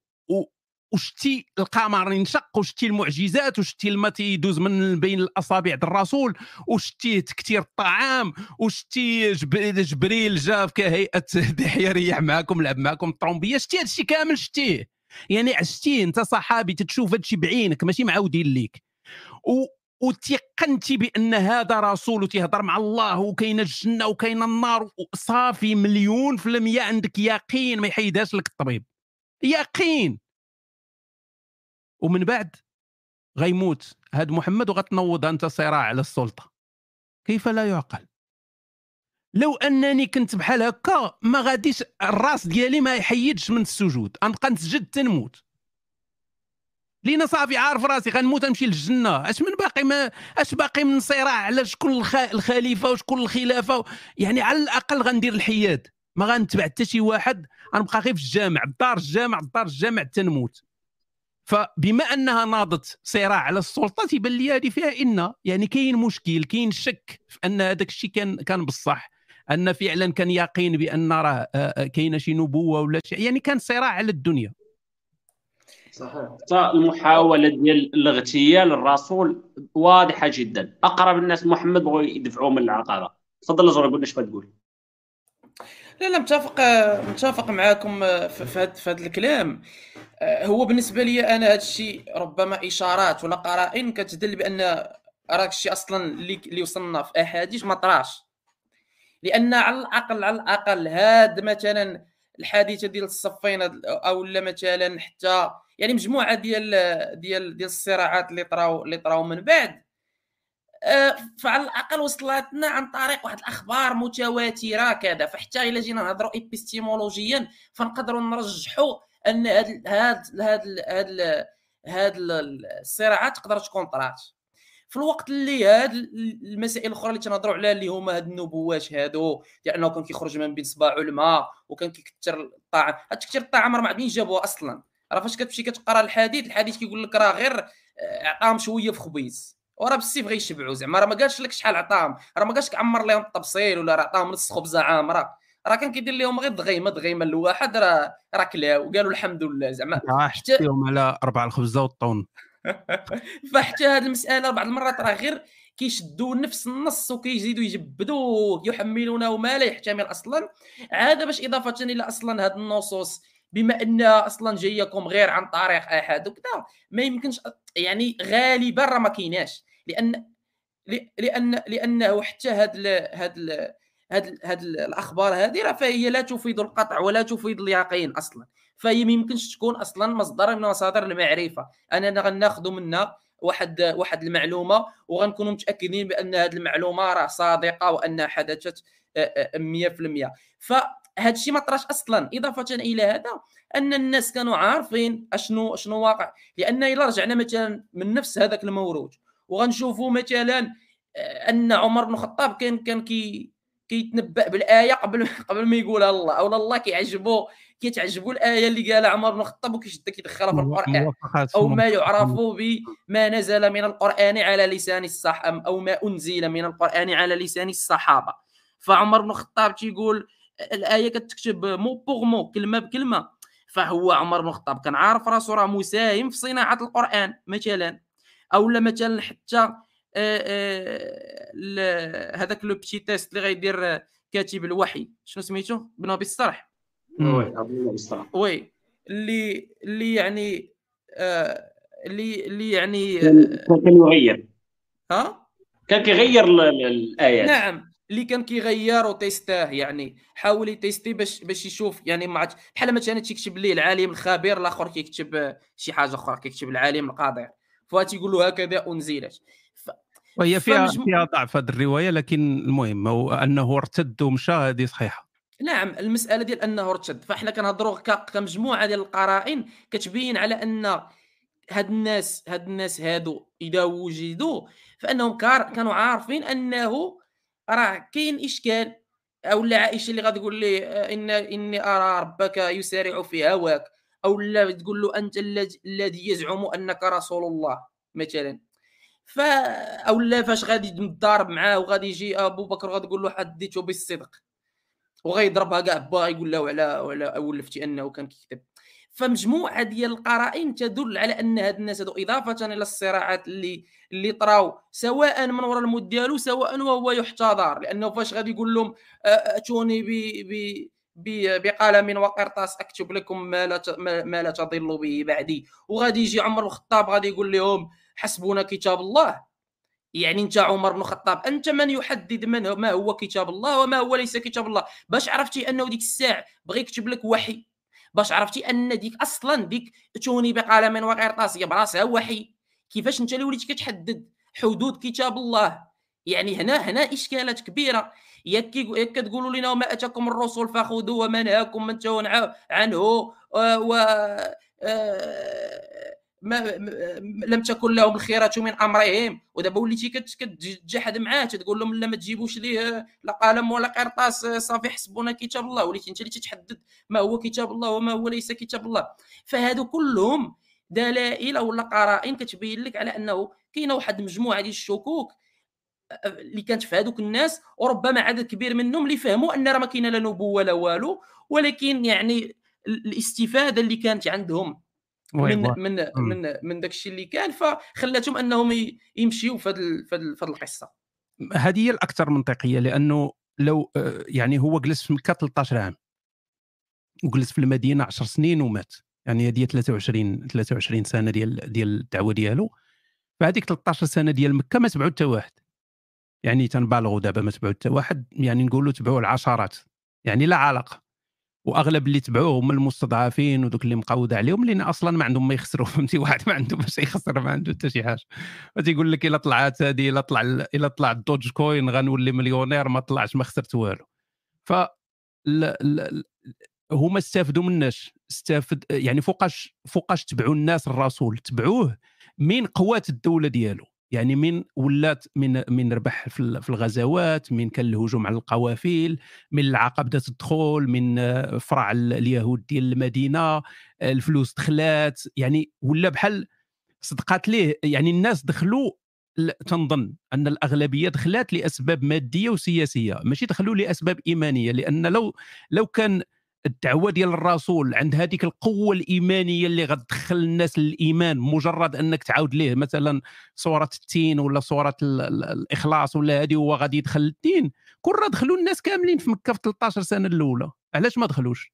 A: وشتي القمر ينشق وشتي المعجزات وشتي الماء تيدوز من بين الأصابع الرسول وشتي تكتير الطعام وشتي جبريل جا كهيئه دحية ريح معاكم لعب معاكم الطرومبيه شتي هادشي كامل شتيه يعني عشتيه انت صحابي تتشوف هادشي بعينك ماشي معاودين ليك. و وتيقنتي بأن هذا رسول وتيهضر مع الله وكاينه الجنة وكاينه النار صافي مليون في المية عندك يقين ما يحيدهاش لك الطبيب. يقين. ومن بعد غيموت. هاد محمد وغتنوض أنت صراع على السلطة. كيف لا يعقل؟ لو أنني كنت بحال هكا ما غاديش الراس ديالي ما يحيدش من السجود. غنبقى نسجد تنموت. لينا صافي عارف راسي غنموت نمشي للجنة. أش من باقي ما أش باقي من صراع على شكون الخليفة وشكون الخلافة يعني على الأقل غندير الحياد. ما غنتبع حتى شي واحد. غنبقى غير في الجامع الدار الجامع الدار الجامع تنموت. فبما أنها ناضت صراع على السلطة تيبان لي هذه فيها إن يعني كاين مشكل كاين شك في أن هذاك الشيء كان كان بصح. أن فعلا كان يقين بأن راه آه، آه، كاينة شي نبوة ولا شيء يعني كان صراع على الدنيا.
C: صحيح. حتى المحاوله ديال الاغتيال الرسول واضحة جدا. أقرب الناس محمد بغوا يدفعوا من العقبة. تفضل جرى قول اش تقول؟
B: لا لا متفق متفق معاكم في هذا الكلام. هو بالنسبة لي أنا هذا الشيء ربما إشارات ولا قرائن كتدل بأن راك الشيء أصلا اللي وصلنا في أحاديث ما طراش. لأن على الأقل على الأقل هاد مثلا الحادثه ديال الصفين أو لا مثلا حتى يعني مجموعة ديال ديال ديال الصراعات اللي طراو اللي طراو من بعد. آه، فعلى الأقل وصلتنا عن طريق واحد الأخبار متواترة كذا. فحتى إلا جينا نهضروا épistémologie فنقدروا نرجحوا أن هاد هاد هاد هاد هاد الصراعات تقدر تكون طرات. في الوقت اللي هاد المسائل الأخرى اللي تنهضروا عليها اللي هما هاد النبوات هادو لأنه كان كيخرج من بين صباعو الماء وكان كيكثر الطعام هاد تكثير الطعام راه ما عاد جابوه أصلا. راه فاش كتمشي كتقرا الحديث الحديث كيقول لك راه غير عطاهم شوية في خبيز وراه بالسيف غيشبعوا زعما راه ما قالش لك شحال عطاهم راه ما قالش لك عمر لهم الطبسيل ولا راه عطاهم نص خبزه عامره راه كان كيدير لهم غير دغيمة دغيمة الواحد راه راه كلاو قالوا الحمد لله زعما.
A: حتى يوم على أربع الخبزه والطون.
B: فحتى هذه المسألة بعض المرات راه غير كيشدوا نفس النص وكيزيدوا يجبدوا يحملونه ما لا يحتمل أصلا. عاد باش إضافة إلى أصلا هذه النصوص بما انها أصلا جايكم غير عن طريق أحد وكذا ما يمكنش يعني غالبا راه ما كايناش. لأن لأن لأنه حتى هاد هاد هاد هاد الأخبار هذه راه فهي لا تفيد القطع ولا تفيد اليقين أصلا. فهي ما يمكنش تكون أصلا مصدر من مصادر المعرفة. أنا غناخذ منها واحد واحد المعلومة وغنكونوا متأكدين بأن هذه المعلومة راه صادقة وانها حدثت 100% فهذا الشيء ما طراش أصلا. إضافة إلى هذا أن الناس كانوا عارفين أشنو أشنو واقع. لأن إلا رجعنا مثلا من نفس هذاك الموروث وغنشوفوا مثلا أن عمر بن الخطاب كان كان كي كيتنبأ بالآية قبل قبل ما يقولها الله أو الله كيعجبو كيتعجبوا الآية اللي قالها عمر بن الخطاب وكيشدها كيدخلها في القرآن. أو ما يعرف بما نزل من القرآن على لسان الصحابة أو ما أنزل من القرآن على لسان الصحابة. فعمر بن الخطاب تيقول الآية كتكتب mot pour mot كلمة بكلمة. فهو عمر بن الخطاب كان عارف راسو راه مساهم في صناعة القرآن مثلا. أو مثلا حتى آه، آه، هذاك le petit test اللي غيدير كاتب الوحي. شنو سميتو؟ بن أبي السرح. oui اللي اللي يعني آه اللي اللي يعني
C: كان يغير
B: ها؟
C: كان كيغير الآيات.
B: نعم. اللي كان كيغير وتيستاه يعني حاول يتيستي باش باش يشوف. يعني ما بحال مثلا تيكتب ليه العالم الخبير الآخر كيكتب شي حاجة أخرى كيكتب العالم القاضي. فتيقول له هكذا انزلت
A: وهي فيها فمجم... فيها ضعف هذه الرواية لكن المهم هو أنه ارتد ومشى هذه صحيحة.
B: نعم المسألة ديال أنه ارتد. فإحنا كنهضروا كمجموعة ديال القرائن كتبين على أن هاد الناس هاد الناس هادو إذا وجدوا فأنهم كانوا عارفين أنه راه كاين إشكال. أو لا عائشة اللي غتقول لي ان إني أرى ربك يسارع في هواك. أو لا تقول له أنت الذي يزعم أنك رسول الله مثلا. ف أو لا فاش غادي نتضارب معاه وغادي يجي أبو بكر غادي تقول له حديته بالصدق. وغيضربها كاع با يقول له على ولا ولفتي أنه كان كيكذب. فمجموعة ديال القرائن تدل على أن هاد الناس هادو إضافة إلى الصراعات اللي اللي طراو سواء من وراء الموت ديالو سواء وهو يحتضر. لأنه فاش غادي يقول لهم أتوني ب ب بقلم وقرطاس أكتب لكم ما لا ما لا تضلوا به بعدي. وغادي يجي عمر الخطاب غادي يقول لهم حسبنا كتاب الله. يعني أنت عمر بن الخطاب أنت من يحدد من ما هو كتاب الله وما هو ليس كتاب الله؟ باش عرفتي أنه ديك الساعة بغى يكتب لك وحي. باش عرفتي أن ديك أصلا ديك توني بقلم وقرطاس هي براسها وحي. كيفاش أنت اللي وليتي كتحدد حدود كتاب الله؟ يعني هنا هنا إشكالات كبيرة. ياك ياك كتقولوا لنا وما أتاكم الرسول فخذوه وما نهاكم من عنه و آه، ما لم تكن لهم الخيرة من أمرهم. ودابا وليتي كتجحد معاه تقول لهم لا ما تجيبوش ليه لا قلم ولا قرطاس صافي حسبونا كتاب الله. وليتي انت اللي تتحدد ما هو كتاب الله وما هو ليس كتاب الله. فهادو كلهم دلائل ولا قرائن كتبين لك على أنه كاينة واحد المجموعه ديال الشكوك اللي كانت في هذوك الناس وربما عدد كبير منهم اللي فهموا أن راه ما كاينة لا نبوه ولا والو ولكن يعني الاستفادة اللي كانت عندهم من من من من داك الشيء اللي كان فخلاتهم أنهم يمشيوا في هذه القصة.
A: هذه هي الأكثر منطقية لأنه لو آه، يعني هو جلس في مكة 13 عام. وجلس في المدينة 10 سنين ومات. يعني هذه 23 23 سنة ديال ديال الدعوة ديالو. فهذيك 13 سنة ديال مكة ما تبعوا حتى واحد. يعني تنبالغوا دابا ما تبعوا حتى واحد يعني نقولوا تبعوا العشرات يعني لا علاقة. وأغلب اللي تبعوه هما المستضعفين ودوك اللي مقود عليهم لأن أصلا ما عندهم ما يخسروا. فهمتي؟ واحد ما عنده باش يخسر ما عنده حتى شي حاجة. فتيقول لك إلا طلعت هذه إلا طلع إلا طلع الدوج كوين غنولي مليونير ما طلعش ما خسرت والو. ف هما استافدوا مناش. استافد يعني فوقاش فوقاش تبعوا الناس الرسول تبعوه من قوات الدولة ديالو. يعني من ولات من من ربح في الغزوات من كان الهجوم على القوافل من العقب بدات تدخل من فرع اليهود ديال المدينة الفلوس دخلات يعني ولا بحال صدقات ليه يعني الناس دخلوا تنظن أن الأغلبية دخلات لأسباب مادية وسياسية ماشي دخلوا لأسباب إيمانية لأن لو لو كان الدعوة ديال الرسول عند هذيك القوة الإيمانية اللي غتدخل الناس للإيمان مجرد أنك تعاود ليه مثلا صورة التين ولا صورة الإخلاص ولا هذه هو غادي يدخل الدين كون راه دخلوا الناس كاملين في مكة في 13 سنة الأولى علاش ما دخلوش؟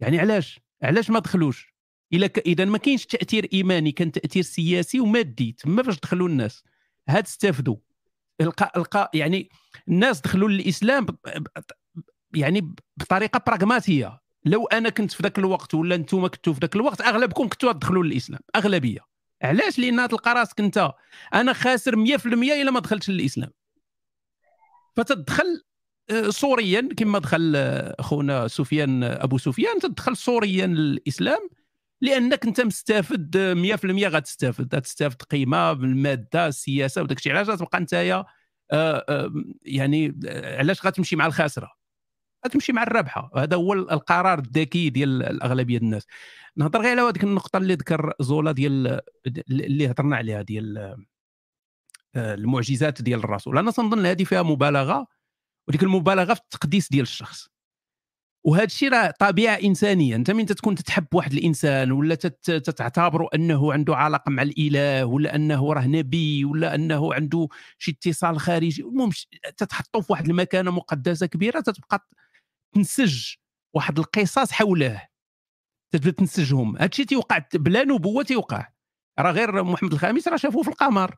A: يعني علاش؟ علاش ما دخلوش؟ إلا ك... إذا ما كاينش تأثير إيماني كان تأثير سياسي ومادي تما فاش دخلوا الناس؟ هاد استافدوا. القى القى يعني الناس دخلوا للإسلام يعني بطريقة براغماتيه لو أنا كنت في ذاك الوقت ولا أنتم كنتوا في ذاك الوقت أغلبكم كنتوا تدخلوا للإسلام أغلبية. علاش؟ لأن تلقى راسك انت أنا خاسر 100% إلا ما دخلتش للإسلام. فتدخل آه، صوريا كما دخل آه، أخونا سفيان آه، أبو سفيان تدخل صوريا للإسلام لأنك أنت مستافد 100% غتستافد. غتستافد قيمة بالماده السياسة وداك الشيء علاش غتبقى انت يعني علاش غتمشي مع الخاسرة؟ غتمشي مع الرابحه هذا هو القرار الذكي ديال الأغلبية الناس. نهضر غير على هذيك النقطة اللي ذكر زولا ديال اللي هضرنا عليها ديال آه، المعجزات ديال الرسول. أنا تنظن هذه فيها مبالغة وديك المبالغة في التقديس ديال الشخص. وهذا الشيء راه طبيعه انسانيه أنت من تكون تتحب واحد الإنسان ولا تتعتبره أنه عنده علاقة مع الإله ولا أنه راه نبي ولا أنه عنده شي اتصال خارجي. المهم تتحطوا في واحد المكانة مقدسة كبيرة تتبقى تنسج واحد القصص حوله تبدا تنسجهم. هادشي تيوقع بلا نبوة تيوقع. راه غير محمد الخامس راه شافوه في القمر.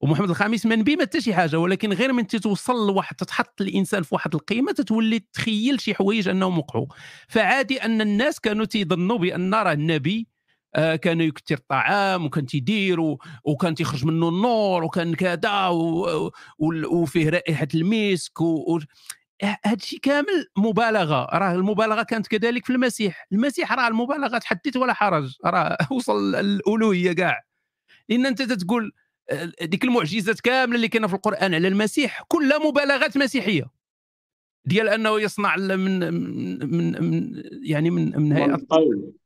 A: ومحمد الخامس ما نبي ما حتى شي حاجة ولكن غير من تتوصل لواحد تتحط الإنسان في واحد القيمة تتولي تخيل شي حوايج انهم وقعوا فعادي أن الناس كانوا تيظنوا بأن راه النبي آه كان يكثر الطعام وكان تيدير وكان تيخرج منه النور وكان كذا وفيه رائحة المسك و... هذا الشيء كامل مبالغة. راه المبالغة كانت كذلك في المسيح. المسيح راه المبالغة تحدث ولا حرج. راه وصل الألوهية كاع. لأن أنت تقول آه، ديك المعجزات كاملة اللي كاينة في القرآن على المسيح كلها مبالغات مسيحية. ديال أنه يصنع من من, من يعني من من هيئة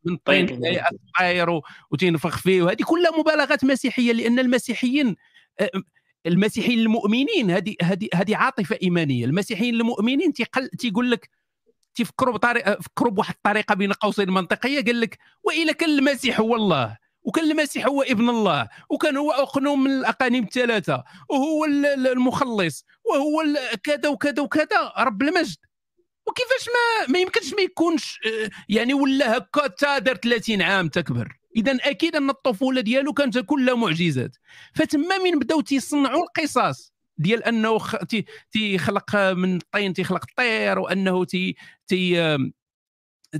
A: من طين هيئة طير وتنفخ فيه. وهذه كلها مبالغات مسيحية لأن المسيحيين آه، المسيحيين المؤمنين هذه هذه هذه عاطفة إيمانية. المسيحيين المؤمنين تيقل تيقول لك تفكروا بطريقه فكروا بواحد الطريقة بين قوسين منطقيه قال لك وإلا كان المسيح هو الله وكان المسيح هو ابن الله وكان هو أقنوم من الأقانيم الثلاثة وهو المخلص وهو كذا وكذا وكذا رب المجد. وكيفاش ما ما يمكنش ما يكونش آه، يعني ولا هكا تا دار 30 عام تكبر. اذا أكيد أن الطفولة ديالو كانت كلها معجزات. فتما من بداو تيصنعوا القصص ديال أنه تيخلق من الطين تيخلق الطير وأنه تي تي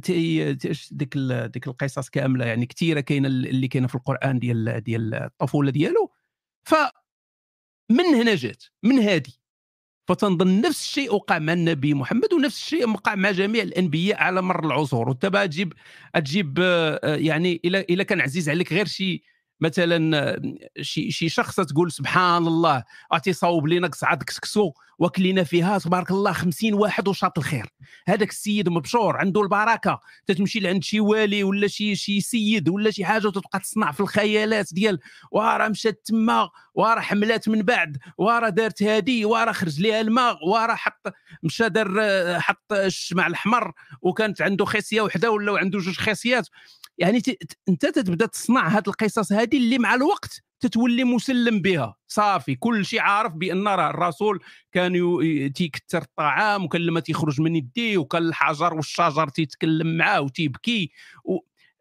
A: تي ديك ديك القصص كاملة يعني كثيره كاينة اللي كاينة في القرآن ديال ديال الطفولة ديالو. ف من هنا جات من هذه فتنظن نفس الشيء وقع مع النبي محمد ونفس الشيء وقع مع جميع الأنبياء على مر العصور. وانت تجيب تجيب آه، يعني إلى إلى كان عزيز عليك غير شي مثلا شي شي شخص تقول سبحان الله اعطي صوب لنا قصعه كسكسو وكلينا فيها تبارك الله خمسين واحد وشاط الخير. هذاك السيد مبشور عنده البركة تتمشي لعند شي والي ولا شي شي سيد ولا شي حاجة وتبقى تصنع في الخيالات ديال وراه مشات تما وراه حملات من بعد وراه دارت هادي وراه خرج ليها الماء وراه حط مشى دار حط الشمع الأحمر وكانت عنده خصيه وحدة ولا عنده جوج خصيات يعني انت تتبدا تصنع هاد القصص هذه اللي مع الوقت تتولي مسلم بها. صافي كل شيء عارف بأن راه الرسول كان تيكثر الطعام وكان لما تيخرج من يديه وكان الحجر والشجر تيتكلم معاه وتيبكي و...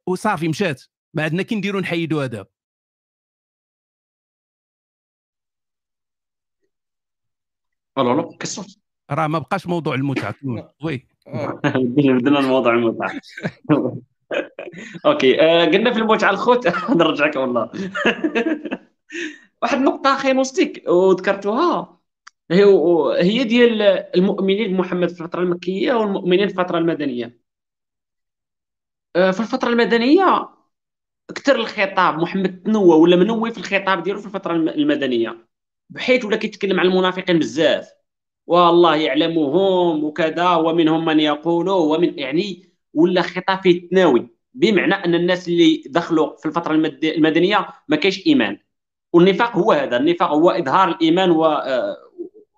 A: وصافي مشات. ما عندنا كي نديرو نحيدو هذا.
C: allô allô
A: راه ما بقاش موضوع المتعة.
B: oui.
C: بدنا الموضوع المتعة. okay آه، قلنا في المتعه الخوت. نرجعك والله. واحد النقطه أخي موستيك وذكرتوها. هي هي ديال المؤمنين بمحمد في الفترة المكية والمؤمنين في الفترة المدنية. آه، في الفترة المدنية كثر الخطاب محمد تنوى ولا منوي في الخطاب ديالو في الفترة المدنية. بحيث ولا كيتكلم على المنافقين بزاف. والله يعلمهم وكذا ومنهم من يقول ومن يعني ولا خطاب فيه التناوي؟ بمعنى أن الناس اللي دخلوا في الفترة المدنية ما كاينش إيمان. والنفاق هو هذا. النفاق هو إظهار الإيمان آه،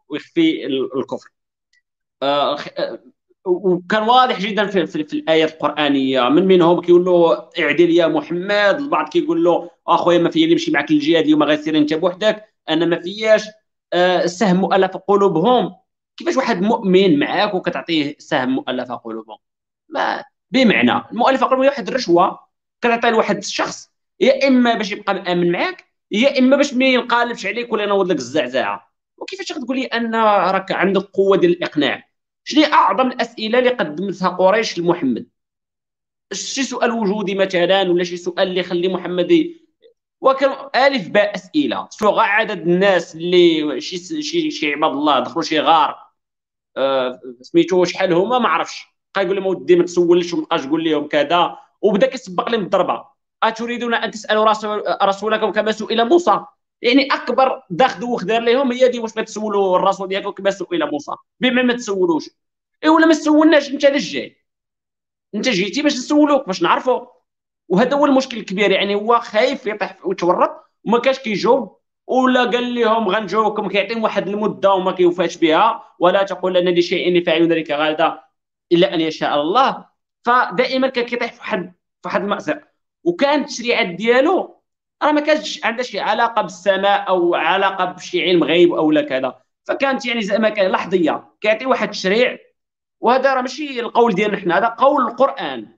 C: ويخفي الكفر. آه، آه، وكان واضح جدا في, في, في الايات القرآنية. من منهم كيقول له اعدل يا محمد. البعض كيقول له أخويا ما فيا نمشي معك للجهاد اليوم غير انت بوحدك. أنا ما فياش. سهم مؤلف قلوبهم. كيفاش واحد مؤمن معاك وكتعطيه سهم مؤلف قلوبهم؟ ما بمعنى المؤلف قلوبهم واحد الرشوة كتعطيها لواحد الشخص يا إما باش يبقى مأمن معاك يا إما باش ما ينقالبش عليك ولا ينوض لك الزعزعة. وكيفاش تقول لي أن راك عندك قوة ديال الإقناع؟ شنو أعظم الأسئلة اللي قدمتها قريش لمحمد؟ شي سؤال وجودي مثلا ولا شي سؤال اللي يخلي محمد وكان ألف باء أسئلة. سوغ عدد الناس اللي شي شي شي عباد الله دخلوا شي غار آه سميتو شحال هما؟ ما عرفش. بقى يقول لهم ودي ما تسولش وما بقاش تقول لهم كذا. وبدا كيسبق لهم الضربة. أتريدون أن تسألوا رسولكم كما سئل موسى؟ يعني أكبر داخل وخدار لهم هي دي واش تسولوا الرسول ديالكم كما سئل موسى. بما ما تسولوش. اي ولا ما تسولناش؟ أنت علاش جاي؟ أنت جيتي باش نسولوك باش نعرفوا وهذا هو المشكل الكبير يعني هو خايف يطيح ويتورط وما كاش كيجاوب. ولا قال لهم غنجاوبكم كيعطيهم واحد المدة وما كيوفاش بها. ولا تقول أن لشيء فاعل ذلك غدا. إلا أن يشاء الله. فدائما كان كيطيح في واحد في واحد المأزق. وكانت التشريعات ديالو راه ما كانش عندها شي علاقة بالسماء أو علاقة بشي علم غيب أو لا كذا. فكانت يعني زعما كان لحظية كيعطي واحد التشريع وهذا راه ماشي القول ديالنا حنا هذا قول القرآن.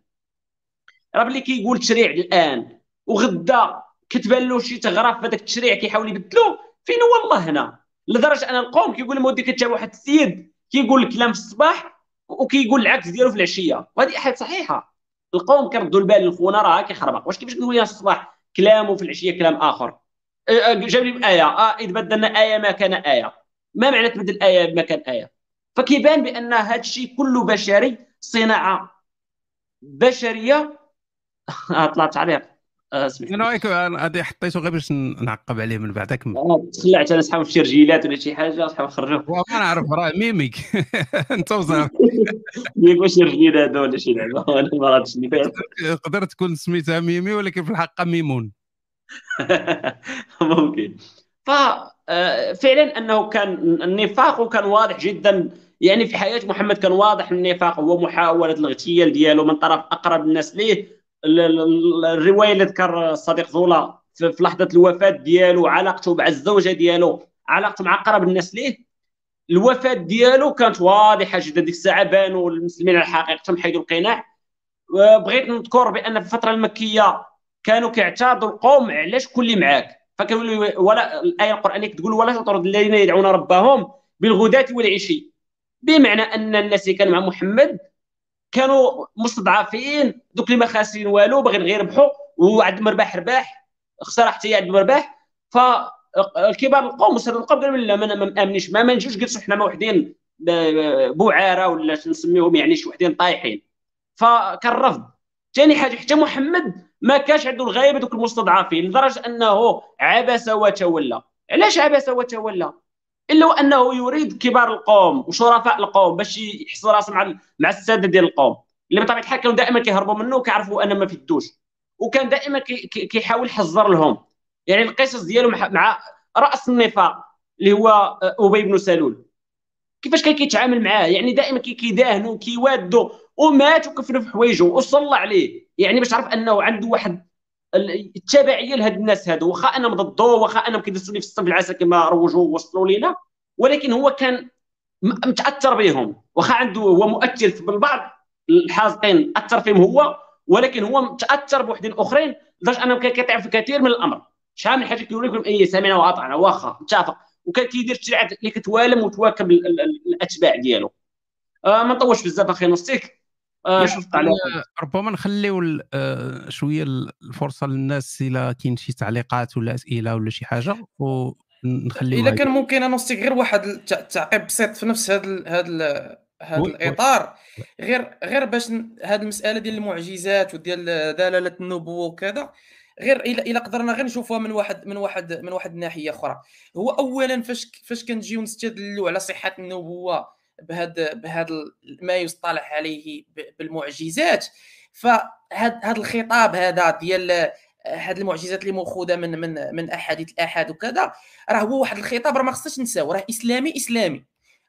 C: راه ملي كيقول تشريع الآن وغدا كتبان له شي تغرف في هذاك التشريع كيحاول يبدلو فين هو الله هنا؟ لدرجة أن القوم كيقول لهم ودي كتجاب واحد السيد كيقول الكلام في الصباح وكيقول العكس ديالو في العشية. وهذه حاجة صحيحة. القوم كيردوا البال للخونه راه كيخربق واش كيفاش نقول الصباح كلام وفي العشية كلام آخر؟ أه، أه، جاب لي إيه آه اذا بدلنا آية ما كان آية. ما معنى تبدل آية ما كان آية؟ فكيبان بأن هذا الشيء كله بشري صناعة بشرية. طلعت تعليق
A: أنا رايك هذه حطيته غير باش نعقب عليه من بعد
C: كمل تخلعت أنا نسحب شي رجيلات ولا شي حاجة نسحب نخرجوه
A: ما نعرف راه ميميك. أنت وزعما.
C: ميمي واش الرجيل هذا ولا شي لعبة أنا ما عرفتش
A: تقدر تكون سميتها ميمي ولكن في الحقيقة ميمون.
C: ممكن. ففعلا أنه كان النفاق وكان واضح جدا. يعني في حياة محمد كان واضح النفاق هو محاولة الاغتيال ديالو من طرف أقرب الناس ليه. الرواية اللي ذكر الصديق زولا في لحظة الوفاة ديالو علاقته مع الزوجة ديالو علاقته مع أقرب الناس ليه؟ الوفاة ديالو كانت واضحة جدا ديك الساعة بانوا المسلمين على حقيقتهم حيدوا القناع. بغيت نذكر بأن في الفترة المكية كانوا كيعترضوا القوم علاش كل معاك؟ فكانوا ولا الآية القرآنية كتقول ولا تطرد الذين يدعون ربهم بالغداة والعشي. بمعنى أن الناس اللي كانوا مع محمد كانوا مستضعفين دوك اللي ما خاسرين والو باغيين غير يربحوا وعندهم مرباح رباح خساره حتى هي عندهم رباح فالكبار القوم وسط القوم قالوا لا ما مامنيش ما منجوش جلسوا حنا وحدين بوعارة ولا نسميهم يعني شي وحدين طايحين. فكان رفض. ثاني حاجة حتى محمد ما كانش عنده الغيبة دوك المستضعفين لدرجة أنه عبس وتولى. علاش عبس وتولى؟ إلا وأنه يريد كبار القوم وشرفاء القوم باش يحس راسه مع مع السادة ديال القوم. اللي بطبيعة الحال كانوا دائما كيهربوا منه وكيعرفوا ان ما فيدوش وكان دائما كيحاول يحذر لهم. يعني القصص ديالو مع رأس النفاق اللي هو آه، أبي بن سلول. كيفاش كان كيتعامل معاه؟ يعني دائما كيداهنوا كيوادوا. ومات وكفنوا في حوايجه وصلى عليه. يعني باش تعرف أنه عنده واحد التبعية لهاد الناس هادو واخا أنا ضده واخا أنا كيدسوني في الصف العسل كما روجوا ووصلوا لينا ولكن هو كان متأثر بهم واخا عنده هو مؤثر في البعض الحاذقين أثر فيهم هو ولكن هو متأثر بوحدين أخرين لدرجة انه كان في كثير من الأمر. شحال من حاجة كيقول لكم اي سمعنا وأطعنا واخا متفق. وكان كيدير التشريعات اللي كتوالم وتواكب الأتباع ديالو. آه ما نطولش بزاف أخي
A: آه ربما نخليو آه شوية الفرصة للناس إلا كاين شي تعليقات ولا أسئلة ولا شي حاجة ونخليو
B: إلا كان ممكن نوستيك غير واحد التعقيب بسيط في نفس هذا هذا هذا الإطار. غير غير باش هذه المسألة ديال المعجزات وديال دلالة النبوة وكذا غير الا إلا قدرنا غير نشوفوها من واحد من واحد من واحد الناحيه أخرى. هو اولا فاش فاش كنجيو نستدلوا على صحة النبوة بهذا بهذا ما يصطلح عليه بالمعجزات. فهذا هذا الخطاب هذا ديال هاد المعجزات اللي مأخوذة من من من أحاديث الأحاد وكذا راه هو واحد الخطاب راه ما خصناش نساو راه إسلامي إسلامي.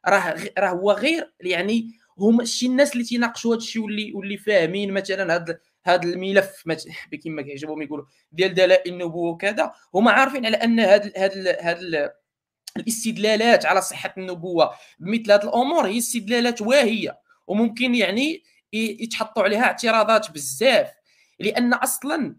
B: راه راه هو غير يعني هما شي الناس اللي تيناقشوا هذا الشيء واللي واللي فاهمين مثلا هذا هذا الملف كما كيعجبهم يقولوا ديال دلائل النبوة وكذا هما عارفين على أن هذا هذا هذا الاستدلالات على صحة النبوة بمثل هذه الأمور هي استدلالات واهية وممكن يعني يتحطوا عليها اعتراضات بزاف لأن أصلا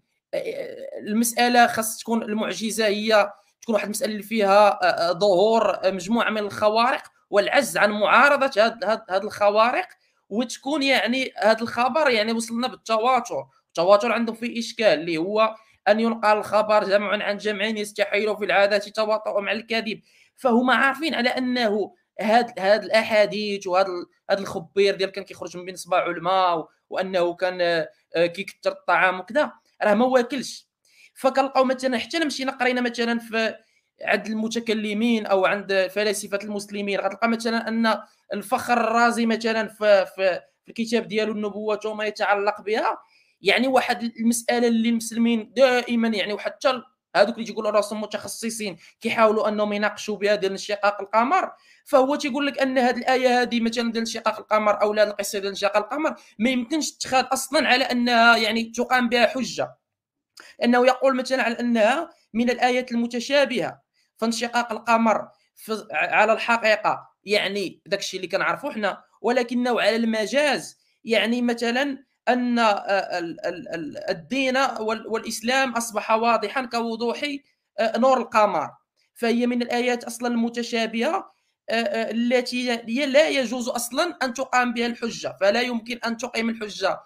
B: المسألة خاص تكون المعجزة هي تكون واحد المسألة اللي فيها ظهور مجموعة من الخوارق والعجز عن معارضة هذه الخوارق وتكون يعني هذا الخبر يعني وصلنا بالتواتر التواتر عندهم فيه إشكال اللي هو أن ينقل الخبر جمع عن جمع يستحيل في العادة تواطؤ مع الكذب فهما عارفين على أنه هاد هاد الأحاديث وهذا هذا الخبير ديال كان كيخرج من بين صباع الماء وأنه كان آه، كيكثر الطعام وكذا راه ما واكلش. فكنلقاو مثلا حتى مشينا قرينا مثلا في عند المتكلمين أو عند فلاسفة المسلمين غتلقى مثلا أن الفخر الرازي مثلا في, في, في الكتاب ديالو النبوة وما يتعلق بها يعني واحد المسألة اللي المسلمين دائما يعني وحتى هذوك اللي تيقولوا راسهم متخصصين كيحاولوا أنهم يناقشوا بها ديال انشقاق القمر. فهو تيقول لك أن هذه الآية هذه مثلا ديال انشقاق القمر أو لا القصة ديال انشقاق القمر ما يمكنش تتخاذ أصلا على أنها يعني تقام بها حجة. انه يقول مثلا على أنها من الآيات المتشابهة. فانشقاق القمر على الحقيقة يعني داك الشيء اللي كنعرفوا حنا ولكنه على المجاز. يعني مثلا أن الدين والإسلام أصبح واضحا كوضوح نور القمر. فهي من الآيات أصلا المتشابهة التي لا يجوز أصلا أن تقام بها الحجة. فلا يمكن أن تقيم الحجة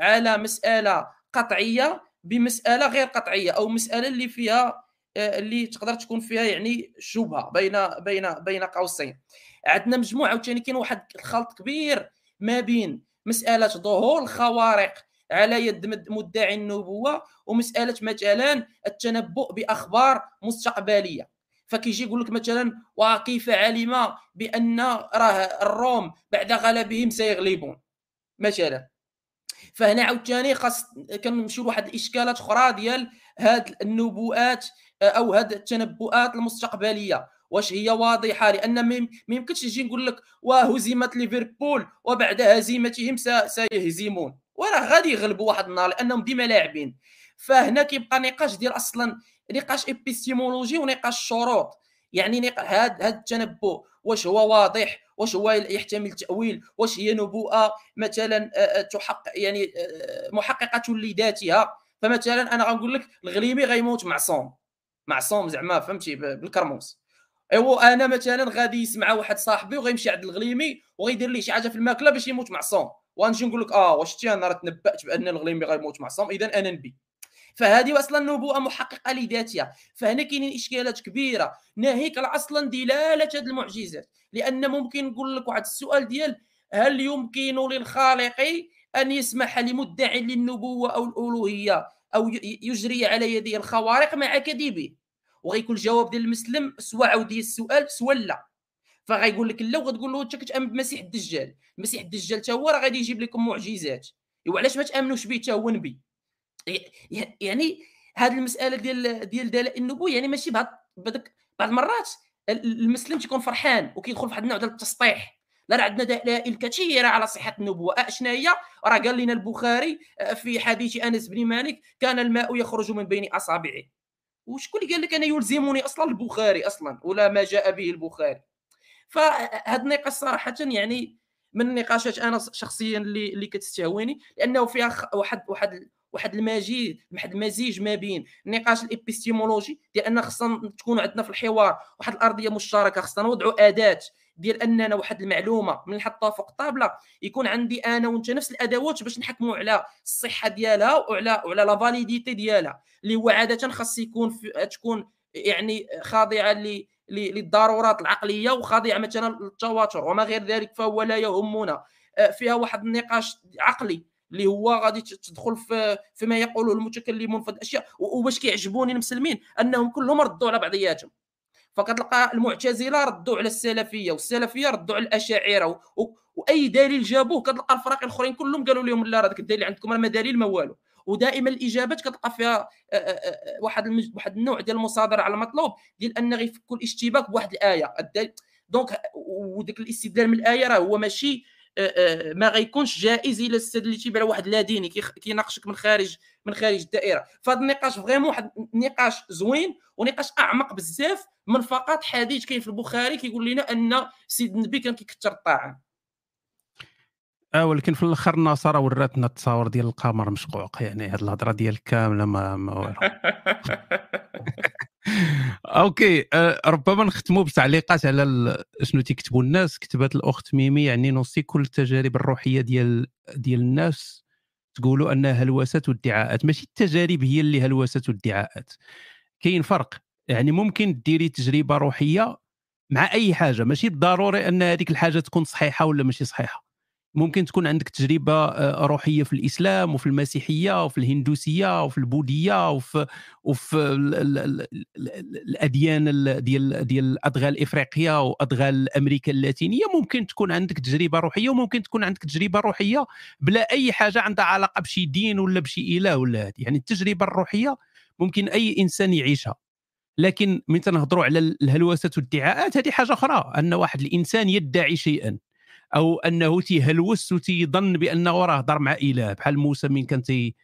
B: على مسألة قطعية بمسألة غير قطعية أو مسألة اللي فيها اللي تقدر تكون فيها يعني شبهة بين بين بين قوسين. عندنا مجموعة عاوتاني كاين واحد الخلط كبير ما بين مسألة ظهور الخوارق على يد مدعي النبوة ومسألة مثلا التنبؤ بأخبار مستقبلية. فكيجي يقول لك مثلا وكيف علم بأن راه الروم بعد غلبهم سيغلبون. مثلا. فهنا عاوتاني خاص كنمشيو لواحد الإشكالات أخرى ديال هاد النبوءات أو هاد التنبؤات المستقبلية. واش هي واضحة؟ لأن ما يمكنش نجي نقول لك وهزيمه ليفربول وبعد هزيمتهم سيهزمون. وراه غادي يغلبوا واحد النهار لأنهم ديما لاعبين. فهنا كيبقى نقاش ديال أصلا نقاش épistémologique ونقاش شروط. يعني هاد هاد التنبؤ واش هو واضح؟ واش هو يحتمل تأويل؟ واش هي نبوءة؟ مثلا تحقق يعني محققة لذاتها. فمثلا أنا غنقول لك الغليمي غيموت معصوم معصوم زعما فهمتي؟ بالكرموس ايوا أنا مثلا غادي يسمع واحد صاحبي وغيمشي عند الغليمي وغيدير ليه شي حاجة في الماكلة باش يموت معصوم. وغنجي نقول لك آه واش تي أنا راه تنبأت بأن الغليمي غيموت معصوم؟ اذا أنا نبي. فهذه أصلا نبوءة محققة لذاتها. فهنا كاينين إشكالات كبيرة. ناهيك أصلا دلالة هذه المعجزات. لأن ممكن نقول لك واحد السؤال ديال هل يمكن للخالق أن يسمح لمدعي للنبوة أو الألوهية أو يجري على يديه الخوارق مع كذبه؟ وغيكون الجواب ديال المسلم سواء عاودي السؤال سواء لا. فغيقول لك لا وغتقول له انت كتامن بمسيح الدجال. المسيح الدجال حتى هو راه غادي يجيب لكم معجزات. وعلاش ما تأمنوش به حتى هو نبي؟ يعني هذه المسألة ديال ديال دلائل النبوة يعني ماشي بعض بعض المرات المسلم تيكون فرحان وكيدخل في واحد النوع ديال التسطيح. لا راه عندنا دلائل كثيرة على صحة النبوة. اشنا هي راه قال لنا البخاري آه، في حديث أنس بن مالك كان الماء يخرج من بين أصابعه. وشكون اللي قال لك أنا يلزمني أصلا البخاري أصلا ولا ما جاء به البخاري؟ فهاد النقاش صراحة يعني من النقاشات أنا شخصيا اللي اللي كتستهويني لأنه فيها واحد واحد واحد المجيد واحد المزيج ما بين النقاش ال épistémologique ديال أن خصنا تكون عندنا في الحوار واحد الأرضية مشتركة خصنا نوضعوا أداة ديال أننا واحد المعلومة من نحطها فوق ال table يكون عندي أنا وأنت نفس الأدوات باش نحكموا على الصحة ديالها وعلى وعلى la validité ديالها اللي هو عادة خاص يكون في تكون يعني خاضعة للضرورات العقلية وخاضعة مثلا للتواتر وما غير ذلك فهو لا يهمنا. آه، فيها واحد النقاش عقلي. اللي هو غادي تدخل في فيما يقوله المتكلمون في الأشياء وباش كيعجبوني المسلمين؟ أنهم كلهم ردوا على بعضياتهم. فكتلقى المعتزلة ردوا على السلفية والسلفية ردوا على الأشاعرة وأي دليل جابوه كتلقى الفرق الأخرين كلهم قالوا لهم لا راه داك الدليل عندكم راه ما دليل ما والو. ودائما الإجابات كتلقى فيها واحد واحد النوع ديال المصادرة على المطلوب ديال ان غيفكوا الاشتباك بواحد الآية. donc وداك الاستدلال من الآية راه هو ماشي ما غيكونش جائز إلا استدلتي على واحد لا ديني كيناقشك من خارج من خارج الدائرة. فهذا النقاش vraiment واحد النقاش زوين ونقاش أعمق بزاف من فقط حديث كاين في البخاري كيقول لنا أن سيد النبي كان كيكثر الطعام.
A: آه ولكن في الآخر النصارى وراتنا التصاور ديال القمر مشقوق يعني هاد الهضرة ديال كاملة ما ما والو أوكي أه ربما نختموا بتعليقات على شنو تيكتبوا الناس كتبت الأخت ميمي يعني نوصي كل التجارب الروحية ديال ديال الناس تقولوا أنها هلوسات وادعاءات ماشي التجارب هي اللي هلوسات وادعاءات كاين فرق. يعني ممكن ديري تجربة روحية مع أي حاجة. ماشي بالضروري أن هذيك الحاجة تكون صحيحة ولا ماشي صحيحة. ممكن تكون عندك تجربة آه، روحية في الإسلام وفي المسيحية وفي الهندوسية وفي البوذية وفي وفي الأديان ديال ديال الادغال الافريقيه وأدغال أمريكا اللاتينية. ممكن تكون عندك تجربة روحية وممكن تكون عندك تجربة روحية بلا أي حاجة عندها علاقة بشي دين ولا بشي إله ولا هذه يعني التجربة الروحية ممكن أي إنسان يعيشها. لكن من تنهضروا على الهلوسات والادعاءات هذه حاجة أخرى أن واحد الإنسان يدعي شيئا. أو أنه تيهلوس وتيظن بانه راه هضر مع اله بحال موسى من كان تي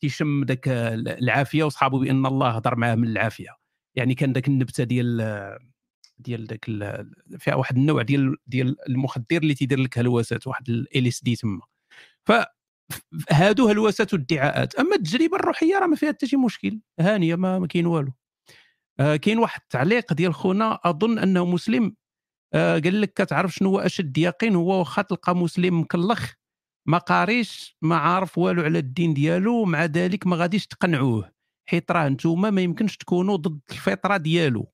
A: تيشم ذاك العافية وصحابه بأن الله هضر معاه من العافية؟ يعني كان ذاك النبتة ديال ديال ذاك فيها واحد النوع ديال ديال المخدر اللي تيدير لك هلوسات واحد ال LSD تما. ف هادو هلوسات وادعاءات أما التجربة الروحية راه ما فيها حتى شي مشكل. هانية ما, ما كاين والو. آه كاين واحد التعليق ديال خونا أظن أنه مسلم. آه قال لك كتعرف شنو هو أشد يقين؟ هو واخا تلقى مسلم مكلخ ما قاريش ما عارف والو على الدين ديالو ومع ذلك ما غاديش تقنعوه. حيت راه نتوما ما يمكنش تكونوا ضد الفطرة ديالو.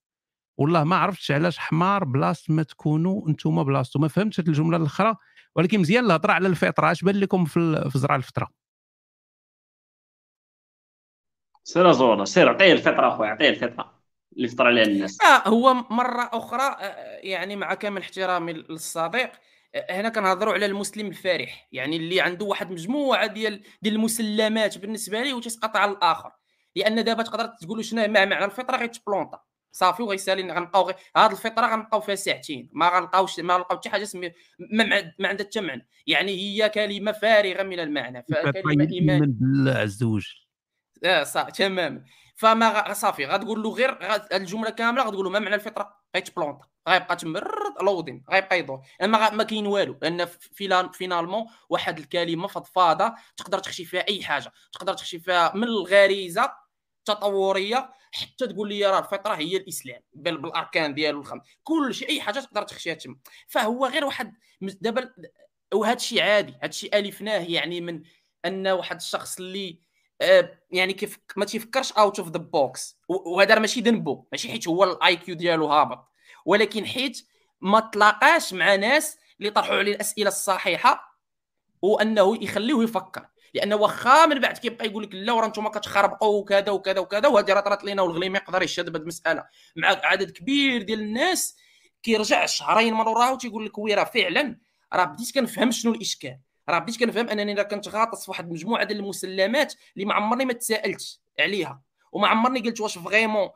A: والله ما عرفتش علاش حمار بلاص ما تكونوا نتوما بلاصتو. ما فهمتش الجملة الأخرى ولكن مزيان الهضرة على الفطرة. اش بان لكم في زرع الفطرة؟
C: سير زونا سير عطيه الفطرة أخويا عطيه الفطرة. اللي فطر عليها الناس.
B: آه هو مرة أخرى آه، يعني مع كامل احترامي للصديق آه، هنا كنهضروا على المسلم الفارح يعني اللي عنده واحد مجموعة ديال ديال المسلمات بالنسبة ليه وتسقط على الآخر. لأن دابا تقدر تقول شنو مع معنى الفطرة غيتبلونطا صافي وغيسالي غنبقاو غير هاد الفطرة غنبقاو فيها ساعتين. ما غنلقاوش ما نلقاو حتى حاجة سمي ما, ما عندها حتى معنى. يعني هي كلمة فارغة من المعنى.
A: فكلمة إيمان. بالله عز وجل.
B: آه صح تماما. فما صافي غتقول له غير الجملة كاملة غتقول له ما معنى الفطرة؟ غيتبلونط غيبقى تمرد لودين غيبقى يدور. ما, ما كاين والو. لأن finalement واحد الكلمة فضفاضة تقدر تخشي فيها أي حاجة. تقدر تخشي فيها من الغريزة التطورية حتى تقول لي راه الفطرة هي الإسلام بالأركان ديالو الخمس كل شيء أي حاجة تقدر تخشيها تما. فهو غير واحد دابا وهذا الشيء عادي. هذا الشيء ألفناه يعني من أن واحد الشخص اللي يعني كيف ما تيفكرش out of the box وهذا ماشي ذنبو ماشي حيت هو ال IQ ديالو هابط. ولكن حيت ما تلاقاش مع ناس اللي طرحوا عليه الأسئلة الصحيحة وأنه يخليه يفكر. لأن واخا من بعد كيبقى يقول لك لا ورا أنتم كتخربقوا وكذا وكذا وكذا وهذه راه طرات لينا والغليم يقدر يشهد بهذه المسألة. مع عدد كبير ديال الناس كيرجع شهرين من وراه وتيقول لك وي راه فعلا راه بديت كنفهم شنو الإشكال. راه بديت كنفهم انني راه كنت غاطس في واحد المجموعة ديال المسلمات اللي ما عمرني ما تساءلت عليها. وما عمرني قلت واش فريمون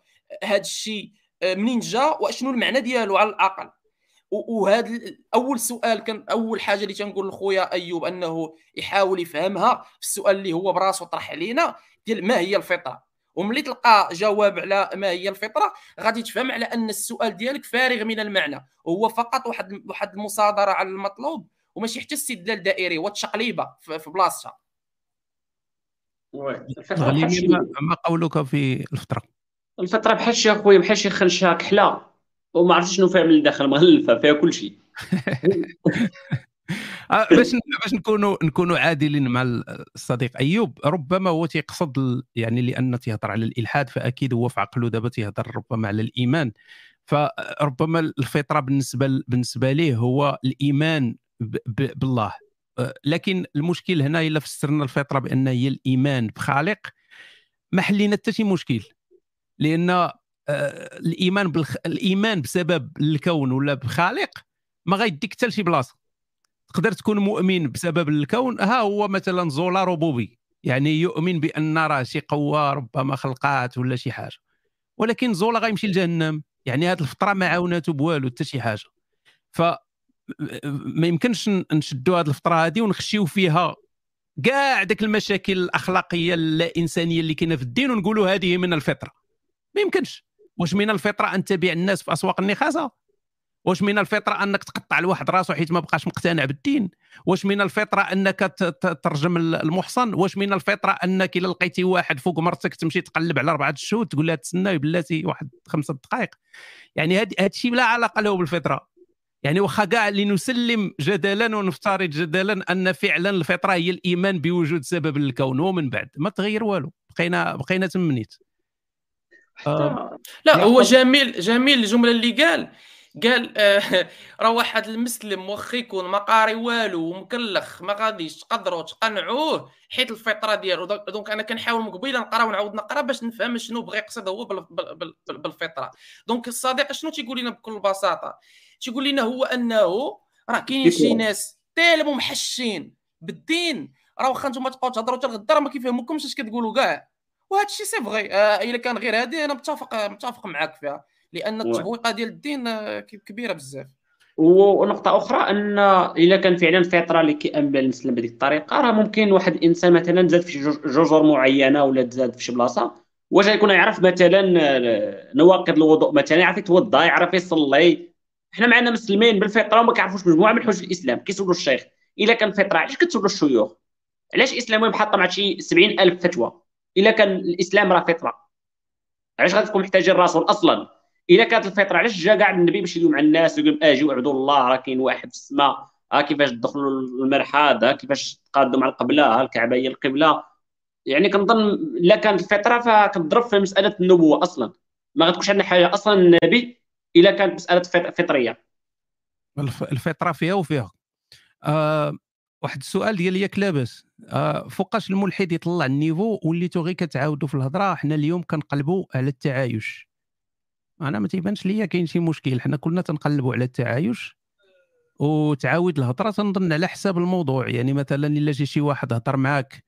B: هذا الشيء آه، منين جا واشنو المعنى ديالو على الأقل. وهذا أول سؤال كان أول حاجة اللي تنقول لخويا أيوب أنه يحاول يفهمها في السؤال اللي هو براسو طرح علينا ديال ما هي الفطرة. وملي تلقى جواب على ما هي الفطرة غادي تفهم على أن السؤال ديالك فارغ من المعنى. وهو فقط واحد واحد المصادرة على المطلوب وماشي حتى استدلال دائري هو تشقليبة في بلاصتها.
A: ما قولك في الفطره
C: الفطره بحال شي أخويا بحال شي خنشه كحلة وما عرفتش شنو فيها من الداخل مغلفة فيها كل شيء
A: آه، باش باش نكونوا نكونوا عادلين مع الصديق أيوب ربما هو تيقصد يعني لأن تيهضر على الإلحاد فأكيد هو في عقله دابا تيهضر ربما على الإيمان. فربما الفطرة بالنسبة بالنسبة ليه هو الإيمان بالله. آه، لكن المشكل هنا إلا فسرنا الفطرة بأن هي الإيمان بخالق ما حلينا حتى شي مشكل. لأن آه، الإيمان بالخ... الإيمان بسبب الكون ولا بخالق ما غيديك حتى لشي بلاصة. تقدر تكون مؤمن بسبب الكون ها هو مثلا زولا ربوبي يعني يؤمن بأن راه شي قوة ربما خلقات ولا شي حاجة. ولكن زولا غيمشي لجهنم. يعني هذه الفترة ما عاوناته بوالو حتى شي حاجة. ف ما يمكنش نشدوا هذه الفترة هذه ونخشيو فيها كاع داك المشاكل الأخلاقية اللا انسانيه اللي كاينة في الدين ونقولوا هذه من الفطرة. ما يمكنش. واش من الفطرة أن تبيع الناس في أسواق النخاسة؟ واش من الفطرة أنك تقطع لواحد راسه حيت ما بقاش مقتنع بالدين؟ واش من الفطرة أنك ترجم المحصن؟ واش من الفطرة أنك إلا لقيتي واحد فوق مرتك تمشي تقلب على أربعة الشهود تقول لها تسنى بلاتي واحد خمسة دقائق يعني هذا الشيء لا علاقة له بالفطرة. يعني واخا كاع لنسلم جدلا ونفترض جدلا أن فعلا الفطرة هي الإيمان بوجود سبب للكون ومن بعد. ما تغير والو. بقينا بقينا تمنيت
B: آه لا هو جميل جميل الجملة اللي قال. قال آه راه واحد المسلم واخا يكون ما قاري والو ومكلخ ما غاديش تقدروا تقنعوه حيت الفطرة ديالو. donc أنا كنحاول من قبيلة نقرأ ونعاود نقرأ باش نفهم شنو بغى يقصد هو بالفطرة. donc الصديق شنو تيقول لنا بكل بساطة؟ تيقول لنا هو أنه راه كاينين شي ناس تالموا محشين بالدين راه واخا نتوما تبقاو تهضروا حتى الغدا ما كيفهموكمش اش كتقولوا كاع. وهذا الشيء سي فغي آه إلا كان غير هذه أنا متفق متفق معاك فيها. لأن التبويقة ديال الدين آه، كبيرة بزاف.
C: ونقطة أخرى أن إذا كان فعلا فطرة اللي كيأمن المسلم بهذه الطريقة راه ممكن واحد الإنسان مثلا زاد في جزر معينة ولا زاد في شي بلاصة واش يكون يعرف مثلا آه، نواقض الوضوء مثلا يعرف يتوضأ يعرف يصلي حنا معنا مسلمين بالفطرة وما كيعرفوش مجموعه من حجج الإسلام كيسولوا الشيخ. إلا كان فطرة علاش كتسولوا الشيوخ؟ علاش الاسلام محطة مع شي 70000 فتوى؟ إلا كان الإسلام راه فطرة. علاش غادي تكون محتاجين الرسول أصلا؟ إلا كانت الفطرة علاش جا كاع النبي باش يدوي مع الناس ويقول آجي اعبدوا الله راه كاين واحد في السماء ها كيفاش تدخلوا المرحاض ها كيفاش تقادوا مع القبلة ها الكعبة هي القبلة. يعني كنظن لا كانت الفطرة فكتضرب في مسألة النبوة أصلا. ما غتكونش عندنا حاجة أصلا النبي إلا كانت مسألة فطرية.
A: الفطرة فيها وفيها. آه واحد السؤال ديال ياك لاباس. آه فوقاش الملحد يطلع ال niveau وليتو غير كتعاودوا في الهضرة حنا اليوم كنقلبوا على التعايش. أنا ما تيبانش ليا كاين شي مشكل حنا كلنا تنقلبوا على التعايش وتعاود الهضرة تنظن على حساب الموضوع. يعني مثلا إلا جا شي واحد هضر معاك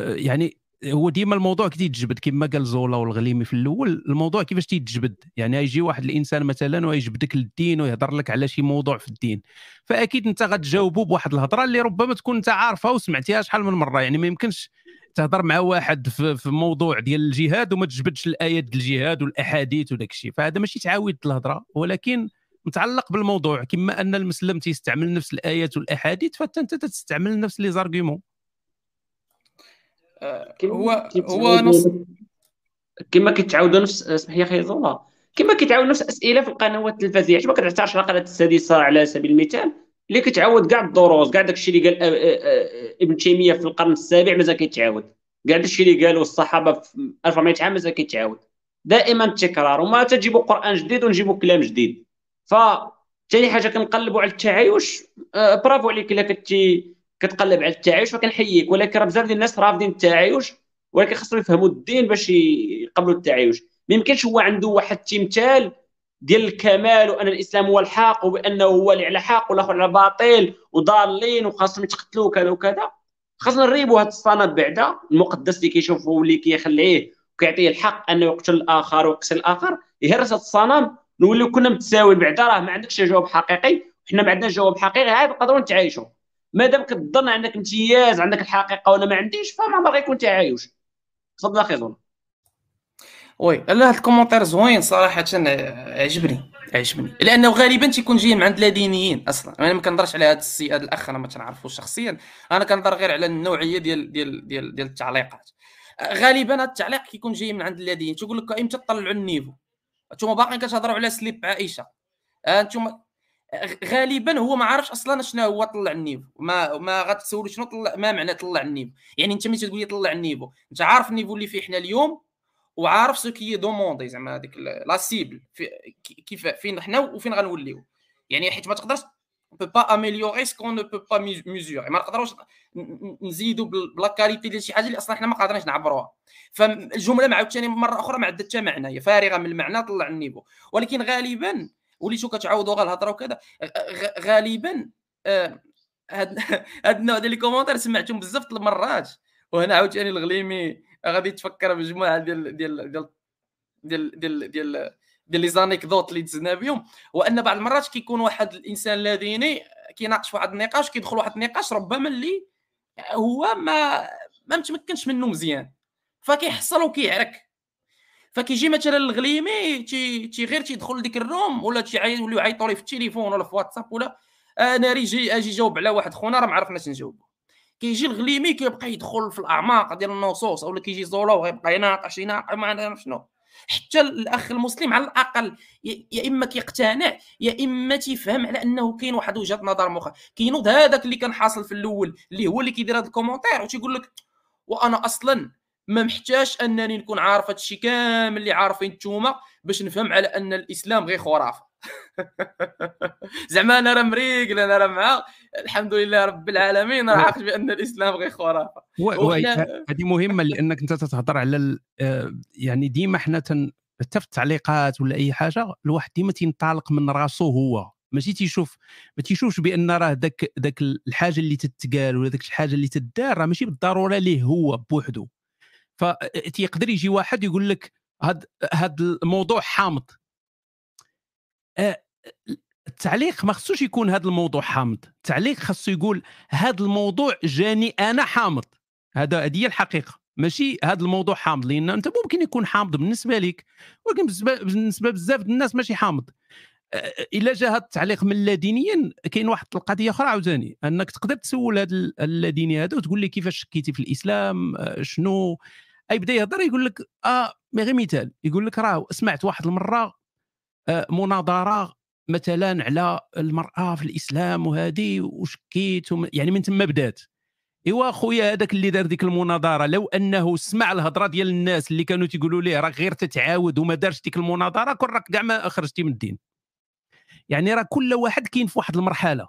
A: يعني هو ديما الموضوع كيتجبد كما قال زولا والغليمي في الأول الموضوع كيفاش تيتجبد يعني يجي واحد الإنسان مثلا ويجبدك للدين ويهضر لك على شي موضوع في الدين. فأكيد أنت غتجاوبه بواحد الهضرة اللي ربما تكون أنت عارفها وسمعتيها شحال من مرة. يعني ما يمكنش تهضر مع واحد في, في موضوع ديال الجهاد وما تجبدش الآيات ديال الجهاد والأحاديث وداك الشيء. فهذا ماشي تعاود الهضرة ولكن متعلق بالموضوع. كما أن المسلم تيستعمل نفس الآيات والأحاديث فأنت تستعمل نفس لي زارغيومون
B: هو هو نص
C: كما كيتعاودوا نفس اسمح لي أخي زولا كما كيتعاود نفس الاسئله في القنوات التلفزيونية. ما كتعتبرش الحلقة السادسه على سبيل المثال؟ اللي كتعاود كاع الدروس كاع داكشي اللي قال آه، آه، آه، ابن تيمية في القرن السابع مازال كيتعاود. كاع داكشي اللي قالوا الصحابة في 1400 عام مازال كيتعاود. دائما التكرار وما تجيبوا قرآن جديد ونجيبوا كلام جديد. ف ثاني حاجة كنقلبوا على التعايش برافو عليك إلا كنتي كتقلب على التعايش وكنحييك ولكن راه بزاف ديال الناس رافضين التعايش ولكن خاصهم يفهموا الدين باش يقبلوا التعايش. ما يمكنش هو عنده واحد التمثال ديال الكمال وأن الإسلام هو الحق وبأنه هو اللي على حق والآخر على باطل وضالين وخاصهم يتقتلوا وكذا وكذا. خاصنا نريبوا هذا الصنم بعدا المقدس اللي كيشوفه واللي كيخليه وكيعطيه الحق أنه يقتل الآخر ويقتل الآخر يهرس هذا الصنم نوليو كنا متساويين بعدا راه ما عندكش جواب حقيقي. حنا ما عندناش جواب حقيقي عاد نقدروا نتعايشوا. مادام كتظن عندك امتياز عندك الحقيقة وأنا ما عنديش فما عمر غيكون تعايش. تفضل أخي زون
B: oui لا هاد ال commentaire زوين صراحة عجبني عجبني. لأنه غالبا تيكون جاي من عند لا دينيين أصلا. أنا ما كنهضرش على هذا السي هذا الأخ أنا ما تنعرفوش شخصيا. أنا كنهضر غير على النوعية ديال ديال ديال ديال التعليقات. غالبا هذا التعليق كيكون جاي من عند الذين تقول لك إمتى تطلعوا ال niveau. أنتم باقيين كتهضروا على slip عائشة. أنتم غالبا هو ما عارفش أصلا شنو هو طلع ال niveau. ما ما غتسولو شنو طلع ما معنى طلع ال niveau. يعني أنت ملي تقول لي طلع ال niveau أنت عارف ال niveau اللي فيه حنا اليوم وعارف ce qui est demandé زعما هذيك la cible في كيف فين حنا وفين غنوليو. يعني حيت ما تقدرش peut pas améliorer ce qu'on peut pas mesurer ما نقدروش نزيدوا ب la qualité ديال شي حاجة اللي أصلا حنا ما قادرينش نعبروها. فالجملة مع عاوتاني مرة أخرى ما عندها حتى معنى هي فارغة من المعنى طلع ال niveau. ولكن غالبا وليتو كتعاودوا غير الهضرة وكذا. غالبا آه، هاد النوع ديال ال commentaire سمعتهم بزاف المرات. وهنا عاوتاني الغليمي غادي تفكر بمجموعة ديال ديال ديال ديال ديال ديال ديال les anecdotes اللي دزنا بهم وأن بعض المرات كيكون واحد الإنسان لا ديني كيناقش واحد النقاش كيدخل واحد النقاش ربما اللي هو ما ما متمكنش منه مزيان. فكيحصل وكيعرك. فكيجي مثلا الغليمي تي تي غير تيدخل لديك ال room ولا تيوليو يعيطوا لي في التليفون ولا في واتساب ولا أنا ريجي أجي جاوب على واحد خونا راه ما عرفناش نجاوب كيجي الغليمي كيبقى يدخل في الأعماق ديال النصوص ولا كيجي زولو ويبقى يناقش يناقش ما عرف شنو. حتى الأخ المسلم على الأقل يا إما كيقتنع يا إما تيفهم على أنه كاين واحد وجهة نظر مخ كينوض هذاك اللي كان حاصل في الأول اللي هو اللي كيدير هذا ال commentaire وتيقول لك وأنا أصلا ما محتاج أنني نكون عارف هذا الشيء كامل اللي عارفين نتوما باش نفهم على أن الإسلام غير خرافة. زعما أنا راه مريقل أنا راه مع الحمد لله رب العالمين راه عارف بأن الإسلام غير خرافة.
A: هذه مهمة لأنك أنت تتهضر على آه، يعني ديما حنا تن... حتى في التعليقات ولا أي حاجة الواحد ديما تينطلق من راسو هو. ماشي تيشوف ما تيشوفش بأن راه داك داك الحاجة اللي تتقال ولا داك الحاجة اللي تدار راه ماشي بالضرورة ليه هو بوحدو. فتيقدر يجي واحد يقول لك هاد هاد الموضوع حامض. التعليق ما خصوش يكون هذا الموضوع حامض. التعليق خصو يقول هذا الموضوع جاني أنا حامض. هذا هذه هي الحقيقة. ماشي؟ هذا الموضوع حامض. لأن أنت ممكن يكون حامض بالنسبة لك ولكن بالنسبة بزاف الناس ماشي حامض. إلا جا هذا التعليق من اللادينيين كاين واحد القضية أخرى عاوتاني أنك تقدر تسول هذا اللاديني هذا وتقول لي كيفاش شكيتي في الإسلام شنو؟ أي بدا يهضر يقول لك آه غير مثال يقول لك راه سمعت واحد المرة آه، مناظرة مثلا على المرأة في الإسلام وهذه وشكيت يعني من ثم بدات. إيوا خويا هذاك اللي دار ديك المناظرة لو أنه سمع الهضرة ديال الناس اللي كانوا تيقولوا ليه راه غير تتعاود وما دارش ديك المناظرة كون راك كاع ما خرجتي من الدين. يعني راه كل واحد كاين في واحد المرحلة.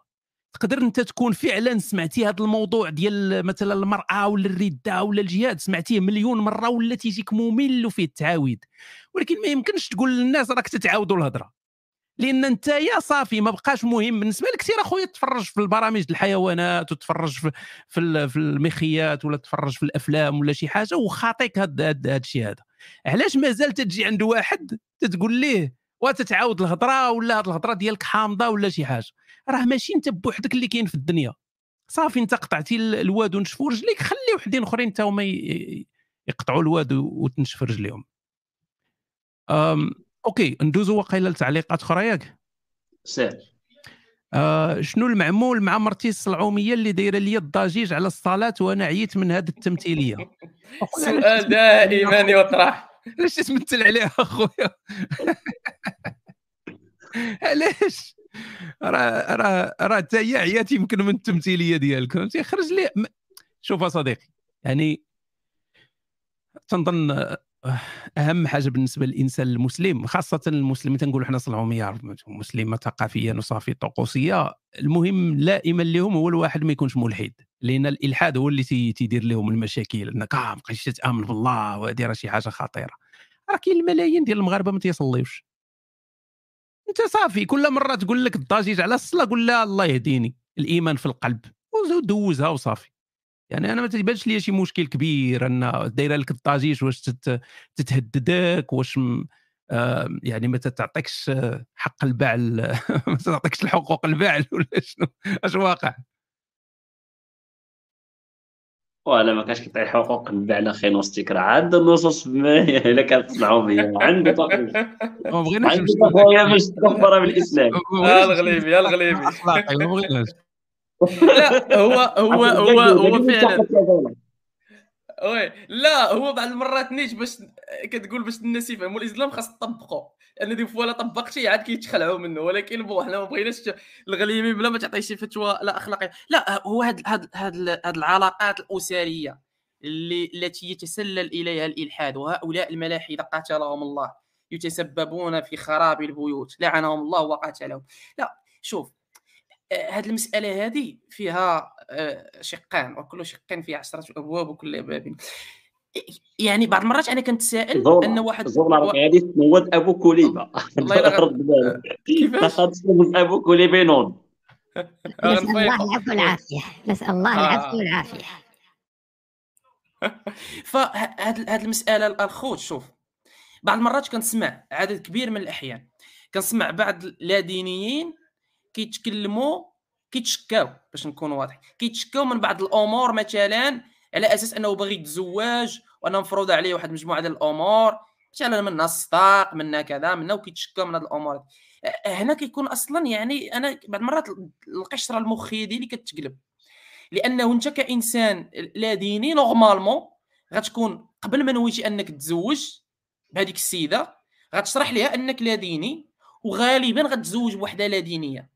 A: تقدر أنت تكون فعلا سمعتي هذا الموضوع ديال مثلا المرأة ولا الردة ولا الجهاد سمعتيه مليون مرة ولا تيجيك ممل وفيه التعاويد. ولكن ما يمكنش تقول للناس راك تتعاودوا الهضرة. لأن أنت يا صافي ما بقاش مهم. بالنسبة لك سير اخويا تفرج في البرامج الحيوانات وتفرج في في, في المخيات ولا تفرج في الأفلام ولا شي حاجة وخاطيك هذا الشيء هذا. علاش مازال تجي عند واحد تتقول ليه وتتعاود الهضرة ولا هاد الهضرة ديالك حامضة ولا شي حاجة. راه ماشي انت بوحدك اللي كاين في الدنيا. صافي انت قطعتي الواد ونشفوا رجليك خلي وحدين اخرين تا هما يقطعوا الواد وتنشف رجليهم. أم okay ندوزو واقيلا لتعليقات أخرى ياك؟
C: سير.
A: آه شنو المعمول مع مرتي الصلعومية اللي دايرة لي الضجيج على الصلاة وأنا عييت من هذه التمثيلية؟
B: سؤال دائما يطرح.
A: علاش تمثل عليها أخويا؟ علاش راه راه راه حتى هي عيات يمكن من التمثيليه ديالك فهمتي خرج لي شوف صديقي يعني تنظن أهم حاجة بالنسبة للإنسان المسلم خاصة المسلمين تنقولوا حنا صلعوميه مسلمة ثقافيا وصافي طقوسية المهم دائما لهم هو الواحد ما يكونش ملحد لأن الإلحاد هو اللي تيدير لهم المشاكل إنك آه ما بقيتش تأمن بالله وهذه راه شي حاجة خطيرة. راه كاين الملايين ديال المغاربة ما تيصليوش. أنت صافي كل مرة تقول لك الضجيج على الصلاة قول لها الله يهديني. الإيمان في القلب ودوزها وصافي. يعني أنا ما تيبانش لي شي مشكل كبير أن دايرة لك الطاجيج واش تتهددك واش آه يعني ما تعطيكش حق الباع ما تعطيكش الحقوق الباع ولا شنو؟ اش واقع؟
C: ولا ما كانش كيعطي حقوق على خينوستيك راه عنده النصوص إلا كانت تسمعوا بيا عنده
A: ما بغيناش
C: تقوى باش تكفر بالإسلام.
B: يا الغليبي يا الغليبي.
A: أخلاقي ما بغيناش.
B: لا هو هو هو هو فعلا. oui لا هو بعض المرات نيت باش كتقول باش الناس يفهموا الإسلام خاص تطبقوا لأن des fois لا طبقتي عاد كيتخلعوا منه. ولكن bon حنا ما بغيناش الغليمي بلا ما تعطي شي فتوى لا أخلاقية. لا هو هاد هاد هاد, هاد العلاقات الأسرية اللي التي يتسلل إليها الإلحاد وهؤلاء الملاحده قاتلهم الله يتسببون في خراب البيوت لعنهم الله وقاتلهم. لا شوف هذه المسألة هذه فيها آه، شقان وكل شق فيه عشرة أبواب وكل باب. يعني بعض المرات أنا كنتسائل أن واحد
C: زورنا و... غادي تنوض أبو كوليبا
B: الله يلا
C: كيفاش؟ أبو كوليبا ينوض
D: نسأل الله العفو والعافية. نسأل الله آه. العفو والعافية.
B: فهاد المسألة الخوت شوف. بعض المرات كنسمع عدد كبير من الأحيان. كنسمع بعض لا دينيين كيتكلموا كيتشكاو باش نكونوا واضحين. كيتشكاو من بعض الأمور مثلا على أساس أنه باغي يتزوج وأنا مفروض عليه واحد المجموعه ديال الأمور. مثلا منها الصداق منها كذا منها وكيتشكاو من هذه الأمور. هنا كيكون أصلا يعني أنا بعض المرات القشرة المخيه ديالي كتقلب لأنه أنت كإنسان لا ديني normalement غتكون قبل ما نويتي أنك تتزوج بهذيك السيدة غتشرح لها أنك لا ديني وغالبا غتزوج بوحده لا دينية.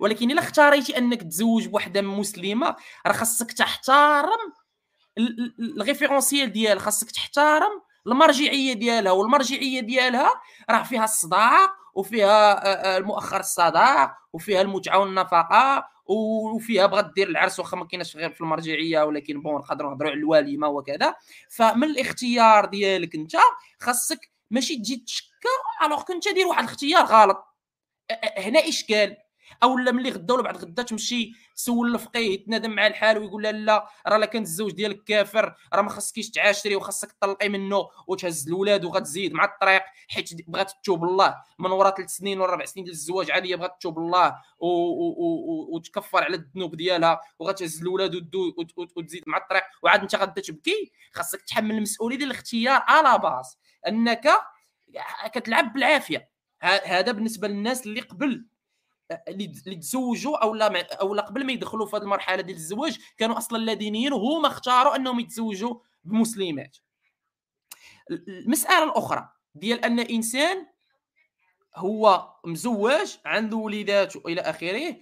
B: ولكن إلا اختاريتي أنك تزوج بوحدة مسلمة راه خاصك تحترم ال référentiel ديال خاصك تحترم المرجعية ديالها والمرجعية ديالها راه فيها الصداق وفيها المؤخر الصداق وفيها المتعة والنفقة وفيها بغات دير العرس واخا ما كايناش غير في المرجعية ولكن bon نقدروا نهضروا على الواليمة وكذا. فمن الاختيار ديالك أنت خاصك ماشي تجي تشكى الوغ كنت دير واحد الاختيار غلط. هنا إشكال. أو لا ملي غدا ولا بعد غدا تمشي تسول الفقيه يتنادم مع الحال ويقول لها لا راه لا كان الزوج ديالك كافر راه ما خصكيش تعاشري وخاصك تطلقي منه وتهز الاولاد وغتزيد مع الطريق حيت بغات تتوب الله. من وراء ثلاث سنين ولا أربع سنين ديال الزواج عادية بغات تتوب الله وتكفر على الذنوب ديالها وغتهز الاولاد وتزيد مع الطريق. وعاد انت غدا تبكي خاصك تحمل المسؤولية ديال الاختيار على باس أنك كتلعب بالعافية. هذا بالنسبة للناس اللي قبل. اللي تزوجوا أو لا أو لا قبل ما يدخلوا في هذه المرحلة ديال الزواج كانوا أصلا لا دينيين وهما اختاروا أنهم يتزوجوا بمسلمات. المسألة الأخرى ديال أن إنسان هو مزوج عنده وليدات والى آخره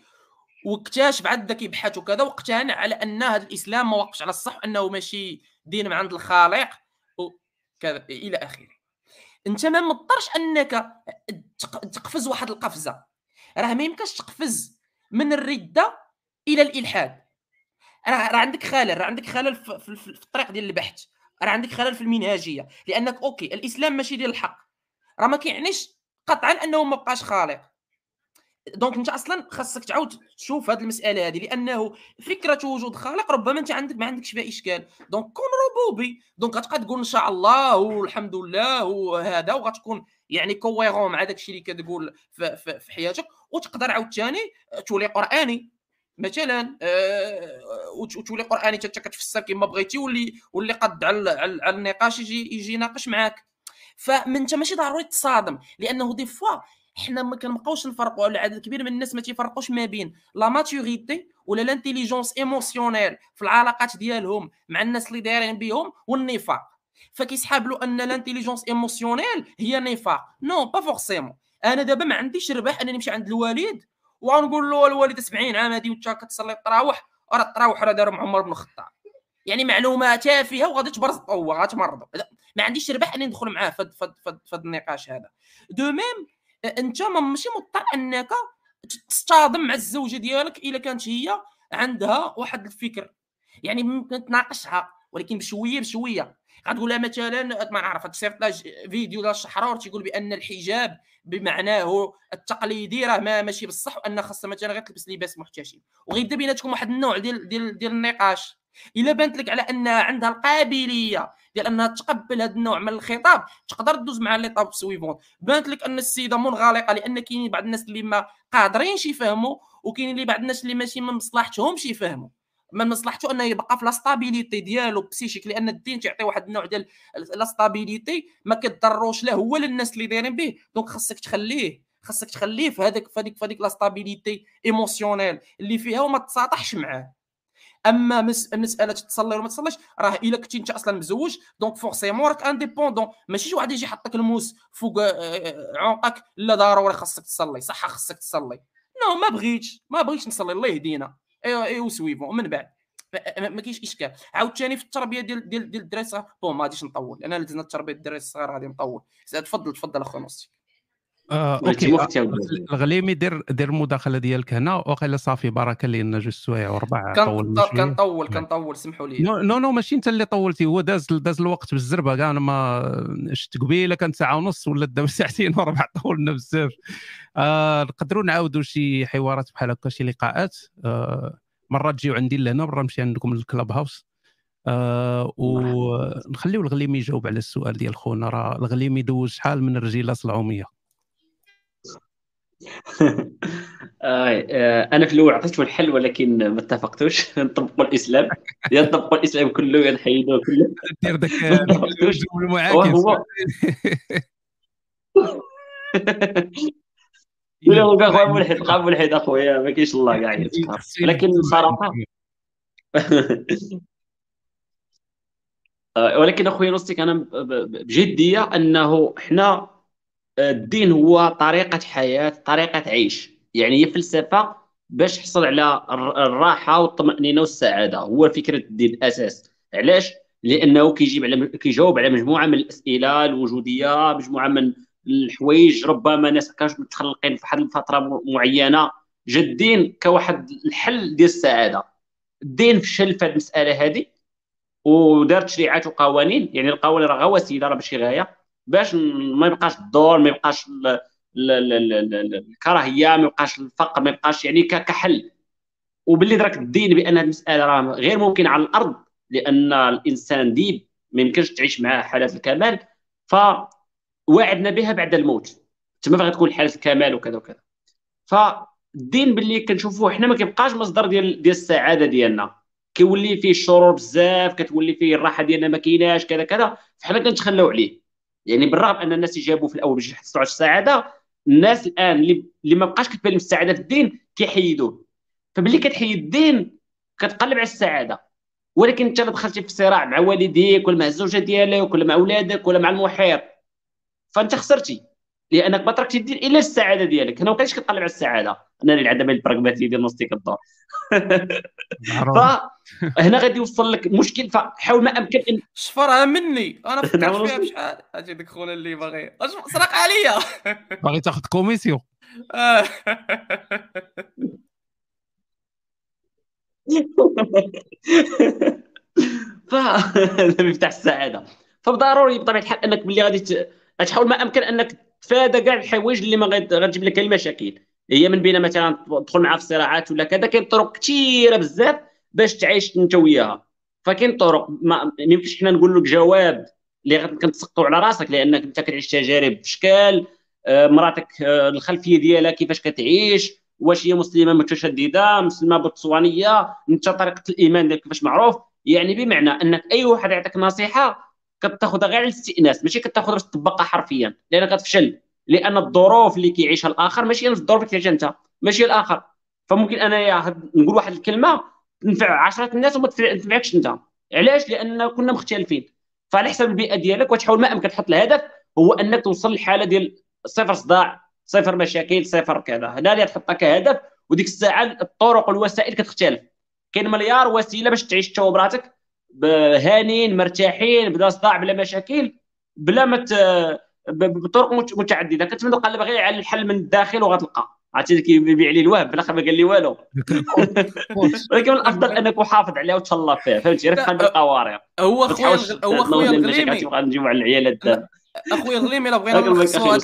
B: واكتشف عاد كيبحث وكذا واقتنع على أن هذا الإسلام ما وقفش على الصح أنه ماشي دين من عند الخالق وكذا إلى آخره. أنت ما مضطرش أنك تقفز واحد القفزة. راه ما يمكنش تقفز من الردة إلى الإلحاد. راه راه عندك خلل راه عندك خلل في, في, في الطريق ديال البحث. راه عندك خلل في المنهجية. لأنك أوكي الإسلام ماشي ديال الحق. راه ما كيعنيش قطعا أنه ما بقاش خالق. donc أنت أصلا خاصك تعاود تشوف هذه المسألة هذه لأنه فكرة وجود خالق ربما أنت عندك ما عندكش فيها إشكال. donc كون ربوبي. donc غتبقى تقول إن شاء الله والحمد لله وهذا وغتكون يعني cohérent مع داك الشيء اللي كتقول في, في, في حياتك. وتقدر عاوتاني تولي قرآني. مثلا أه وتولي قرآني حتى كتفسر كما بغيتي واللي واللي قد على, على النقاش يجي يجي يناقش معاك. فمن انت ماشي ضروري تصادم لأنه des fois حنا ما كنبقاوش نفرقوا ولا عدد كبير من الناس ما تيفرقوش ما بين la maturité ولا l'intelligence émotionnelle في العلاقات ديالهم مع الناس اللي دايرين بهم والنفاق. فكيسحاب له أن l'intelligence émotionnelle هي نفاق. non pas forcément أنا دابا ما عنديش ربح أنني نمشي عند الوالد ونقول له الوالد 70 عام هذه وانت كتصلي التراوح راه التراوح راه دارهم عمر بن الخطاب. يعني معلومة تافهة وغادي تبرز هو غتمرض ما عنديش ربح اني ندخل معاه في هذا النقاش هذا. دو ميم أنت ماشي مضطر أنك تصطدم مع الزوجة ديالك إلا كانت هي عندها واحد الفكر. يعني ممكن تناقشها ولكن بشوية بشوية. غتقول لها مثلا ما نعرف تصيفط لها فيديو الشحرور تيقول بأن الحجاب بمعناه التقليدي راه ما ماشي بصح وأن خاصها مثلا غير تلبس لباس محتشم. وغيبدا بيناتكم واحد النوع ديال ديال ديال النقاش. إلا بانت لك على انها عندها القابلية ديال أنها تقبل هذا النوع من الخطاب تقدر تدوز مع les étapes suivantes. بانت لك أن السيدة منغلقة لأن كاينين بعض الناس اللي ما قادرينش يفهموا وكاينين اللي بعض الناس اللي ماشي من مصلحتهمش يفهموا. من مصلحته أنه يبقى في la stabilité ديالو psychique لأن الدين تيعطي واحد النوع ديال la stabilité ما كضروش لا هو للناس اللي دايرين به. donc خاصك تخليه خاصك تخليه في هذاك في هذيك في هذيك la stabilité émotionnelle اللي فيها وما تساطحش معاه. أما مس... مسألة تصلي ولا ما تصليش راه إلا كنتي أنت أصلا مزوج donc forcément راك indépendant ماشي شي واحد يجي يحطك الموس فوق آه، آه، عنقك لا ضروري خاصك تصلي صح خاصك تصلي. non ما بغيتش ما بغيتش نصلي الله يهدينا. ايوا ايوا suivant من بعد. ما كاينش إشكال. عاوتاني في التربية ديال ديال ديال الدراري bon ما غاديش نطول. لأن لزنا التربية الدراري الصغار غادي نطول. تفضل تفضل أخويا نوستي
A: آه، OK. الغليمي دير دير المداخله ديالك هنا وقيلا صافي بركه لأن جوج سوايع وربع
B: طول كنطول كنطول سمحوا لي.
A: non non, non ماشي أنت اللي طولتي هو داز داز الوقت بالزربة كاع أنا ما شفت قبيلة كانت ساعة ونص ولا دابا ساعتين وربع طولنا بزاف آه نقدروا نعاودوا شي حوارات بحال هكا شي لقاءات. آه مره تجيو عندي لهنا مرة نمشي عندكم لل Clubhouse. آه ونخليو الغليمي يجاوب على السؤال ديال خونا راه الغليمي دوز شحال من الرجيله صلعوميه
C: أنا في الأول عطيته الحل ولكن ما اتفقتوش. نطبقوا الإسلام. يا نطبقوا الإسلام كله يا نحيدوه كله.
A: دير داك المعاكس. هو
C: ولا هو اخويا ملحد بقى ملحد أخويا ما كاينش الله كاع لكن صراحة آه، ولكن أخويا نصيك أنا بجدية أنه إحنا الدين هو طريقة حياة طريقة عيش. يعني هي فلسفة باش تحصل على الراحة والطمأنينة والسعادة. هو فكره الدين الاساس علاش؟ لأنه كيجيب على كيجاوب على مجموعة من الأسئلة الوجودية مجموعة من الحوايج. ربما ناس كانوا متخلقين في واحد الفترة معينة. جا الدين كواحد الحل ديال السعادة. الدين فشل في هذه المسألة هذه ودار تشريعات وقوانين. يعني القوانين راه وسيله راه ماشي غاية. باش ما يبقاش الدور ما يبقاش الكراهية ما يبقاش الفقر ما يبقاش يعني كحل. وباللي دراك الدين بأن المسألة راه غير ممكن على الأرض لأن الإنسان ديب ما يمكنش تعيش معاه حالات الكمال فوعدنا بها بعد الموت. تما فغتكون تكون حالة الكمال وكذا وكذا. فالدين باللي كنشوفوه حنا ما كيبقاش مصدر ديال ديال السعادة ديالنا. كيولي فيه الشرور بزاف كتولي فيه الراحة ديالنا ما كايناش كذا كذا. فحنا كنتخلاو عليه. يعني بالرغم أن الناس يجابوا في الأول باش يحصلوا على السعاده الناس الآن اللي, ما بقاش كتبان لهم السعاده في الدين كيحيدوه فباللي كتحيد الدين كتقلب على السعاده ولكن انت دخلتي في صراع مع والديك ولا مع الزوجة ديالك ولا مع أولادك ولا مع المحيط. فأنت خسرتي. لأنك ما تركتي دير إلا السعادة ديالك. هنا ما بقيتش كتقلب على السعادة. أنا اللي عندها البراغماتيه ديال نص الدور فهنا غادي يوصل لك مشكل. فحاول ما أمكن إن
B: شفرها مني. أنا فكرت فيها بشحال. أجي ديك خونا اللي باغي. سرق عليا.
A: باغي تاخذ كوميسيون.
C: فهذا مفتاح السعادة. فضروري بطبيعة الحال أنك باللي غادي تحاول ما أمكن أنك تفادى كاع الحوايج اللي ما غتجيب لك المشاكل هي من بين مثلا تدخل معها في صراعات ولا كذا كاين طرق كثيره بزاف باش تعيش أنت وياها. فكاين طرق ما يمكنش حنا نقول لك جواب اللي كنتسقطوا على راسك لأنك أنت كتعيش تجارب بشكال آه، مراتك آه، الخلفية ديالها كيفاش كتعيش واش هي مسلمة متشددة مسلمة بوتسوانيه أنت طريقة الإيمان ديالك كيفاش معروف. يعني بمعنى أنك أي واحد يعطيك نصيحة كتاخذها غير الاستئناس ماشي كتاخذها باش تطبقها حرفيا. لأن كتفشل لأن الظروف اللي كيعيشها الآخر ماشي نفس الظروف اللي كتعيشها أنت. ماشي الآخر. فممكن انايا نقول واحد الكلمة تنفع 10 الناس وما تنفعكش أنت. علاش؟ لأن كنا مختلفين. فعلى حسب البيئة ديالك وتحاول ما أمكن تحط الهدف هو أنك توصل للحاله ديال صفر صداع صفر مشاكل صفر كذا. هنا اللي تحطها كهدف وديك الساعة الطرق والوسائل كتختلف. كاين مليار وسيلة باش تعيش انت ومراتك هانين مرتاحين بلا صداع بلا مشاكل بلا ما بطرق متعددة. كتبدا تقلب غير على الحل من الداخل وغتلقى. عرفتي كيبيع لي الوهم الآخر ما قال لي والو. ولكن من الأفضل أنك حافظ عليها وتهلا فيها فهمتي؟ غير تخلي القوارع
B: هو خويا هو خويا الغليمي.
C: تبغى نجيو على العيالات
B: أخويا الغليمي الا بغينا نلخصوا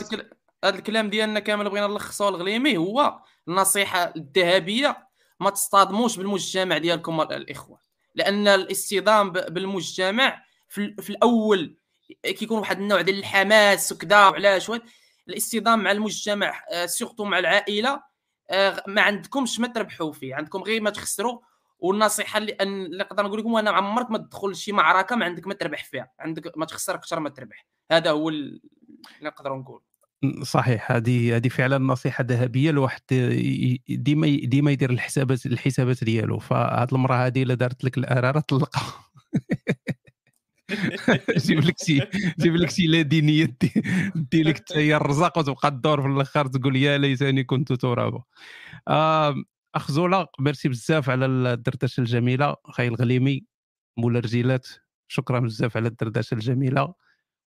B: هذا الكلام ديالنا كامل بغينا نلخصوا الغليمي هو النصيحة الذهبية ما تصطدموش بالمجتمع ديالكم الإخوة. لأن الاصطدام بالمجتمع في, الأول كيكون واحد النوع ديال الحماس وكذا وعلاش الاصطدام مع المجتمع سورتو آه، مع العائلة آه، ما عندكمش ما تربحوا فيه. عندكم غير ما تخسروا. والنصيحة اللي. اللي نقدر نقول لكم أنا عمرك ما تدخل شي معركة ما عندك ما تربح فيها. عندك ما تخسر أكثر ما تربح. هذا هو اللي نقدر نقول.
A: صحيح هذه هذه فعلا نصيحة ذهبية الواحد ديما ديما يدير الحسابات الحسابات ديالو. فهاد المرة هذه إلا دارت لك الاراره طلقها جيب لك شي جيب لك شي لا دينية دي لك حتى الرزاق وتبقى تدور في الآخر تقول يا ليتني كنت ترابا أخ زولا ميرسي بزاف على الدردشة الجميلة. خاي الغليمي مولا رجيلات شكرا بزاف على الدردشة الجميلة.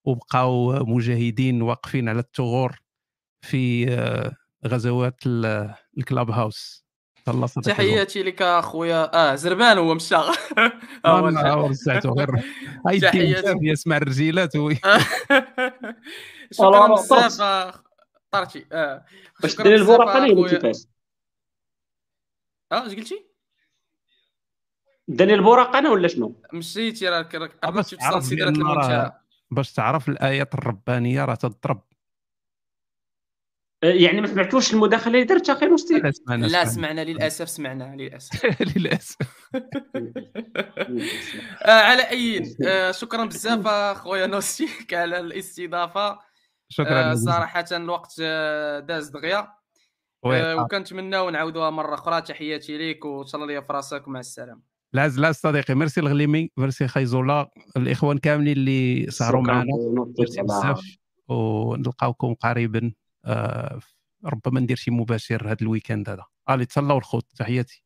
A: وبقاو مجاهدين واقفين على الثغور في آه، غزوات الكلاب هاوس.
B: تحياتي لك أخويا. آه زربان هو مشى
A: رجعته غير. تحياتي. يسمع الرجيلات
B: شكرا بزاف طرتي آه
C: باش دير اللي كيفاش؟
B: آه اش قلتي؟
C: داني البورقه أنا ولا شنو؟
B: مشيتي راك
A: قبلت في باش تعرف الآيات الربانية راه تضرب.
C: أه، يعني ما سمعتوش المداخلة اللي درت أخي مستي؟
B: لا سمعنا لا سمعنا. للأسف سمعنا للأسف.
A: للأسف.
B: آه على أي آه شكرا بزاف أخويا نوسيك على الاستضافة.
A: شكرا
B: آه صراحة الوقت آه، داز دغيا. آه وكنتمناو نعاودوها مرة أخرى. تحياتي ليك وتهلا لي في راسك. مع السلامة.
A: لا لا صديقي ميرسي الغليمي ميرسي خيزولا الإخوان كاملين اللي سهروا معنا. ميرسي بزاف. ونلقاوكم قريبا آه ربما ندير شي مباشر هذا ال week-end هذا. allez تهلاو الخوت تحياتي.